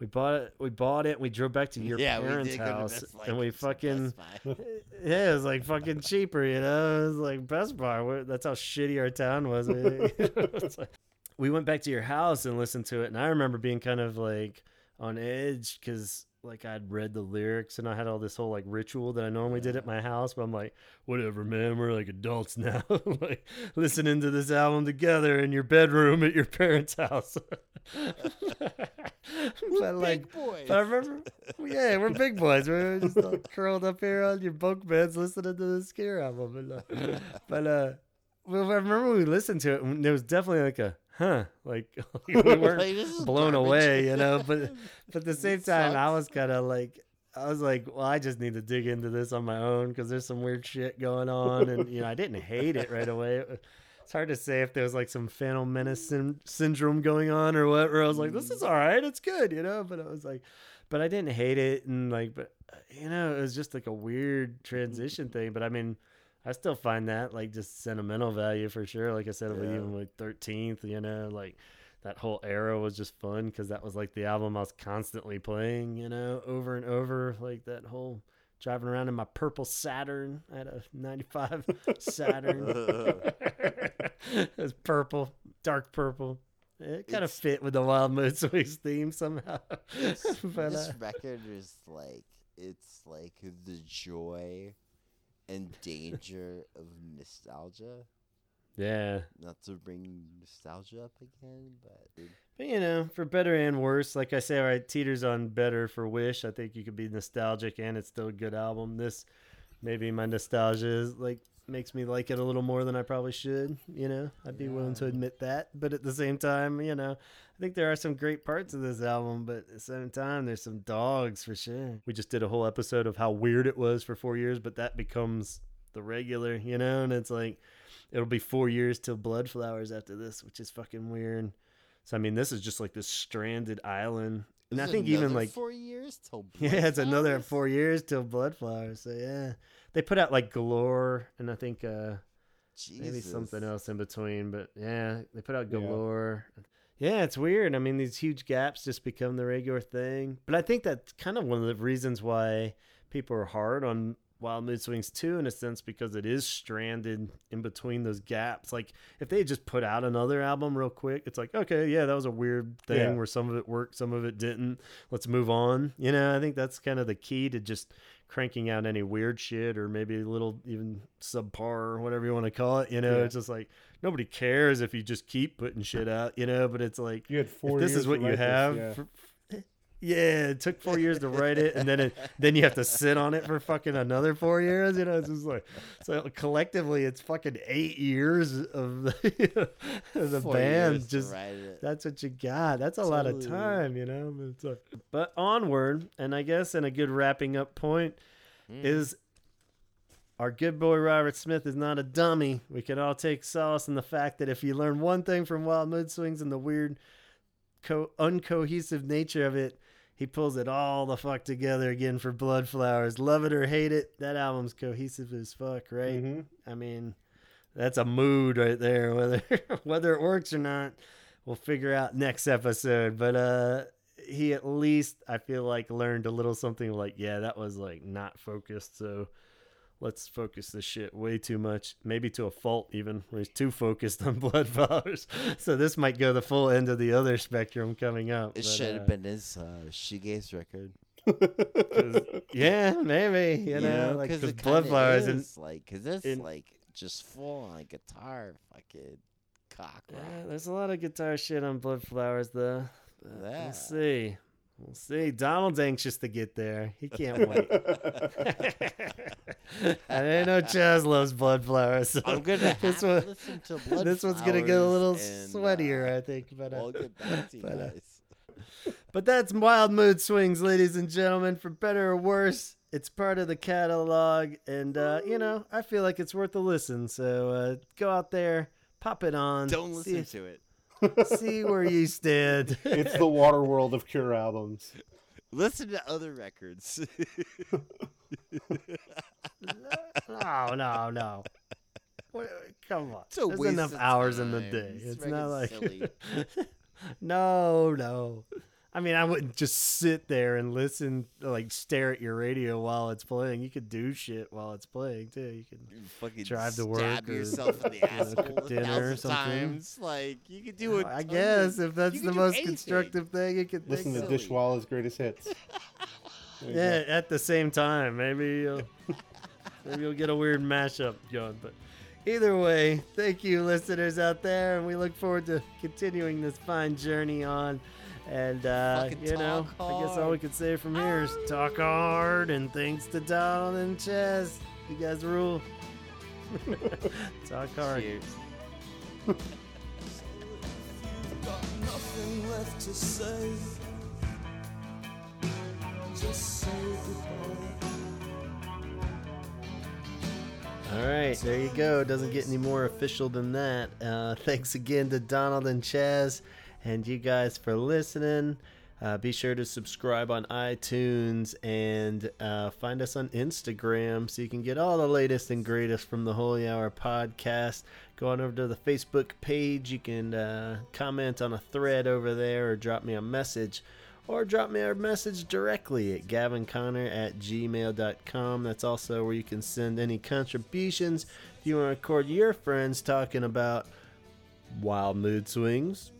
we bought it. We bought it. We drove back to your yeah, parents' house, and we fucking yeah, it was like fucking cheaper, you know. It was like Best Buy. That's how shitty our town was. [LAUGHS] Like- we went back to your house and listened to it, and I remember being kind of like on edge because like I'd read the lyrics and I had all this whole like ritual that I normally did at my house, but I'm like, whatever, man. We're like adults [LAUGHS] now, like listening to this album together in your bedroom at your parents' house. [LAUGHS] but like, boys. I remember, yeah, we're big boys. We're just all [LAUGHS] curled up here on your bunk beds listening to the Scare album. And, uh, but uh, well, I remember we listened to it, and there was definitely like a huh, like [LAUGHS] we [LAUGHS] weren't Like, blown garbage. away, you know. [LAUGHS] But but at the same time, I was kind of like. I was like, well, I just need to dig into this on my own because there's some weird shit going on, and you know, I didn't hate it right away. It's hard to say if there was like some Phantom Menace syn- syndrome going on or what. Where I was like, this is all right, it's good, you know. But I was like, but I didn't hate it, and like, but you know, it was just like a weird transition thing. But I mean, I still find that like just sentimental value for sure. Like I said, Yeah. even like Thirteenth, you know, like that whole era was just fun because that was like the album I was constantly playing, you know, over and over. Like that whole driving around in my purple Saturn. I had a '95 [LAUGHS] Saturn. [LAUGHS] it was purple, dark purple. It kind of fit with the Wild Mood Swings theme somehow. this, [LAUGHS] but, this uh, record is like it's like the joy and danger of nostalgia. Yeah. Not to bring nostalgia up again, but But you know, for better and worse, like I say, all right, teeters on better for Wish. I think you could be nostalgic and it's still a good album. This, maybe my nostalgia is like makes me like it a little more than I probably should. You know, I'd be willing to admit that. But at the same time, you know, I think there are some great parts of this album. But at the same time, there's some dogs for sure. We just did a whole episode of how weird it was for four years, but that becomes the regular, you know, and it's like it'll be four years till Bloodflowers after this, which is fucking weird. So I mean, this is just like this stranded island, and I There's think even like four years till [LAUGHS] yeah, it's another four years till Bloodflowers. So yeah, they put out like Galore, and I think uh maybe something else in between. But yeah, they put out Galore. Yeah. it's weird. I mean, these huge gaps just become the regular thing. But I think that's kind of one of the reasons why people are hard on Wild Mood Swings too, in a sense because it is stranded in between those gaps. Like if they just put out another album real quick, it's like, okay, yeah, that was a weird thing Yeah. where some of it worked, some of it didn't. Let's move on. You know, I think that's kind of the key to just cranking out any weird shit or maybe a little even subpar or whatever you want to call it. You know, Yeah. it's just like nobody cares if you just keep putting shit out, you know, but it's like You had four. if this is what you write this, have yeah. for, yeah it took four years to write it and then it then you have to sit on it for fucking another four years you know it's just like so collectively it's fucking eight years of the, [LAUGHS] the Four band years just that's what you got that's a lot of time you know like, but onward and i guess in a good wrapping up point Mm. is our good boy Robert Smith is not a dummy. We can all take solace in the fact that if you learn one thing from Wild Mood Swings and the weird, co- uncohesive nature of it, he pulls it all the fuck together again for Bloodflowers. Love it or hate it, that album's cohesive as fuck, right? Mhm. I mean, that's a mood right there. [LAUGHS] Whether whether it works or not, we'll figure out next episode. But uh, he at least I feel like learned a little something. Like, yeah, that was like not focused. So let's focus this shit way too much, maybe to a fault even. Where he's too focused [LAUGHS] on Bloodflowers. [LAUGHS] so this might go the full end of the other spectrum coming up. It but, should uh, have been his uh, shoegaze record. [LAUGHS] 'cause- yeah, maybe you, know, like 'cause because it Bloodflowers and is, like, cause it's in- like just full on guitar, fucking cock rock. Yeah, there's a lot of guitar shit on Bloodflowers, though. But Yeah. We'll see. We'll see. Donald's anxious to get there. He can't wait. and I know Chaz loves Bloodflowers. So I'm gonna [LAUGHS] this one, listen to Blood this one's gonna get a little Flowers and, sweatier, uh, I think. But uh, I'll get back to you but, uh, [LAUGHS] but that's Wild Mood Swings, ladies and gentlemen. For better or worse, it's part of the catalog, and uh, you know I feel like it's worth a listen. So uh, go out there, pop it on. Don't see listen to it. See where you stand. it's the water world of Cure albums. Listen to other records. no, no, no. What- Come on. It's a There's waste enough of hours in the day. This It's not like silly. [LAUGHS] no, no. I mean, I wouldn't just sit there and listen, like stare at your radio while it's playing. You could do shit while it's playing too. You could. You fucking Drive to stab work or, yourself in the [LAUGHS] asshole cook a dinner or something. times. Like you could do oh, it. I guess if that's the most anything. constructive thing you could Listen think to of. silly. Dishwalla's greatest hits. [LAUGHS] Yeah, go. at the same time, maybe you'll maybe you'll get a weird mashup going. But either way, thank you, listeners out there, and we look forward to continuing this fine journey on. And uh, you know, talk I guess all we hard. can say from here is talk hard, and thanks to Donald and Chaz, you guys rule. [LAUGHS] talk hard. Cheers. got nothing left to say. Just say goodbye. All right, there you go. Doesn't get any more official than that. Uh, thanks again to Donald and Chaz and you guys for listening. Uh, be sure to subscribe on iTunes and uh, find us on Instagram so you can get all the latest and greatest from the Holy Hour podcast. Go on over to the Facebook page. You can uh, comment on a thread over there or drop me a message or drop me a message directly at gavinconnor at gmail.com. That's also where you can send any contributions. If you want to record your friends talking about Wild Mood Swings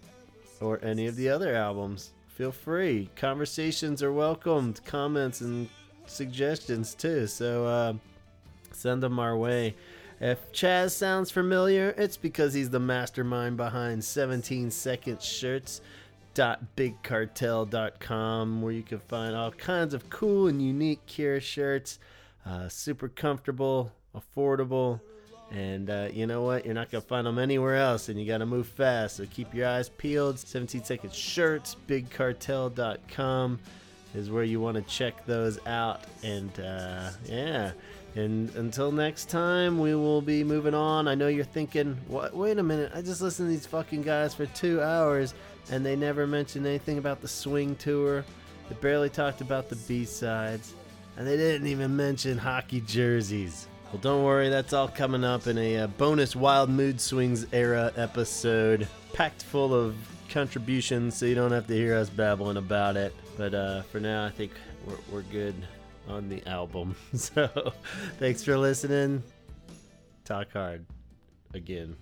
or any of the other albums, feel free. Conversations are welcomed, comments and suggestions too. So uh, send them our way. If Chaz sounds familiar, it's because he's the mastermind behind 17 Second Shirts bigcartel.com where you can find all kinds of cool and unique Cure shirts uh, super comfortable affordable and uh, you know what you're not going to find them anywhere else and you got to move fast so keep your eyes peeled 17 second shirts bigcartel.com is where you want to check those out and uh, yeah and until next time, we will be moving on. I know you're thinking, what? Wait a minute! I just listened to these fucking guys for two hours, and they never mentioned anything about the swing tour. They barely talked about the B sides, and they didn't even mention hockey jerseys. Well, don't worry, that's all coming up in a uh, bonus Wild Mood Swings era episode, packed full of contributions, so you don't have to hear us babbling about it. But uh, for now, I think we're, we're good on the album. [LAUGHS] So thanks for listening. Talk hard again.